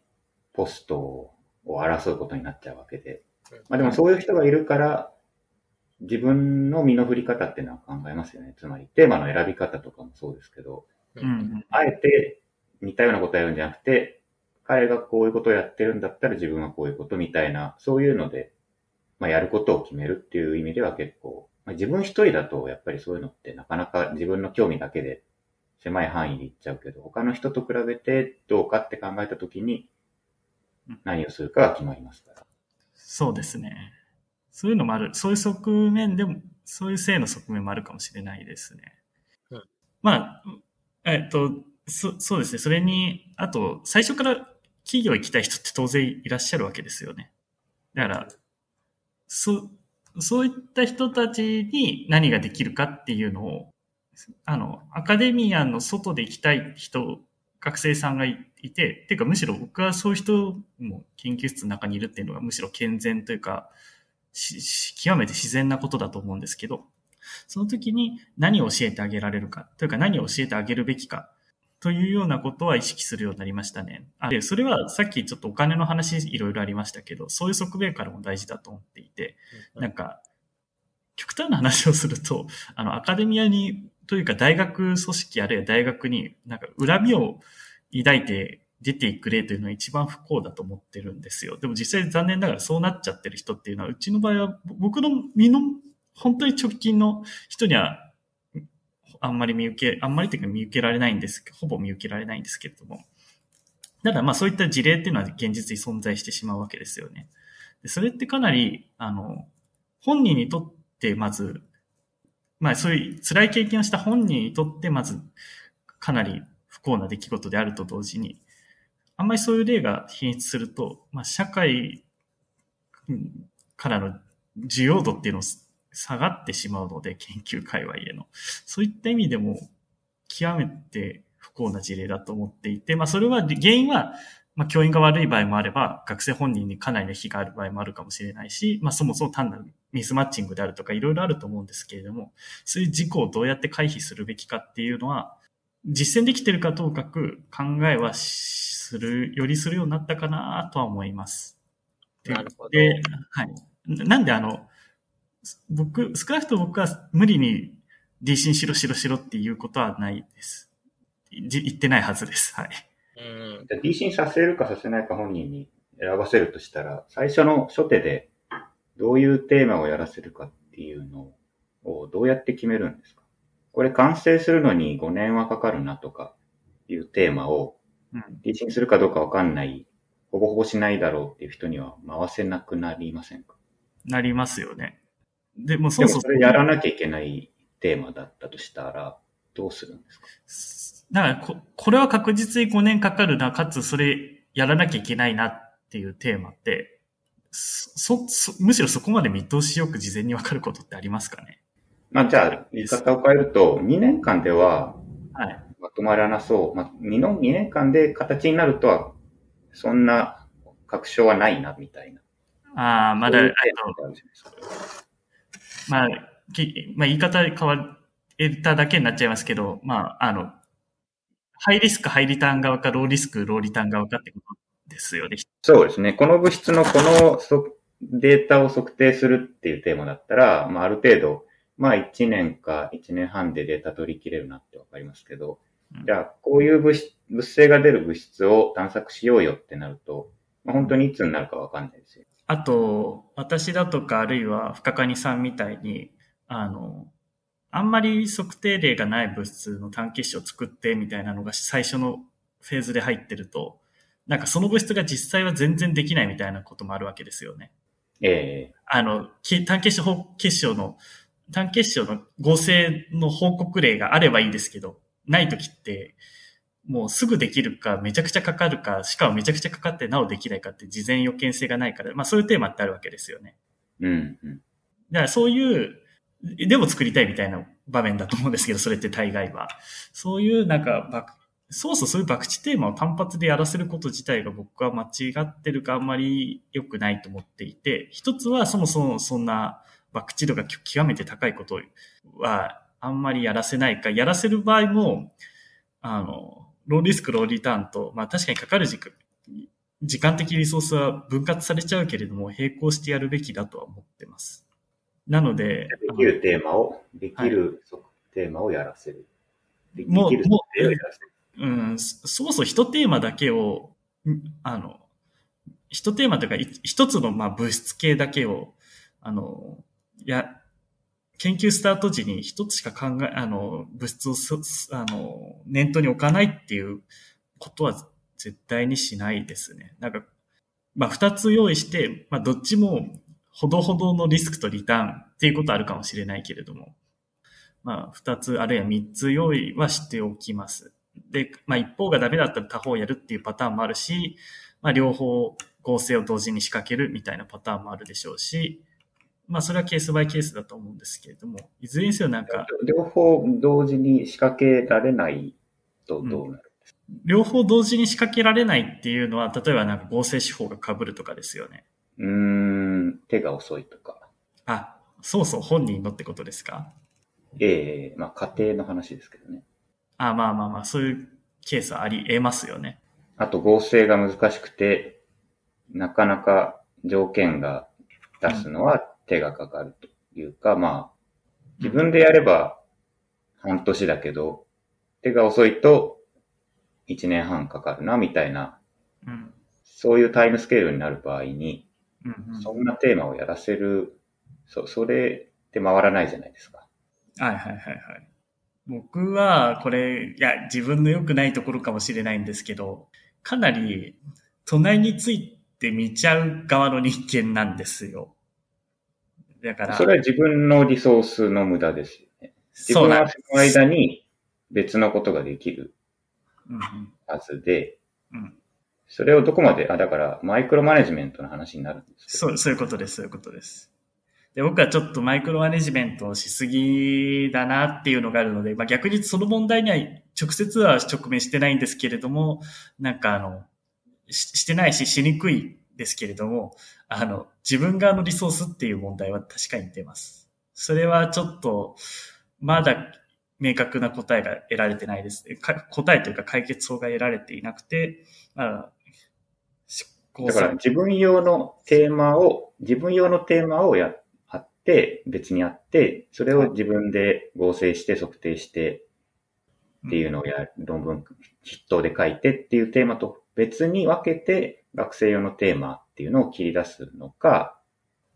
ポストを争うことになっちゃうわけで。まあでもそういう人がいるから、自分の身の振り方っていうのは考えますよね。つまりテーマの選び方とかもそうですけど。あえて似たようなことをやるんじゃなくて、彼がこういうことをやってるんだったら自分はこういうことみたいな、そういうので、まあやることを決めるっていう意味では結構、まあ、自分一人だとやっぱりそういうのってなかなか自分の興味だけで狭い範囲でいっちゃうけど、他の人と比べてどうかって考えたときに、何をするかが決まりますから。そうですね。そういうのもある。そういう側面でも、そういう性の側面もあるかもしれないですね。うん、まあ、えっと、そそうですね。それに、あと、最初から企業行きたい人って当然いらっしゃるわけですよね。だから、そ、そういった人たちに何ができるかっていうのを、あの、アカデミアの外で行きたい人、学生さんがいて、ていうかむしろ僕はそういう人も研究室の中にいるっていうのがむしろ健全というか、極めて自然なことだと思うんですけど、その時に何を教えてあげられるか、というか何を教えてあげるべきか、というようなことは意識するようになりましたね。あで、それはさっきちょっとお金の話いろいろありましたけど、そういう側面からも大事だと思っていて、なんか、極端な話をすると、あの、アカデミアに、というか大学組織あるいは大学になんか恨みを抱いて出ていく例というのは一番不幸だと思ってるんですよ。でも実際残念ながらそうなっちゃってる人っていうのは、うちの場合は僕の身の本当に直近の人にはあんまり見受け、あんまりというか見受けられないんですほぼ見受けられないんですけれども。ただまあそういった事例っていうのは現実に存在してしまうわけですよね。でそれってかなり、あの、本人にとってまず、まあそういう辛い経験をした本人にとってまずかなり不幸な出来事であると同時に、あんまりそういう例が品質すると、まあ、社会からの需要度っていうのを下がってしまうので、研究界隈への。そういった意味でも、極めて不幸な事例だと思っていて、まあそれは、原因は、まあ教員が悪い場合もあれば、学生本人にかなりの非がある場合もあるかもしれないし、まあそもそも単なるミスマッチングであるとかいろいろあると思うんですけれども、そういう事故をどうやって回避するべきかっていうのは、実践できてるかともかく考えはする、よりするようになったかなとは思います。なるほど。で、はい。なんであの、僕、少なくとも僕は無理に DC にしろしろしろっていうことはないです。言ってないはずです。はい。うん。じゃ DC にさせるかさせないか本人に選ばせるとしたら、最初の初手でどういうテーマをやらせるかっていうのをどうやって決めるんですか？これ完成するのに5年はかかるなとかいうテーマを DC にするかどうかわかんない、ほぼほぼしないだろうっていう人には回せなくなりませんか？なりますよね。でもそうそう。それやらなきゃいけないテーマだったとしたら、どうするんですか？だからこ、これは確実に5年かかるな、かつそれやらなきゃいけないなっていうテーマって、そ、そ、むしろそこまで見通しよく事前にわかることってありますかね？まあ、じゃあ、言い方を変えると、2年間では、はい。まとまらなそう。まあ、2の、2年間で形になるとは、そんな確証はないな、みたいな。ああ、まだ、あと、まあ、きまあ、言い方変わっただけになっちゃいますけど、まあ、あの、ハイリスク、ハイリターン側か、ローリスク、ローリターン側かってことですよね。そうですね。この物質のこのデータを測定するっていうテーマだったら、まあ、ある程度、まあ、1年か1年半でデータ取り切れるなってわかりますけど、じゃあ、こういう物質物性が出る物質を探索しようよってなると、まあ、本当にいつになるかわかんないですよ。あと、私だとか、あるいは深谷さんみたいに、あの、あんまり測定例がない物質の単結子を作ってみたいなのが最初のフェーズで入ってると、なんかその物質が実際は全然できないみたいなこともあるわけですよね。ええー、あの、単結子結晶の、単結晶の合成の報告例があればいいですけど、ない時って、もうすぐできるか、めちゃくちゃかかるか、しかもめちゃくちゃかかってなおできないかって事前予見性がないから、まあそういうテーマってあるわけですよね。うん、うん。だからそういう、でも作りたいみたいな場面だと思うんですけど、それって大概は。そういうなんか、そうそうそういう博打テーマを単発でやらせること自体が僕は間違ってるかあんまり良くないと思っていて、一つはそもそもそんな博打度が極めて高いことはあんまりやらせないか、やらせる場合も、あの、ローリスク、ローリターンと、まあ確かにかかる時間、時間的リソースは分割されちゃうけれども、並行してやるべきだとは思ってます。なので。できるテーマを、できる、はい、テーマをやらせる。できるテーマをやらせる。うん、そもそも一テーマだけを、あの、一テーマというか、一つのまあ物質系だけを、あの、や、研究スタート時に一つしか考え、あの、物質をあの、念頭に置かないっていうことは絶対にしないですね。なんか、まあ、二つ用意して、まあ、どっちもほどほどのリスクとリターンっていうことあるかもしれないけれども、まあ、二つあるいは三つ用意はしておきます。で、まあ、一方がダメだったら他方やるっていうパターンもあるし、まあ、両方合成を同時に仕掛けるみたいなパターンもあるでしょうし、まあ、それはケースバイケースだと思うんですけれども、いずれにせよなんか、両方同時に仕掛けられないとどうなる、両方同時に仕掛けられないっていうのは、例えばなんか合成手法が被るとかですよね。うーん、手が遅いとか。あ、そうそう、本人のってことですか？ええまあ家庭の話ですけどね。あ、まあまあまあ、そういうケースはあり得ますよね。あと合成が難しくて、なかなか条件が出すのは手がかかるというか、まあ、自分でやれば半年だけど、手が遅いと1年半かかるな、みたいな、うん。そういうタイムスケールになる場合に、うん、うん。そんなテーマをやらせる、そ、それって回らないじゃないですか。はいはいはいはい。僕は、これ、いや、自分の良くないところかもしれないんですけど、かなり、隣について見ちゃう側の人間なんですよ。だから、それは自分のリソースの無駄ですよね。自分その間に別のことができるはずで、うん。それをどこまで、あ、だから、マイクロマネジメントの話になるんですそう、そういうことです、そういうことです。で、僕はちょっとマイクロマネジメントをしすぎだなっていうのがあるので、まあ逆にその問題には直接は直面してないんですけれども、なんかあの、ししてないししにくいですけれども、あの、自分側のリソースっていう問題は確かに出ます。それはちょっと、まだ明確な答えが得られてないです。か答えというか解決法が得られていなくて、まあ、だから自分用のテーマを、自分用のテーマをや、あって、別にやって、それを自分で合成して測定してっていうのをや、論文筆頭で書いてっていうテーマと別に分けて学生用のテーマっていうのを切り出すのか、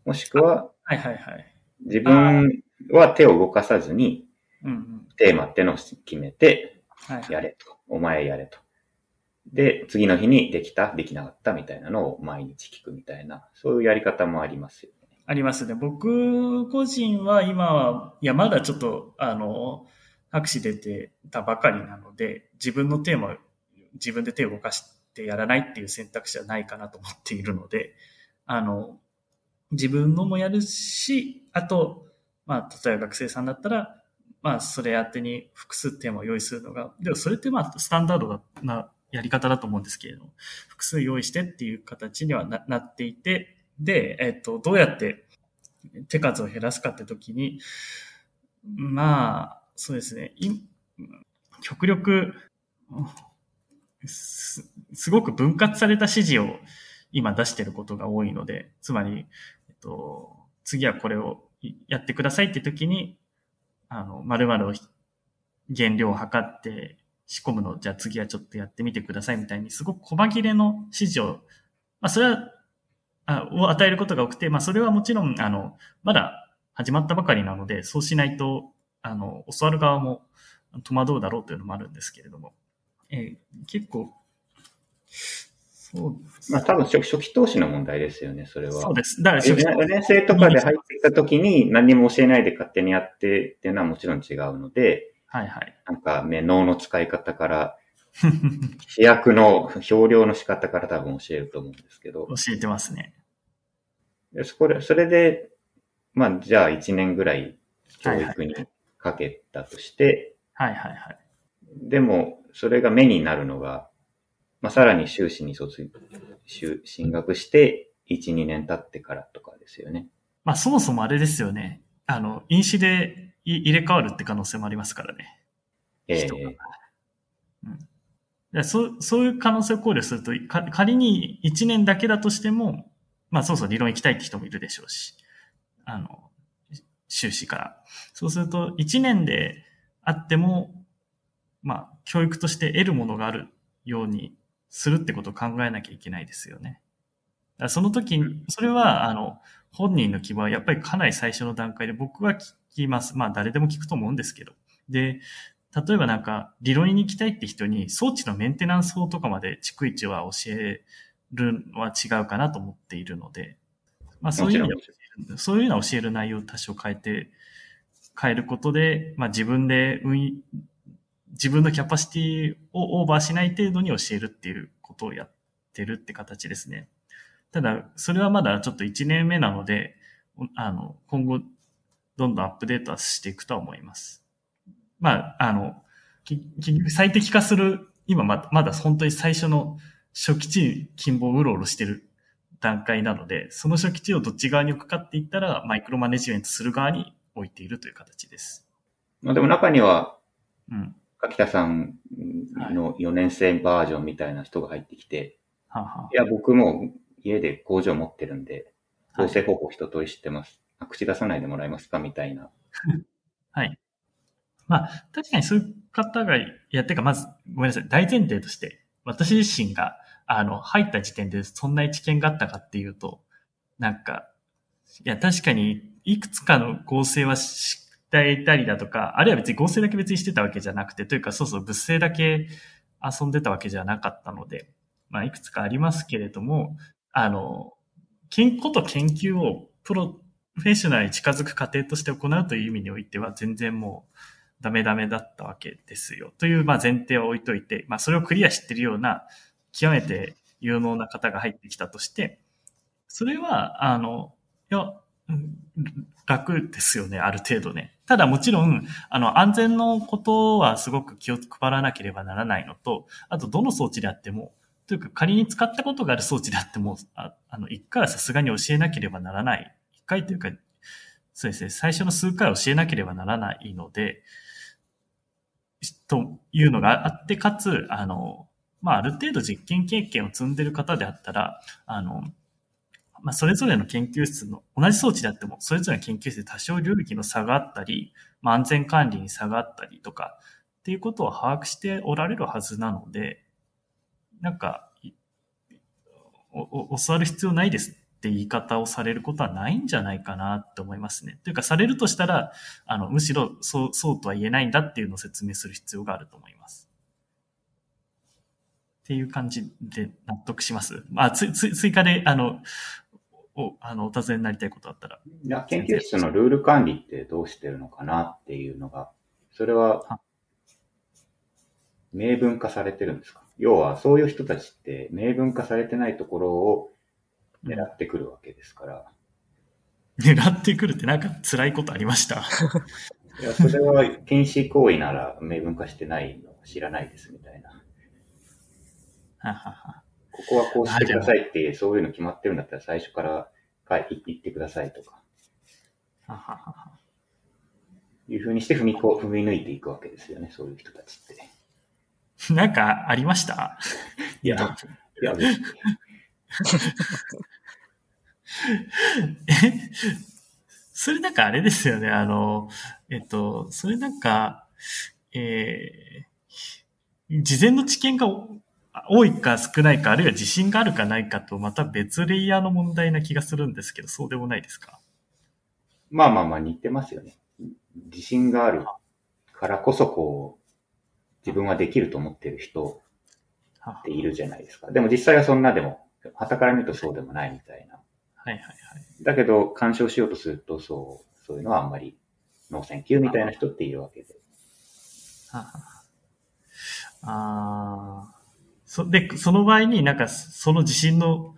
もしくははいはいはい。自分は手を動かさずにうんうん。テーマってのを決めて。やれと。お前やれと。で、次の日にできた、できなかったみたいなのを毎日聞くみたいな、そういうやり方もありますよね。ありますね。僕個人は今は、いや、まだちょっと、あの、博士出てたばかりなので、自分のテーマを自分で手を動かしてやらないっていう選択肢はないかなと思っているので、あの、自分のもやるし、あと、まあ、例えば学生さんだったら、まあ、それ宛てに複数テーマを用意するのが、でもそれってまあ、スタンダードなやり方だと思うんですけれども、複数用意してっていう形にはななっていて、で、えっと、どうやって手数を減らすかって時に、まあ、そうですね、い極力、すすごく分割された指示を今出してることが多いので、つまり、えっと、次はこれをやってくださいって時に、あの、〇〇を原料を測って仕込むの、じゃあ次はちょっとやってみてくださいみたいに、すごく細切れの指示を、まあ、それは、あを与えることが多くて、まあ、それはもちろん、あの、まだ始まったばかりなので、そうしないと、あの、教わる側も戸惑うだろうというのもあるんですけれども、えー結構、そうですまあ多分初初期投資の問題ですよね、それは。そうです。だから4初期年年生とかで入ってきた時に何も教えないで勝手にやってっていうのはもちろん違うので、はいはい。なんかね、脳の使い方から、飛躍の表量の仕方から多分教えると思うんですけど、教えてますね。でそこで、それで、まあじゃあ1年ぐらい教育にかけたとして、はいはいはい。でもそれが目になるのが、まあさらに修士に卒修進学して1、2年経ってからとかですよね。まあそもそもあれですよね。あの、飲酒でい入れ替わるって可能性もありますからね。ええ人がうんでそうそういう可能性を考慮すると、か仮に1年だけだとしても、まあそうそう理論行きたいって人もいるでしょうし、あの、修士から。そうすると、1年であっても、まあ、教育として得るものがあるようにするってことを考えなきゃいけないですよね。その時に、それは、あの、本人の希望はやっぱりかなり最初の段階で僕は聞きます。まあ誰でも聞くと思うんですけど。で、例えばなんか、理論に行きたいって人に装置のメンテナンス法とかまで逐一は教えるのは違うかなと思っているので、まあそういう意味でそういうのは教える内容を多少変えて、変えることで、まあ自分で運自分のキャパシティをオーバーしない程度に教えるっていうことをやってるって形ですね。ただ、それはまだちょっと1年目なので、あの、今後、どんどんアップデートはしていくとは思います。まあ、あの、結局最適化する、今ままだ本当に最初の初期値金棒をうろうろしてる段階なので、その初期値をどっち側に置くかって言ったら、マイクロマネジメントする側に置いているという形です。まあでも中には、うん。柿田さんの4年生バージョンみたいな人が入ってきて、はい、いや、僕も家で工場持ってるんで、構成方法一通り知ってます。はい、口出さないでもらえますか？みたいな。はい。まあ、確かにそういう方が、いや、てか、まず、ごめんなさい。大前提として、私自身が、あの、入った時点でそんな知見があったかっていうと、なんか、いや、確かに、いくつかの合成は知っていたりだとか、あるいは別に合成だけ別にしてたわけじゃなくて、というか、そうそう、物性だけ遊んでたわけじゃなかったので、まあ、いくつかありますけれども、あの、健康と研究をプロフェッショナルに近づく過程として行うという意味においては、全然もう、ダメダメだったわけですよ。という、まあ、前提を置いといて、まあ、それをクリアしてるような、極めて有能な方が入ってきたとして、それは、あの、いや、楽ですよね、ある程度ね。ただもちろん、あの、安全のことはすごく気を配らなければならないのと、あと、どの装置であっても、というか仮に使ったことがある装置であっても、ああの、一回はさすがに教えなければならない。一回というか、そうですね、最初の数回教えなければならないので、というのがあって、かつ、あの、まあ、ある程度実験経験を積んでる方であったら、あの、まあ、それぞれの研究室の、同じ装置であっても、それぞれの研究室で多少領域の差があったり、まあ、安全管理に差があったりとか、っていうことを把握しておられるはずなので、なんか、お、お教わる必要ないですって言い方をされることはないんじゃないかなって思いますね。というか、されるとしたら、あの、むしろそう、そうとは言えないんだっていうのを説明する必要があると思います。っていう感じで納得します。まあ、つ、つ、追加で、あの、お、あの、お尋ねになりたいことあったら。いや、研究室のルール管理ってどうしてるのかなっていうのが、それは、明文化されてるんですか？要は、そういう人たちって明文化されてないところを狙ってくるわけですから。狙ってくるってなんか辛いことありました？いや、それは禁止行為なら明文化してないの知らないですみたいな。はははここはこうしてくださいって、そういうの決まってるんだったら最初から言ってくださいとか。はははいうふうにして踏みこ踏み抜いていくわけですよね、そういう人たちって。なんかありました？いや、いや、え？それなんかあれですよね、あの、えっと、それなんか、えー、事前の知見が多いか少ないか、あるいは自信があるかないかと、また別レイヤーの問題な気がするんですけど、そうでもないですか？まあまあまあ似てますよね。自信があるからこそ、こう、自分はできると思ってる人っているじゃないですか。でも実際はそんなでも傍から見るとそうでもないみたいな。はいはいはい。だけど、干渉しようとすると、そう、そういうのはあんまり、ノーセンキューみたいな人っているわけで。はあ、あそ、で、その場合になんか、その自信の、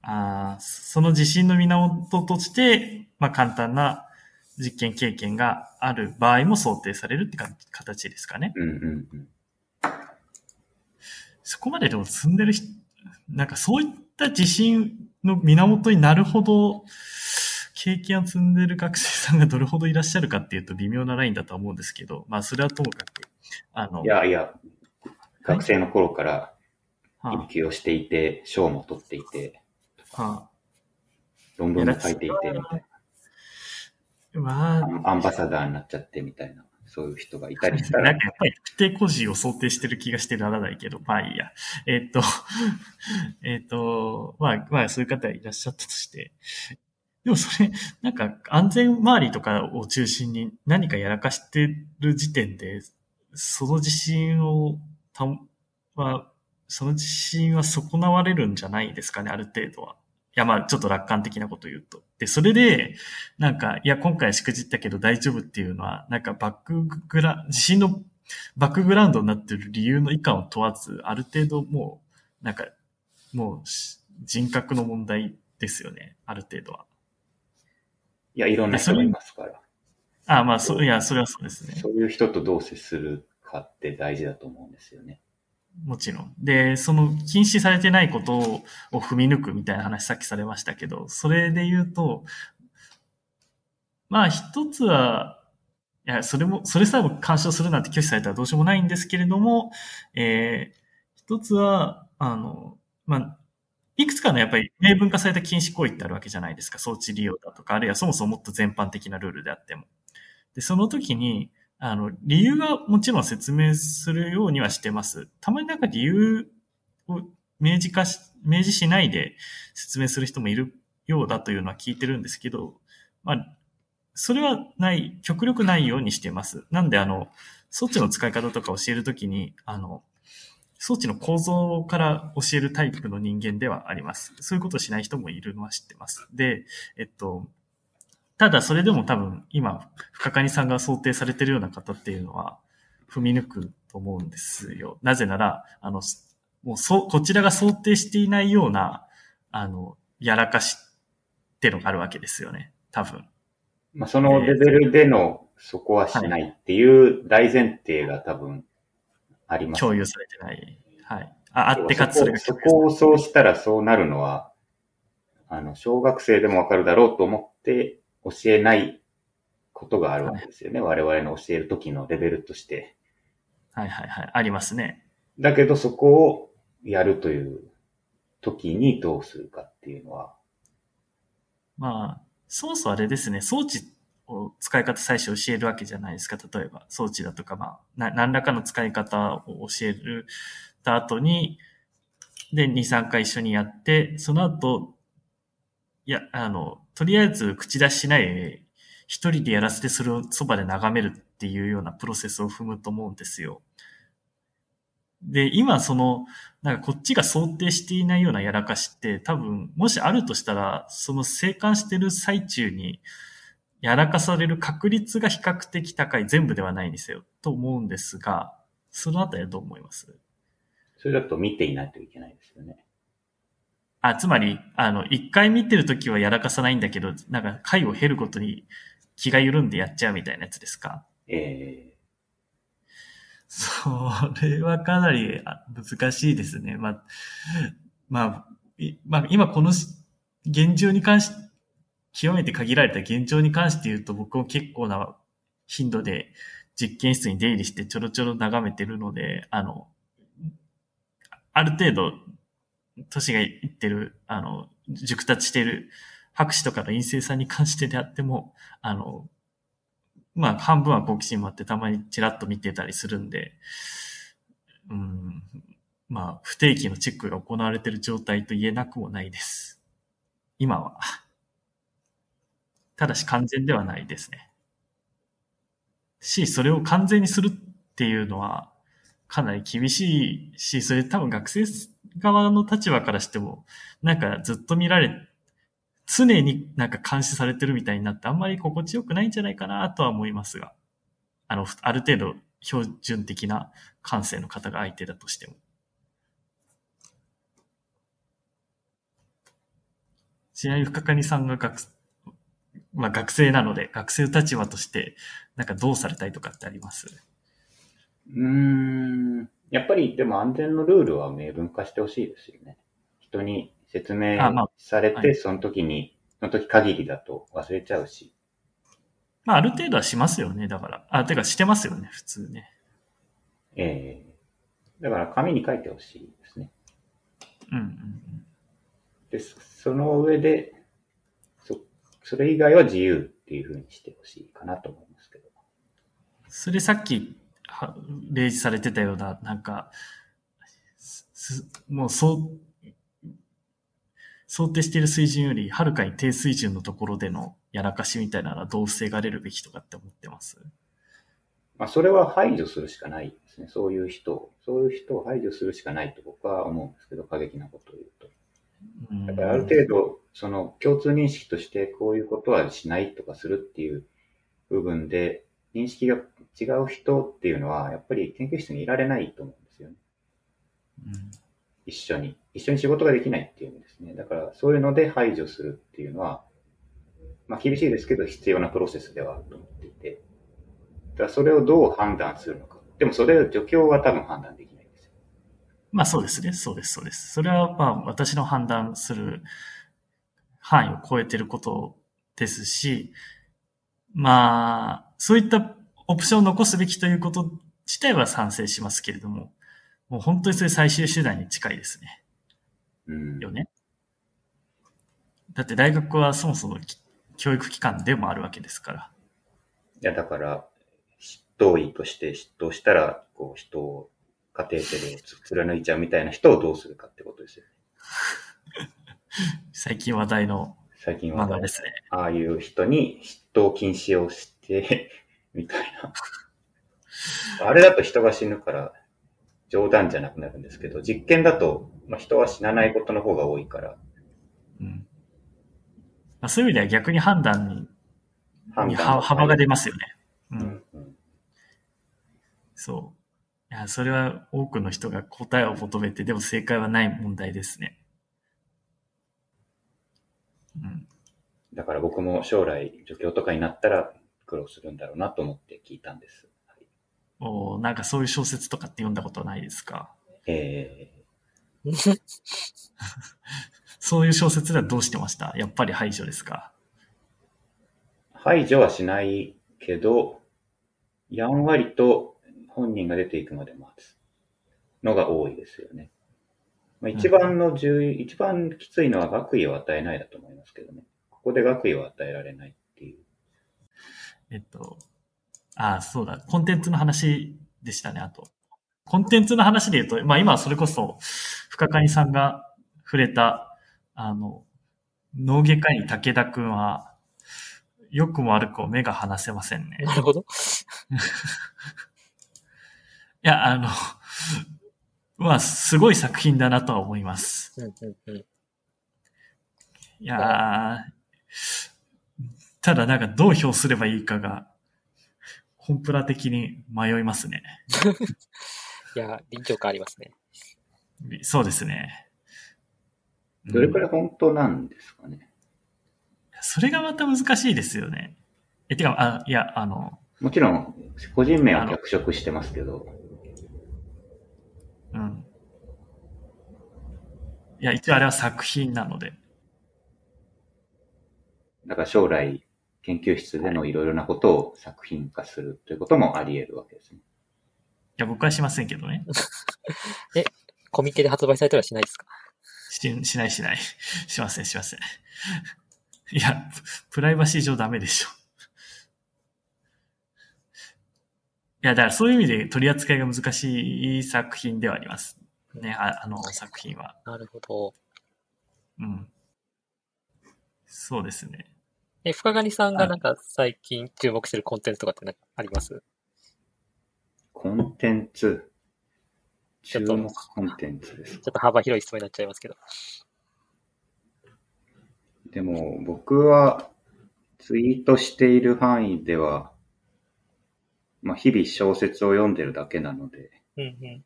あその自信の源として、まあ簡単な実験経験がある場合も想定されるって形ですかね。うんうんうん。そこまででも積んでる人、なんかそういった自信の源になるほど、経験を積んでる学生さんがどれほどいらっしゃるかっていうと微妙なラインだと思うんですけど、まあそれはともかく、あの。いやいや、学生の頃から研究をしていて、賞、も取っていて、はあ、論文も書いていて、みたいな。まあ、アンバサダーになっちゃってみたいな。そういう人がいたりしたら。なんかやっぱり特定個人を想定してる気がしてならないけど、まあいいや。えー、っと、えっと、まあ、まあそういう方いらっしゃったとして。でもそれ、なんか安全周りとかを中心に何かやらかしてる時点で、その自信をた、まあ、その自信は損なわれるんじゃないですかね、ある程度は。いや、まあ、ちょっと楽観的なこと言うと。で、それで、なんか、いや、今回しくじったけど大丈夫っていうのは、なんかバックグラ、自信のバックグラウンドになってる理由の以下を問わず、ある程度もう、なんか、もう、人格の問題ですよね、ある程度は。いや、いろんな人がいますから。ああ、まあ、そう、いや、それはそうですね。そういう人とどう接するかって大事だと思うんですよね。もちろん。で、その禁止されてないことを踏み抜くみたいな話さっきされましたけど、それで言うと、まあ一つは、いや、それも、それさえも干渉するなんて拒否されたらどうしようもないんですけれども、えー、一つは、あの、まあ、いくつかのやっぱり明文化された禁止行為ってあるわけじゃないですか。装置利用だとか、あるいはそもそももっと全般的なルールであっても。で、その時に、あの、理由はもちろん説明するようにはしてます。たまになんか理由を明示化し、明示しないで説明する人もいるようだというのは聞いてるんですけど、まあ、それはない、極力ないようにしてます。なんであの、装置の使い方とか教えるときに、あの、装置の構造から教えるタイプの人間ではあります。そういうことをしない人もいるのは知ってます。で、えっと、ただそれでも多分今、深谷さんが想定されてるような方っていうのは踏み抜くと思うんですよ。なぜなら、あの、もうそ、こちらが想定していないような、あの、やらかしってのがあるわけですよね。多分。まあ、そのレベルでの、そこはしないっていう大前提が多分あります、共有されてない。はい。あ、あってかつそれがそこをそうしたらそうなるのは、あの、小学生でもわかるだろうと思って教えないことがあるわけですよね。はい、我々の教える時のレベルとして。はいはいはい。ありますね。だけどそこをやるという時にどうするかっていうのは。まあ、そうそうあれですね。装置を使い方最初教えるわけじゃないですか。例えば装置だとか、まあ、な何らかの使い方を教えるた後に、で、2、3回一緒にやって、その後、いや、あの、とりあえず口出ししない、一人でやらせてそれをそばで眺めるっていうようなプロセスを踏むと思うんですよ。で、今その、なんかこっちが想定していないようなやらかしって多分、もしあるとしたら、その生還してる最中にやらかされる確率が比較的高い、全部ではないにせよ、と思うんですが、そのあたりはどう思います？それだと見ていないといけないですよね。あ、つまり、あの、一回見てるときはやらかさないんだけど、なんか回を経ることに気が緩んでやっちゃうみたいなやつですか？ええー、それはかなり難しいですね。まあ、まあ、まあ、今この現状に関し、極めて限られた現状に関して言うと僕も結構な頻度で実験室に出入りしてちょろちょろ眺めてるので、あの、ある程度年がいってる、あの、熟達してる博士とかの陰性さんに関してであっても、あの、まあ、半分は好奇心もあって、たまにチラッと見てたりするんで、うん、まあ、不定期のチェックが行われている状態と言えなくもないです。今は。ただし完全ではないですね。し、それを完全にするっていうのは、かなり厳しいし、それ多分学生側の立場からしても、なんかずっと見られ、常になんか監視されてるみたいになって、あんまり心地よくないんじゃないかなとは思いますが、あの、ある程度標準的な感性の方が相手だとしても。ちなみに深谷さんが学、まあ学生なので、学生立場として、なんかどうされたいとかってあります？うーん。やっぱりでも安全のルールは明文化してほしいですよね。人に説明されて、その時に、その時限りだと忘れちゃうし。まあ、ある程度はしますよね、だから。あ、てかしてますよね、普通ね。ええー、だから紙に書いてほしいですね。うんうんうん。で、その上で、そ、それ以外は自由っていうふうにしてほしいかなと思いますけど。それさっき例示されてたような、なんか、もうそう、想定している水準よりはるかに低水準のところでのやらかしみたいなのはどう防がれるべきとかって思ってます？まあ、それは排除するしかないですね。そういう人を、そういう人を排除するしかないと僕僕は思うんですけど、過激なことを言うと。うんだからある程度、その共通認識としてこういうことはしないとかするっていう部分で、認識が違う人っていうのは、やっぱり研究室にいられないと思うんですよね。うん一緒に。一緒に仕事ができないっていう意味ですね。だからそういうので排除するっていうのは、まあ厳しいですけど必要なプロセスではあると思っていて、だからそれをどう判断するのか。でもそれを助教は多分判断できないですよ。まあそうですね。そうです、そうです。それはまあ私の判断する範囲を超えてることですし、まあ、そういったオプションを残すべきということ自体は賛成しますけれども、もう本当にそれ最終手段に近いですね。うん。よね。だって大学はそもそもき教育機関でもあるわけですから。いや、だから、執刀医として執刀したら、こう人をカテーテルをつ貫いちゃうみたいな人をどうするかってことですよね。最近話題の最近はね。ああいう人に執刀禁止をして、みたいな。あれだと人が死ぬから冗談じゃなくなるんですけど、実験だと、まあ、人は死なないことの方が多いから、うんまあ、そういう意味では逆に判断に判断は幅が出ますよね。う。うんんうんそう。いや、それは多くの人が答えを求めて、でも正解はない問題ですね。うん。だから僕も将来助教とかになったら苦労するんだろうなと思って聞いたんです。はいおなんかそういう小説とかって読んだことはないですか？え そういう小説ではどうしてました？やっぱり排除ですか？ー排除はしないけど、やんわりと本人が出ていくまで待つのが多いですよね。まあ、一番の重要、一番きついのは学位を与えないだと思いますけどね。ここで学位を与えられないっていう。えっと、ああ、そうだ。コンテンツの話でしたね、あと。コンテンツの話で言うと、まあ今はそれこそ、深谷さんが触れた、あの、脳外科医武田くんは、良くも悪くも目が離せませんね。なるほど。いや、あの、まあ、すごい作品だなとは思います。うんうんうん。いやーただなんかどう評すればいいかが、コンプラ的に迷いますね。いや、臨場感ありますね。そうですね。どれくうんらい本当なんですかね？それがまた難しいですよね。え、てか、あ、いや、あの、もちろん、個人名は脚色してますけど、うん。いや、一応あれは作品なので。だから将来、研究室でのいろいろなことを作品化するということもあり得るわけですね。いや、僕はしませんけどね。コミケで発売されたりはしないですか？し、しないしない。しません、しません。いや、ププライバシー上ダメでしょ。いや、だからそういう意味で取り扱いが難しい作品ではあります。ね、ああの作品は。なるほど。うん。そうですね。え、深谷さんがなんか最近注目してるコンテンツとかってなんかあります？コンテンツ、注目コンテンツですちょっと幅広い質問になっちゃいますけど。でも、僕は、ツイートしている範囲では、まあ、日々小説を読んでるだけなので、うんうん。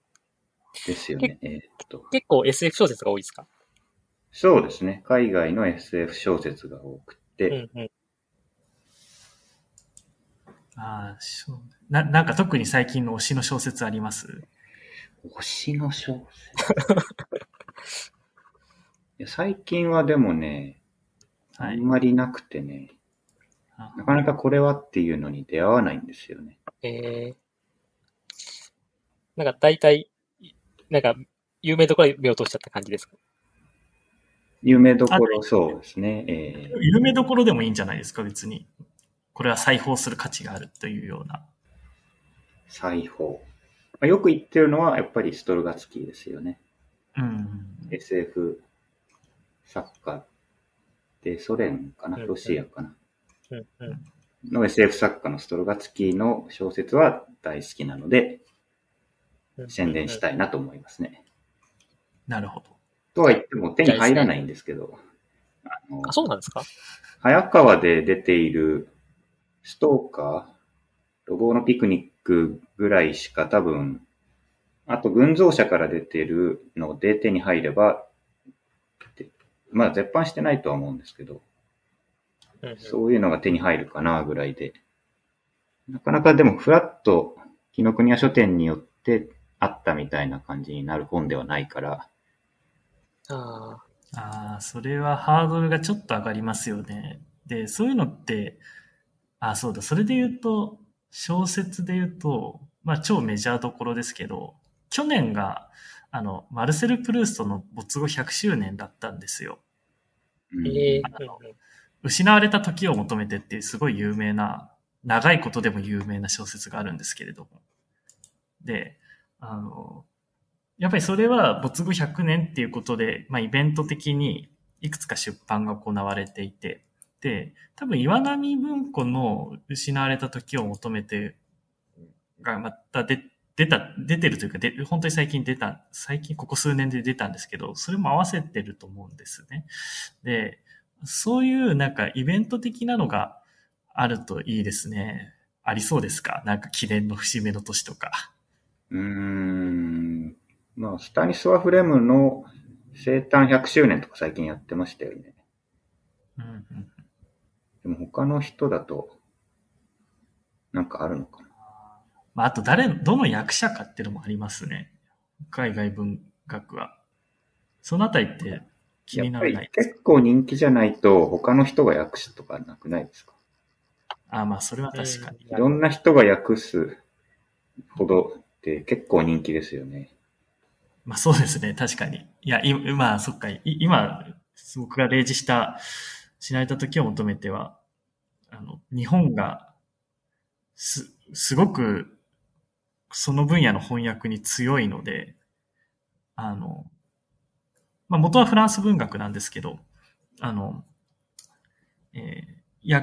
ですよね。えーっと、結構 SF 小説が多いですか？そうですね。海外の SF 小説が多くて、うんうん。ああ、そう。な、なんか特に最近の推しの小説あります？推しの小説？いや最近はでもね、はい。あんまりなくてね、あなかなかこれはっていうのに出会わないんですよね。えー、なんか大体、なんか有名どころに目を通しちゃった感じですか？有名どころそうですね。えー有名どころでもいいんじゃないですか、別に。これは裁縫する価値があるというような。裁縫。まあよく言ってるのはやっぱりストルガツキーですよね。うん。SF 作家でソ連かな？うんロシアかな？うんうん。の SF 作家のストルガツキーの小説は大好きなので、うん宣伝したいなと思いますね。なるほど。とは言っても手に入らないんですけど、あのあ、そうなんですか？早川で出ているストーカー、ロボのピクニックぐらいしか多分、あと群像社から出てるので手に入れば、でまあ絶版してないとは思うんですけど、うんうんそういうのが手に入るかなぐらいで。なかなかでもフラッと紀ノ国屋書店によってあったみたいな感じになる本ではないから、あああ、それはハードルがちょっと上がりますよね。で、そういうのって、あそうだ、それで言うと、小説で言うと、まあ超メジャーどころですけど、去年が、あの、マルセル・プルーストの没後100周年だったんですよ。ええ失われた時を求めてっていうすごい有名な、長いことでも有名な小説があるんですけれども。で、あの、やっぱりそれは没後100年っていうことで、まあイベント的にいくつか出版が行われていて、で、多分岩波文庫の失われた時を求めてがまた出出た、出てるというか、で本当に最近出た、最近ここ数年で出たんですけど、それも合わせてると思うんですね。で、そういうなんかイベント的なのがあるといいですね。ありそうですか？なんか記念の節目の年とか。うーん。まあ、スタニスワ・フレムの生誕100周年とか最近やってましたよね。うんうんでも他の人だと、なんかあるのかな。まあ、あと誰、どの役者かっていうのもありますね。海外文学は。そのあたりって気にならない結構人気じゃないと他の人が訳すとかなくないですか？あまあ、それは確かに。いろんな人が訳すほどって結構人気ですよね。まあそうですね、確かに。いや、いまあそっか、今、僕が例示した、死なれた時を求めては、あの、日本が、す、すごく、その分野の翻訳に強いので、あの、まあ元はフランス文学なんですけど、あの、えーや、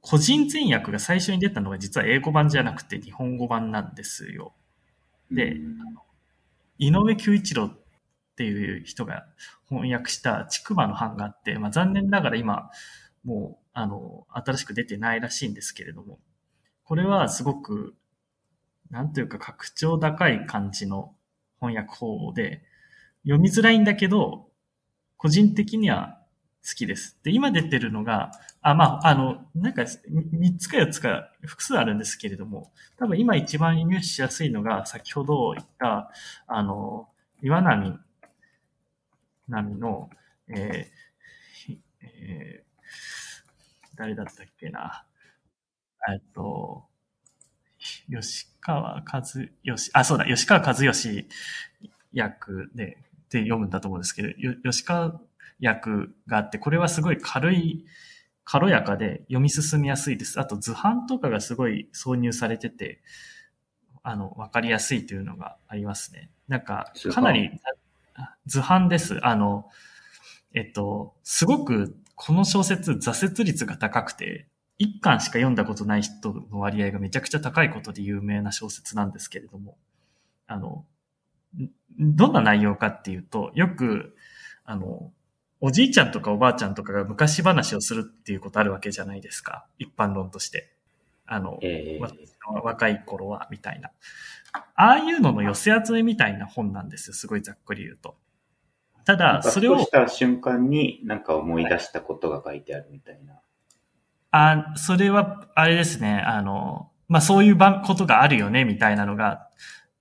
個人前訳が最初に出たのが実は英語版じゃなくて日本語版なんですよ。で井上久一郎っていう人が翻訳したちくばの版があって、まあ、残念ながら今、もう、あの、新しく出てないらしいんですけれども、これはすごく、なんというか格調高い感じの翻訳方法で、読みづらいんだけど、個人的には好きです。で、今出てるのが、あ、まあ、あの、なんか、3つか4つか複数あるんですけれども、多分今一番入手しやすいのが、先ほど言った、あの、岩波、波の、えーえー誰だったっけな。えっと、吉川和義、あ、そうだ、吉川和義役で、で読むんだと思うんですけど、よ吉川役があって、これはすごい軽い、軽やかで読み進みやすいです。あと図版とかがすごい挿入されてて、あの、わかりやすいというのがありますね。なんかかなり図版です。あの、えっと、すごくこの小説挫折率が高くて、一巻しか読んだことない人の割合がめちゃくちゃ高いことで有名な小説なんですけれども、あの、んどんな内容かっていうと、よく、あの、おじいちゃんとかおばあちゃんとかが昔話をするっていうことあるわけじゃないですか。一般論として。あの、えー若い頃は、みたいな。ああいうのの寄せ集めみたいな本なんですよ。すごいざっくり言うと。ただ、それをし、た瞬間になんか思い出したことが書いてあるみたいな。あ、それは、あれですね。あの、まあ、そういうばことがあるよね、みたいなのが、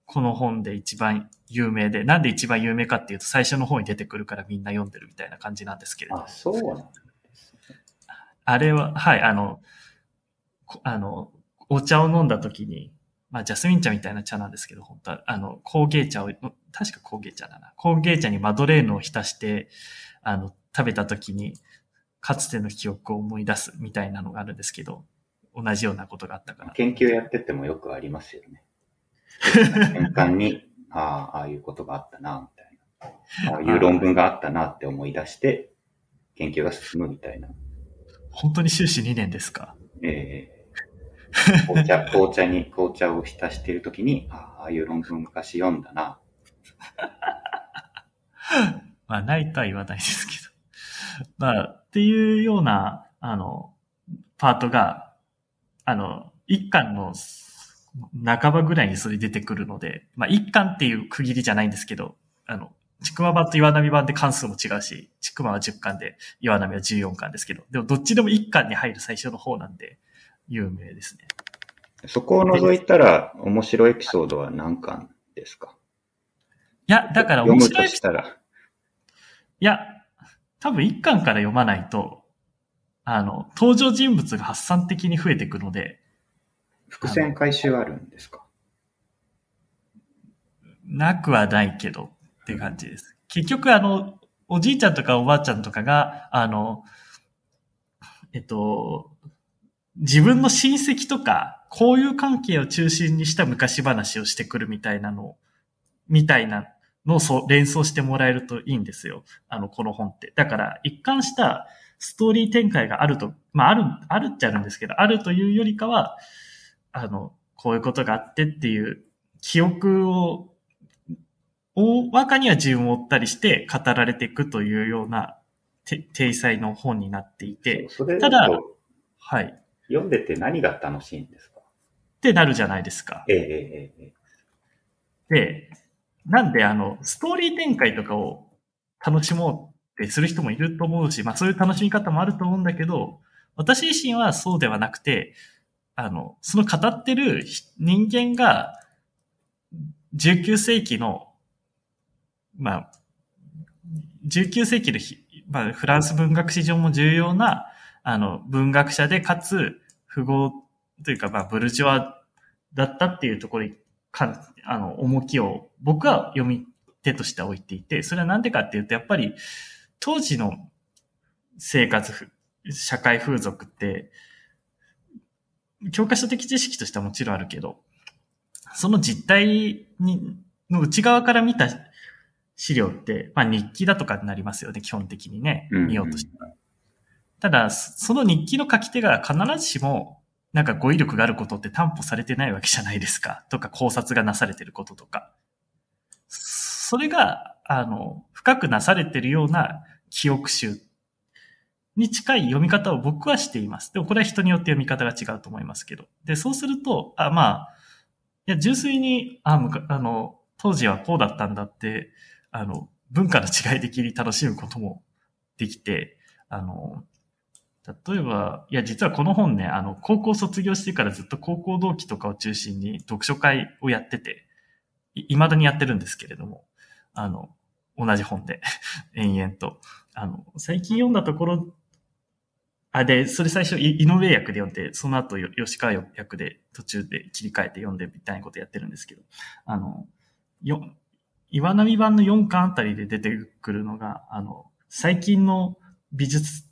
この本で一番有名で、なんで一番有名かっていうと、最初の方に出てくるからみんな読んでるみたいな感じなんですけれど。あ、そうなんですね。あれは、はい、あの、こあの、お茶を飲んだ時に、まあ、ジャスミン茶みたいな茶なんですけど、本当は、あの、工芸茶を、確か工芸茶だな。工芸茶にマドレーヌを浸して、あの、食べた時に、かつての記憶を思い出すみたいなのがあるんですけど、同じようなことがあったから。研究やっててもよくありますよね。瞬間に、ああ、ああいうことがあったな、みたいな。ああいう論文があったなって思い出して、研究が進むみたいな。本当に修士2年ですか？えー紅茶、紅茶に、紅茶を浸しているときに、ああ、ああいう論文昔読んだな。まあ、ないとは言わないですけど。まあ、っていうような、あの、パートが、あの、一巻の半ばぐらいにそれ出てくるので、まあ、一巻っていう区切りじゃないんですけど、あの、ちくま版と岩波版で関数も違うし、ちくまは10巻で、岩波は14巻ですけど、でもどっちでも1巻に入る最初の方なんで、有名ですね。そこを除いたら、面白いエピソードは何巻ですか？いや、だから面白い、いとしたら。や、多分1巻から読まないと、あの、登場人物が発散的に増えていくので、伏線回収あるんですか？なくはないけどって感じです。結局あの、おじいちゃんとかおばあちゃんとかが、あの、えっと、自分の親戚とか、交友関係を中心にした昔話をしてくるみたいなの、みたいなのをそ連想してもらえるといいんですよ。あの、この本って。だから、一貫したストーリー展開があると、まあ、ある、あるっちゃあるんですけど、あるというよりかは、あの、こういうことがあってっていう記憶を大まかには順を追ったりして語られていくというようなて体裁の本になっていて、ただはい。っ読んでて何が楽しいんですか？てなるじゃないですか。ええええええで、なんであの、ストーリー展開とかを楽しもうってする人もいると思うし、まあそういう楽しみ方もあると思うんだけど、私自身はそうではなくて、あの、その語ってる人間が、19世紀の、まあ、19世紀のひ、まあ、フランス文学史上も重要な、あの、文学者で、かつ、富豪というか、まあ、ブルジョワだったっていうところに、か、あの、重きを、僕は読み手として置いていて、それはなんでかっていうと、やっぱり、当時の生活、社会風俗って、教科書的知識としてはもちろんあるけど、その実態に、の内側から見た資料って、まあ日記だとかになりますよね、基本的にね、うんうん見ようとしたら。ただ、その日記の書き手が必ずしも、なんか語彙力があることって担保されてないわけじゃないですか。とか考察がなされてることとか。それが、あの、深くなされてるような記憶集に近い読み方を僕はしています。でもこれは人によって読み方が違うと思いますけど。で、そうすると、あ、まあ、いや、純粋に、あ、むかあの、当時はこうだったんだって、あの、文化の違い的に楽しむこともできて、あの、例えば、いや、実はこの本ね、あの、高校卒業してからずっと高校同期とかを中心に読書会をやってて、い未だにやってるんですけれども、あの、同じ本で、延々と。あの、最近読んだところ、あ、で、それ最初、井上役で読んで、その後、吉川役で途中で切り替えて読んでみたいなことやってるんですけど、あの、よ、岩波版の4巻あたりで出てくるのが、あの、最近の美術、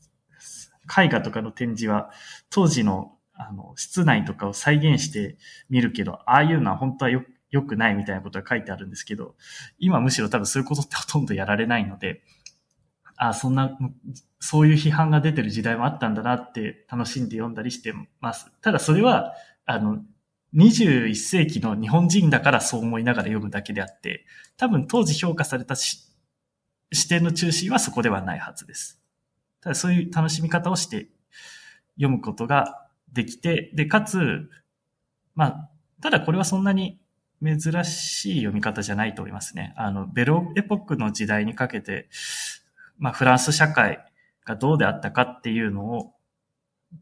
絵画とかの展示は、当時の、あの、室内とかを再現して見るけど、ああいうのは本当はよ、良くないみたいなことが書いてあるんですけど、今むしろ多分そういうことってほとんどやられないので、あそんな、そういう批判が出てる時代もあったんだなって楽しんで読んだりしてます。ただそれは、あの、21世紀の日本人だからそう思いながら読むだけであって、多分当時評価された視点の中心はそこではないはずです。ただそういう楽しみ方をして読むことができて、で、かつ、まあ、ただこれはそんなに珍しい読み方じゃないと思いますね。あの、ベロエポックの時代にかけて、まあ、フランス社会がどうであったかっていうのを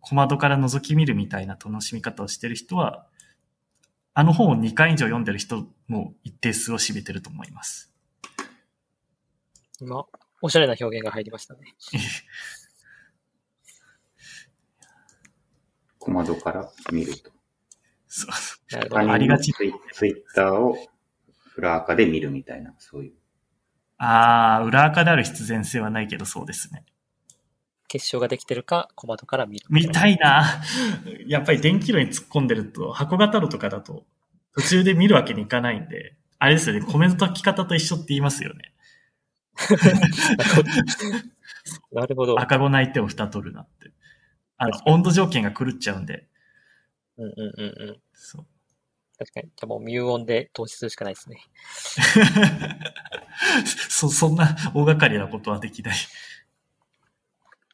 小窓から覗き見るみたいな楽しみ方をしてる人は、あの本を2回以上読んでる人も一定数を占めてると思います。今、おしゃれな表現が入りましたね。小窓から見ると。そうなるほど。ありがちツイツイッターを裏垢で見るみたいな、そういう。ああ、裏垢である必然性はないけどそうですね。結晶ができてるか、小窓から見る。見たいな。やっぱり電気炉に突っ込んでると、箱型炉とかだと、途中で見るわけにいかないんで、あれですよね、コメント書き方と一緒って言いますよね。なるほど。赤子泣いてを蓋取るなって。あの、温度条件が狂っちゃうんで。うんうんうんうん。そう。確かに。じゃあもうミューオンで投資するしかないですね。そ、そんな大掛かりなことはできない。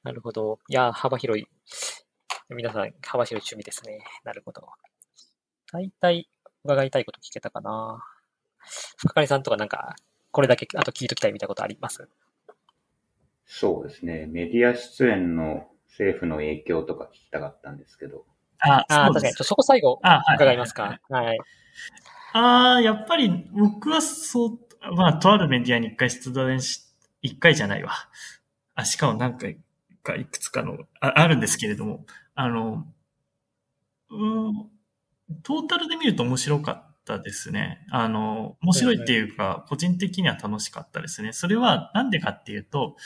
なるほど。いや、幅広い。皆さん、幅広い趣味ですね。なるほど。大体、伺いたいこと聞けたかな。深刈さんとかなんか、これだけ、あと聞いときたいみたいなことあります？そうですね。メディア出演の政府の影響とか聞きたかったんですけど。あ、あ確かに。そこ最後、伺いますか。はい。ああ、やっぱり僕はそう、まあ、とあるメディアに一回出演し、一回じゃないわ。あ、しかも何回かいくつかのあ、あるんですけれども、あの、うん、トータルで見ると面白かったですね。あの、面白いっていうか、個人的には楽しかったですね。それはなんでかっていうと、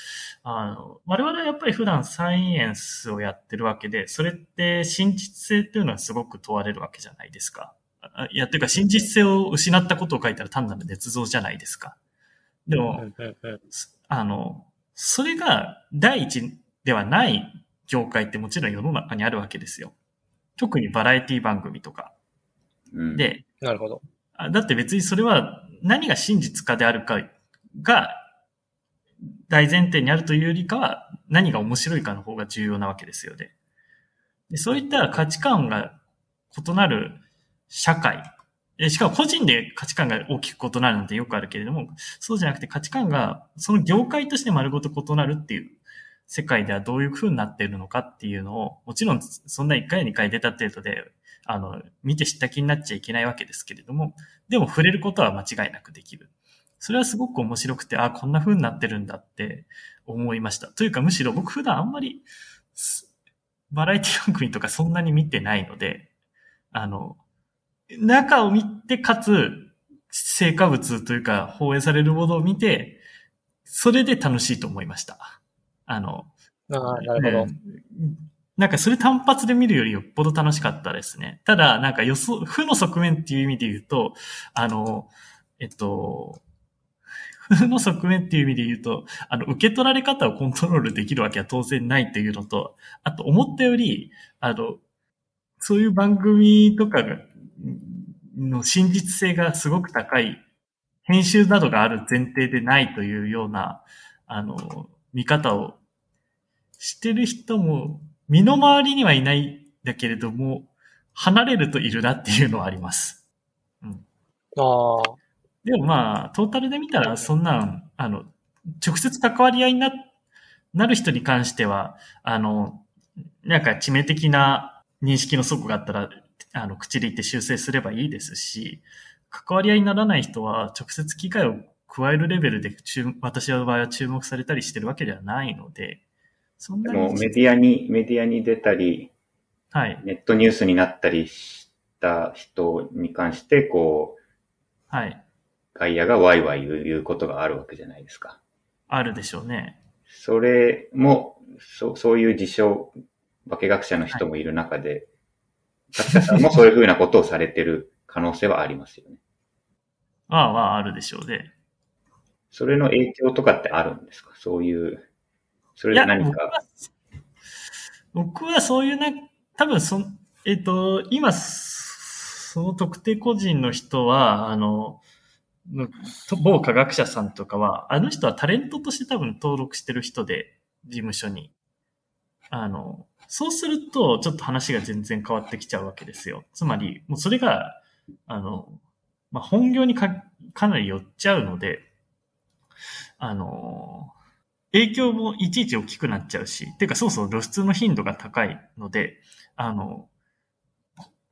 あの、我々はやっぱり普段サイエンスをやってるわけで、それって真実性っていうのはすごく問われるわけじゃないですか。いや、っていうか真実性を失ったことを書いたら単なる捏造じゃないですか。でも、あの、それが第一ではない業界ってもちろん世の中にあるわけですよ。特にバラエティ番組とか。うん、で、なるほど。だって別にそれは何が真実かであるかが大前提にあるというよりかは何が面白いかの方が重要なわけですよね。でそういった価値観が異なる社会。しかも個人で価値観が大きく異なるなんてよくあるけれども、そうじゃなくて価値観がその業界として丸ごと異なるっていう世界ではどういう風になっているのかっていうのを、もちろんそんな1回や2回出た程度で、あの、見て知った気になっちゃいけないわけですけれども、でも触れることは間違いなくできる。それはすごく面白くて、あ、こんな風になってるんだって思いました。というかむしろ僕普段あんまり、バラエティ番組とかそんなに見てないので、あの、中を見て、かつ、成果物というか、放映されるものを見て、それで楽しいと思いました。あの、ああ、なるほど、なんかそれ単発で見るよりよっぽど楽しかったですね。ただ、なんか予想、負の側面っていう意味で言うと、あの、えっと、負の側面っていう意味で言うと、あの、受け取られ方をコントロールできるわけは当然ないっていうのと、あと思ったより、あの、そういう番組とかがの真実性がすごく高い、編集などがある前提でないというような、あの、見方をしてる人も、身の回りにはいないんだけれども、離れるといるなっていうのはあります。うん。ああ。でもまあ、トータルで見たら、そんなん、あの、直接関わり合いにな、なる人に関しては、あの、なんか致命的な認識の底があったら、あの、口で言って修正すればいいですし、関わり合いにならない人は直接機会を加えるレベルで私の場合は注目されたりしてるわけではないので、そんなに。メディアに、メディアに出たり、はい。ネットニュースになったりした人に関して、こう、はい。外野がワイワイ言うことがあるわけじゃないですか。あるでしょうね。それも、そそういう自称、化学者の人もいる中で、作者さんもそういうふうなことをされてる可能性はありますよね。ああ、まあ、あるでしょうね。それの影響とかってあるんですか？そういう、それで何か。僕はそういうね、多分そ、えっ、ー、と、今、その特定個人の人は、あの、某科学者さんとかは、あの人はタレントとして多分登録してる人で、事務所に。あの、そうすると、ちょっと話が全然変わってきちゃうわけですよ。つまり、もうそれが、あの、まあ、本業にか、かなり寄っちゃうので、あの、影響もいちいち大きくなっちゃうし、てかそうそう露出の頻度が高いので、あの、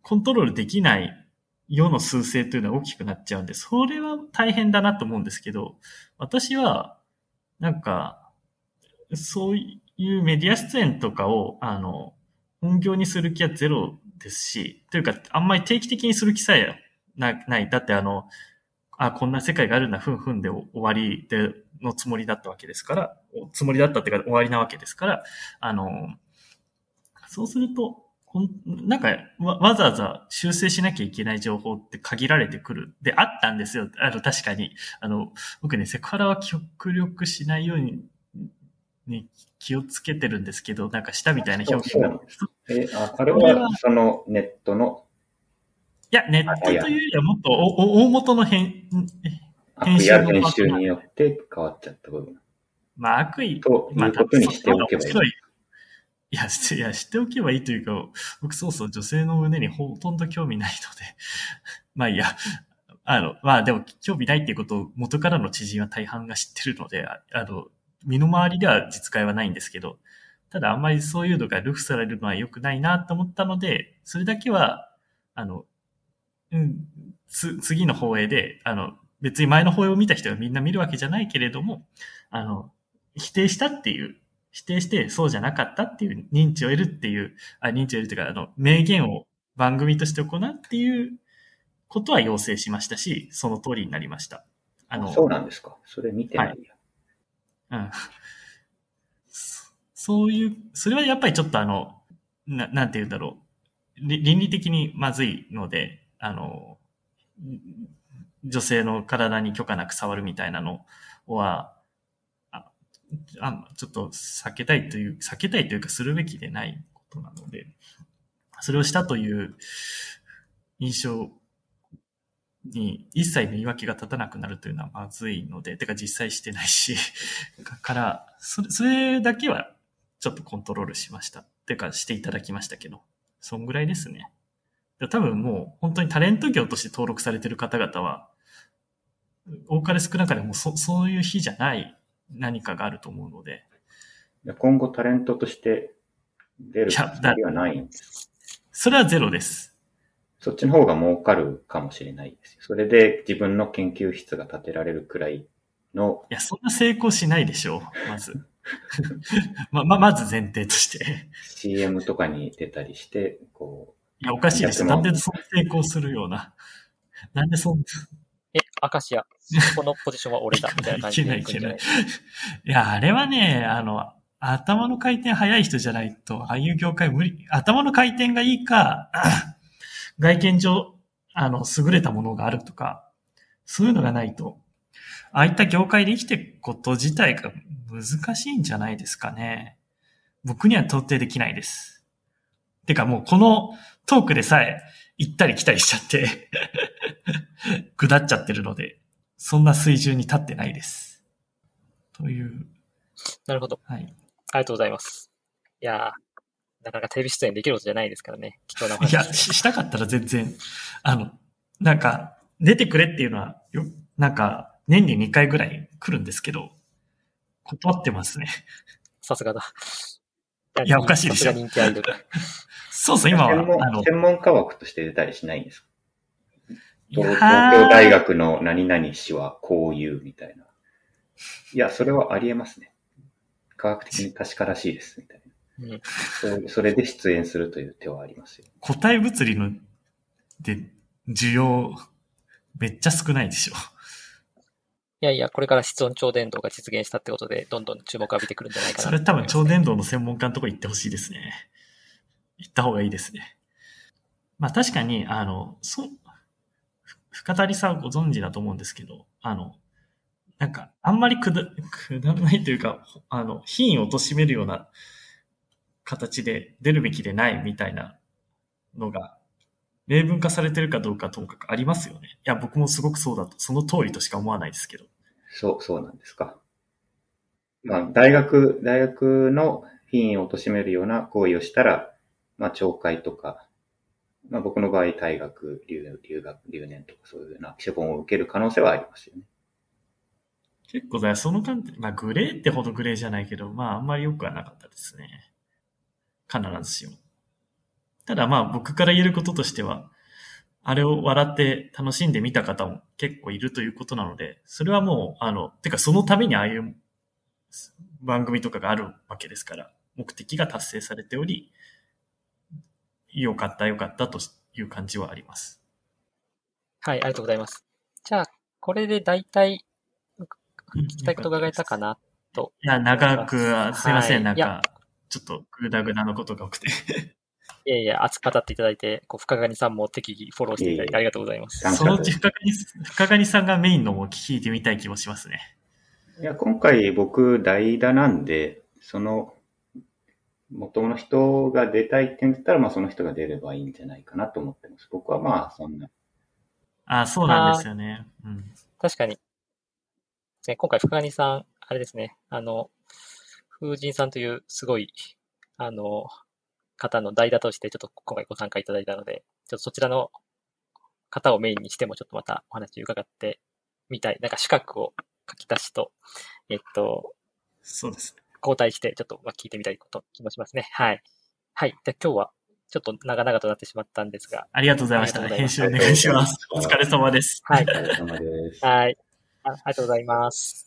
コントロールできない世の数勢というのは大きくなっちゃうんで、それは大変だなと思うんですけど、私は、なんか、そういうメディア出演とかを、あの、本業にする気はゼロですし、というか、あんまり定期的にする気さえなない。だってあの、あ、こんな世界があるんだ、ふんふんで終わりで、のつもりだったわけですから、つもりだったっていうか終わりなわけですから、あの、そうすると、なんかわ、わざわざ修正しなきゃいけない情報って限られてくる。で、あったんですよ。あの、確かに。あの、僕ね、セクハラは極力しないようにね、気をつけてるんですけど、なんかしたみたいな表現が。えあ、あれはそのネットのいや、ネットというよりはもっとおお大元の変、悪意ある編集によって変わっちゃった部分。まあ悪意、ということにしておけばいい。まあい。や、しいや、知っておけばいいというか、僕そうそう、女性の胸にほとんど興味ないので、まあいいや、あの、まあでも興味ないっていうことを元からの知人は大半が知ってるので、ああの、身の回りでは実会はないんですけど、ただあんまりそういうのがルフされるのは良くないなと思ったので、それだけは、あの、うん、つ、次の放映で、あの、別に前の放映を見た人がみんな見るわけじゃないけれども、あの、否定したっていう、否定してそうじゃなかったっていう認知を得るっていう、あ、認知を得るというか、あの、名言を番組として行うっていうことは要請しましたし、その通りになりました。あの、そうなんですか。それ見てないや。うん。そそういう、それはやっぱりちょっとあの、ななんて言うんだろう。り倫理的にまずいので、あの、女性の体に許可なく触るみたいなのは、ああちょっと避けたいという、避けたいというかするべきでないことなので、それをしたという印象に一切の言い訳が立たなくなるというのはまずいので、てか実際してないし、から、それ、それだけはちょっとコントロールしました。てかしていただきましたけど、そんぐらいですね。で多分もう本当にタレント業として登録されている方々は、多かれ少なかれもそそういう日じゃない何かがあると思うので、今後タレントとして出るつもりはないんです。それはゼロです。そっちの方が儲かるかもしれないですよ。それで自分の研究室が建てられるくらいの、いや、そんな成功しないでしょう、まず。ま、ま、まず前提として。CM とかに出たりして、こいや、おかしいですよ。なんでそんな成功するような。なんでそんな。え、アカシア、このポジションは俺だ、みたいな感じでいけないいくんじゃない？いや、あれはね、あの、頭の回転早い人じゃないと、ああいう業界無理。頭の回転がいいか、外見上、あの、優れたものがあるとか、そういうのがないと、ああいった業界で生きていくこと自体が難しいんじゃないですかね。僕には到底できないです。てかもうこのトークでさえ行ったり来たりしちゃって、下っちゃってるので、そんな水準に立ってないです。という、なるほど。はい。ありがとうございます。いやー、なかなかテレビ出演できることじゃないですからね。貴重なお話いや、ししたかったら全然、あの、なんか、出てくれっていうのは、よ、なんか、年に2回ぐらい来るんですけど、断ってますね。さすがだ。いやおかしいでしょさすが人気アイドル。そうそう、今は、専門あの、専門科枠として出たりしないんですか？東京大学の何々氏はこう言うみたいな。いや、それはありえますね。科学的に確からしいです、みたいな。うんそれそれで出演するという手はありますよ。固体物理の、で、需要、めっちゃ少ないでしょ。いやいや、これから室温超伝導が実現したってことで、どんどん注目を浴びてくるんじゃないかなそれ多分超伝導の専門家のとこ行ってほしいですね。行った方がいいですね。まあ確かに、あの、そう、深谷さんご存知だと思うんですけど、あの、なんか、あんまりくだ、くだらないというか、あの、品位を貶めるような形で出るべきでないみたいなのが、明文化されてるかどうかともかくありますよね。いや、僕もすごくそうだと、その通りとしか思わないですけど。そう、そうなんですか。まあ、大学、大学の品位を貶めるような行為をしたら、まあ、懲戒とか、まあ、僕の場合、退学、留留学、留年とかそういうような処分を受ける可能性はありますよね。結構だ、その観点、まあ、グレーってほどグレーじゃないけど、まあ、あんまり良くはなかったですね。必ずしも。ただまあ、僕から言えることとしては、あれを笑って楽しんで見た方も結構いるということなので、それはもう、あの、てかそのためにああいう番組とかがあるわけですから、目的が達成されており、良かった良かったという感じはあります。はい、ありがとうございます。じゃあ、これで大体、聞きたいことが伺えたかなと。いや、長くは、すいません、はいなんか、ちょっとグダグダのことが多くて。いやいや、熱く語っていただいて、こう、深谷さんも適宜フォローしていただいてありがとうございます。そのうち深谷、深谷さんがメインのも聞いてみたい気もしますね。いや、今回僕、代打なんで、その、元の人が出たいって言ったら、まあその人が出ればいいんじゃないかなと思ってます。僕はまあそんな。あそうなんですよね。うん。確かに。ね、今回、福谷さん、あれですね、あの、風神さんというすごい、あの、方の代打としてちょっと今回ご参加いただいたので、ちょっとそちらの方をメインにしてもちょっとまたお話伺ってみたい。なんか資格を書き出しと、えっと、そうですね。交代してちょっとまあ聞いてみたいこと気もしますね。はい。はい。で今日はちょっと長々となってしまったんですが。ありがとうございました。編集お願いします。お疲れ様です。はい。お疲れ様です。はい。あありがとうございます。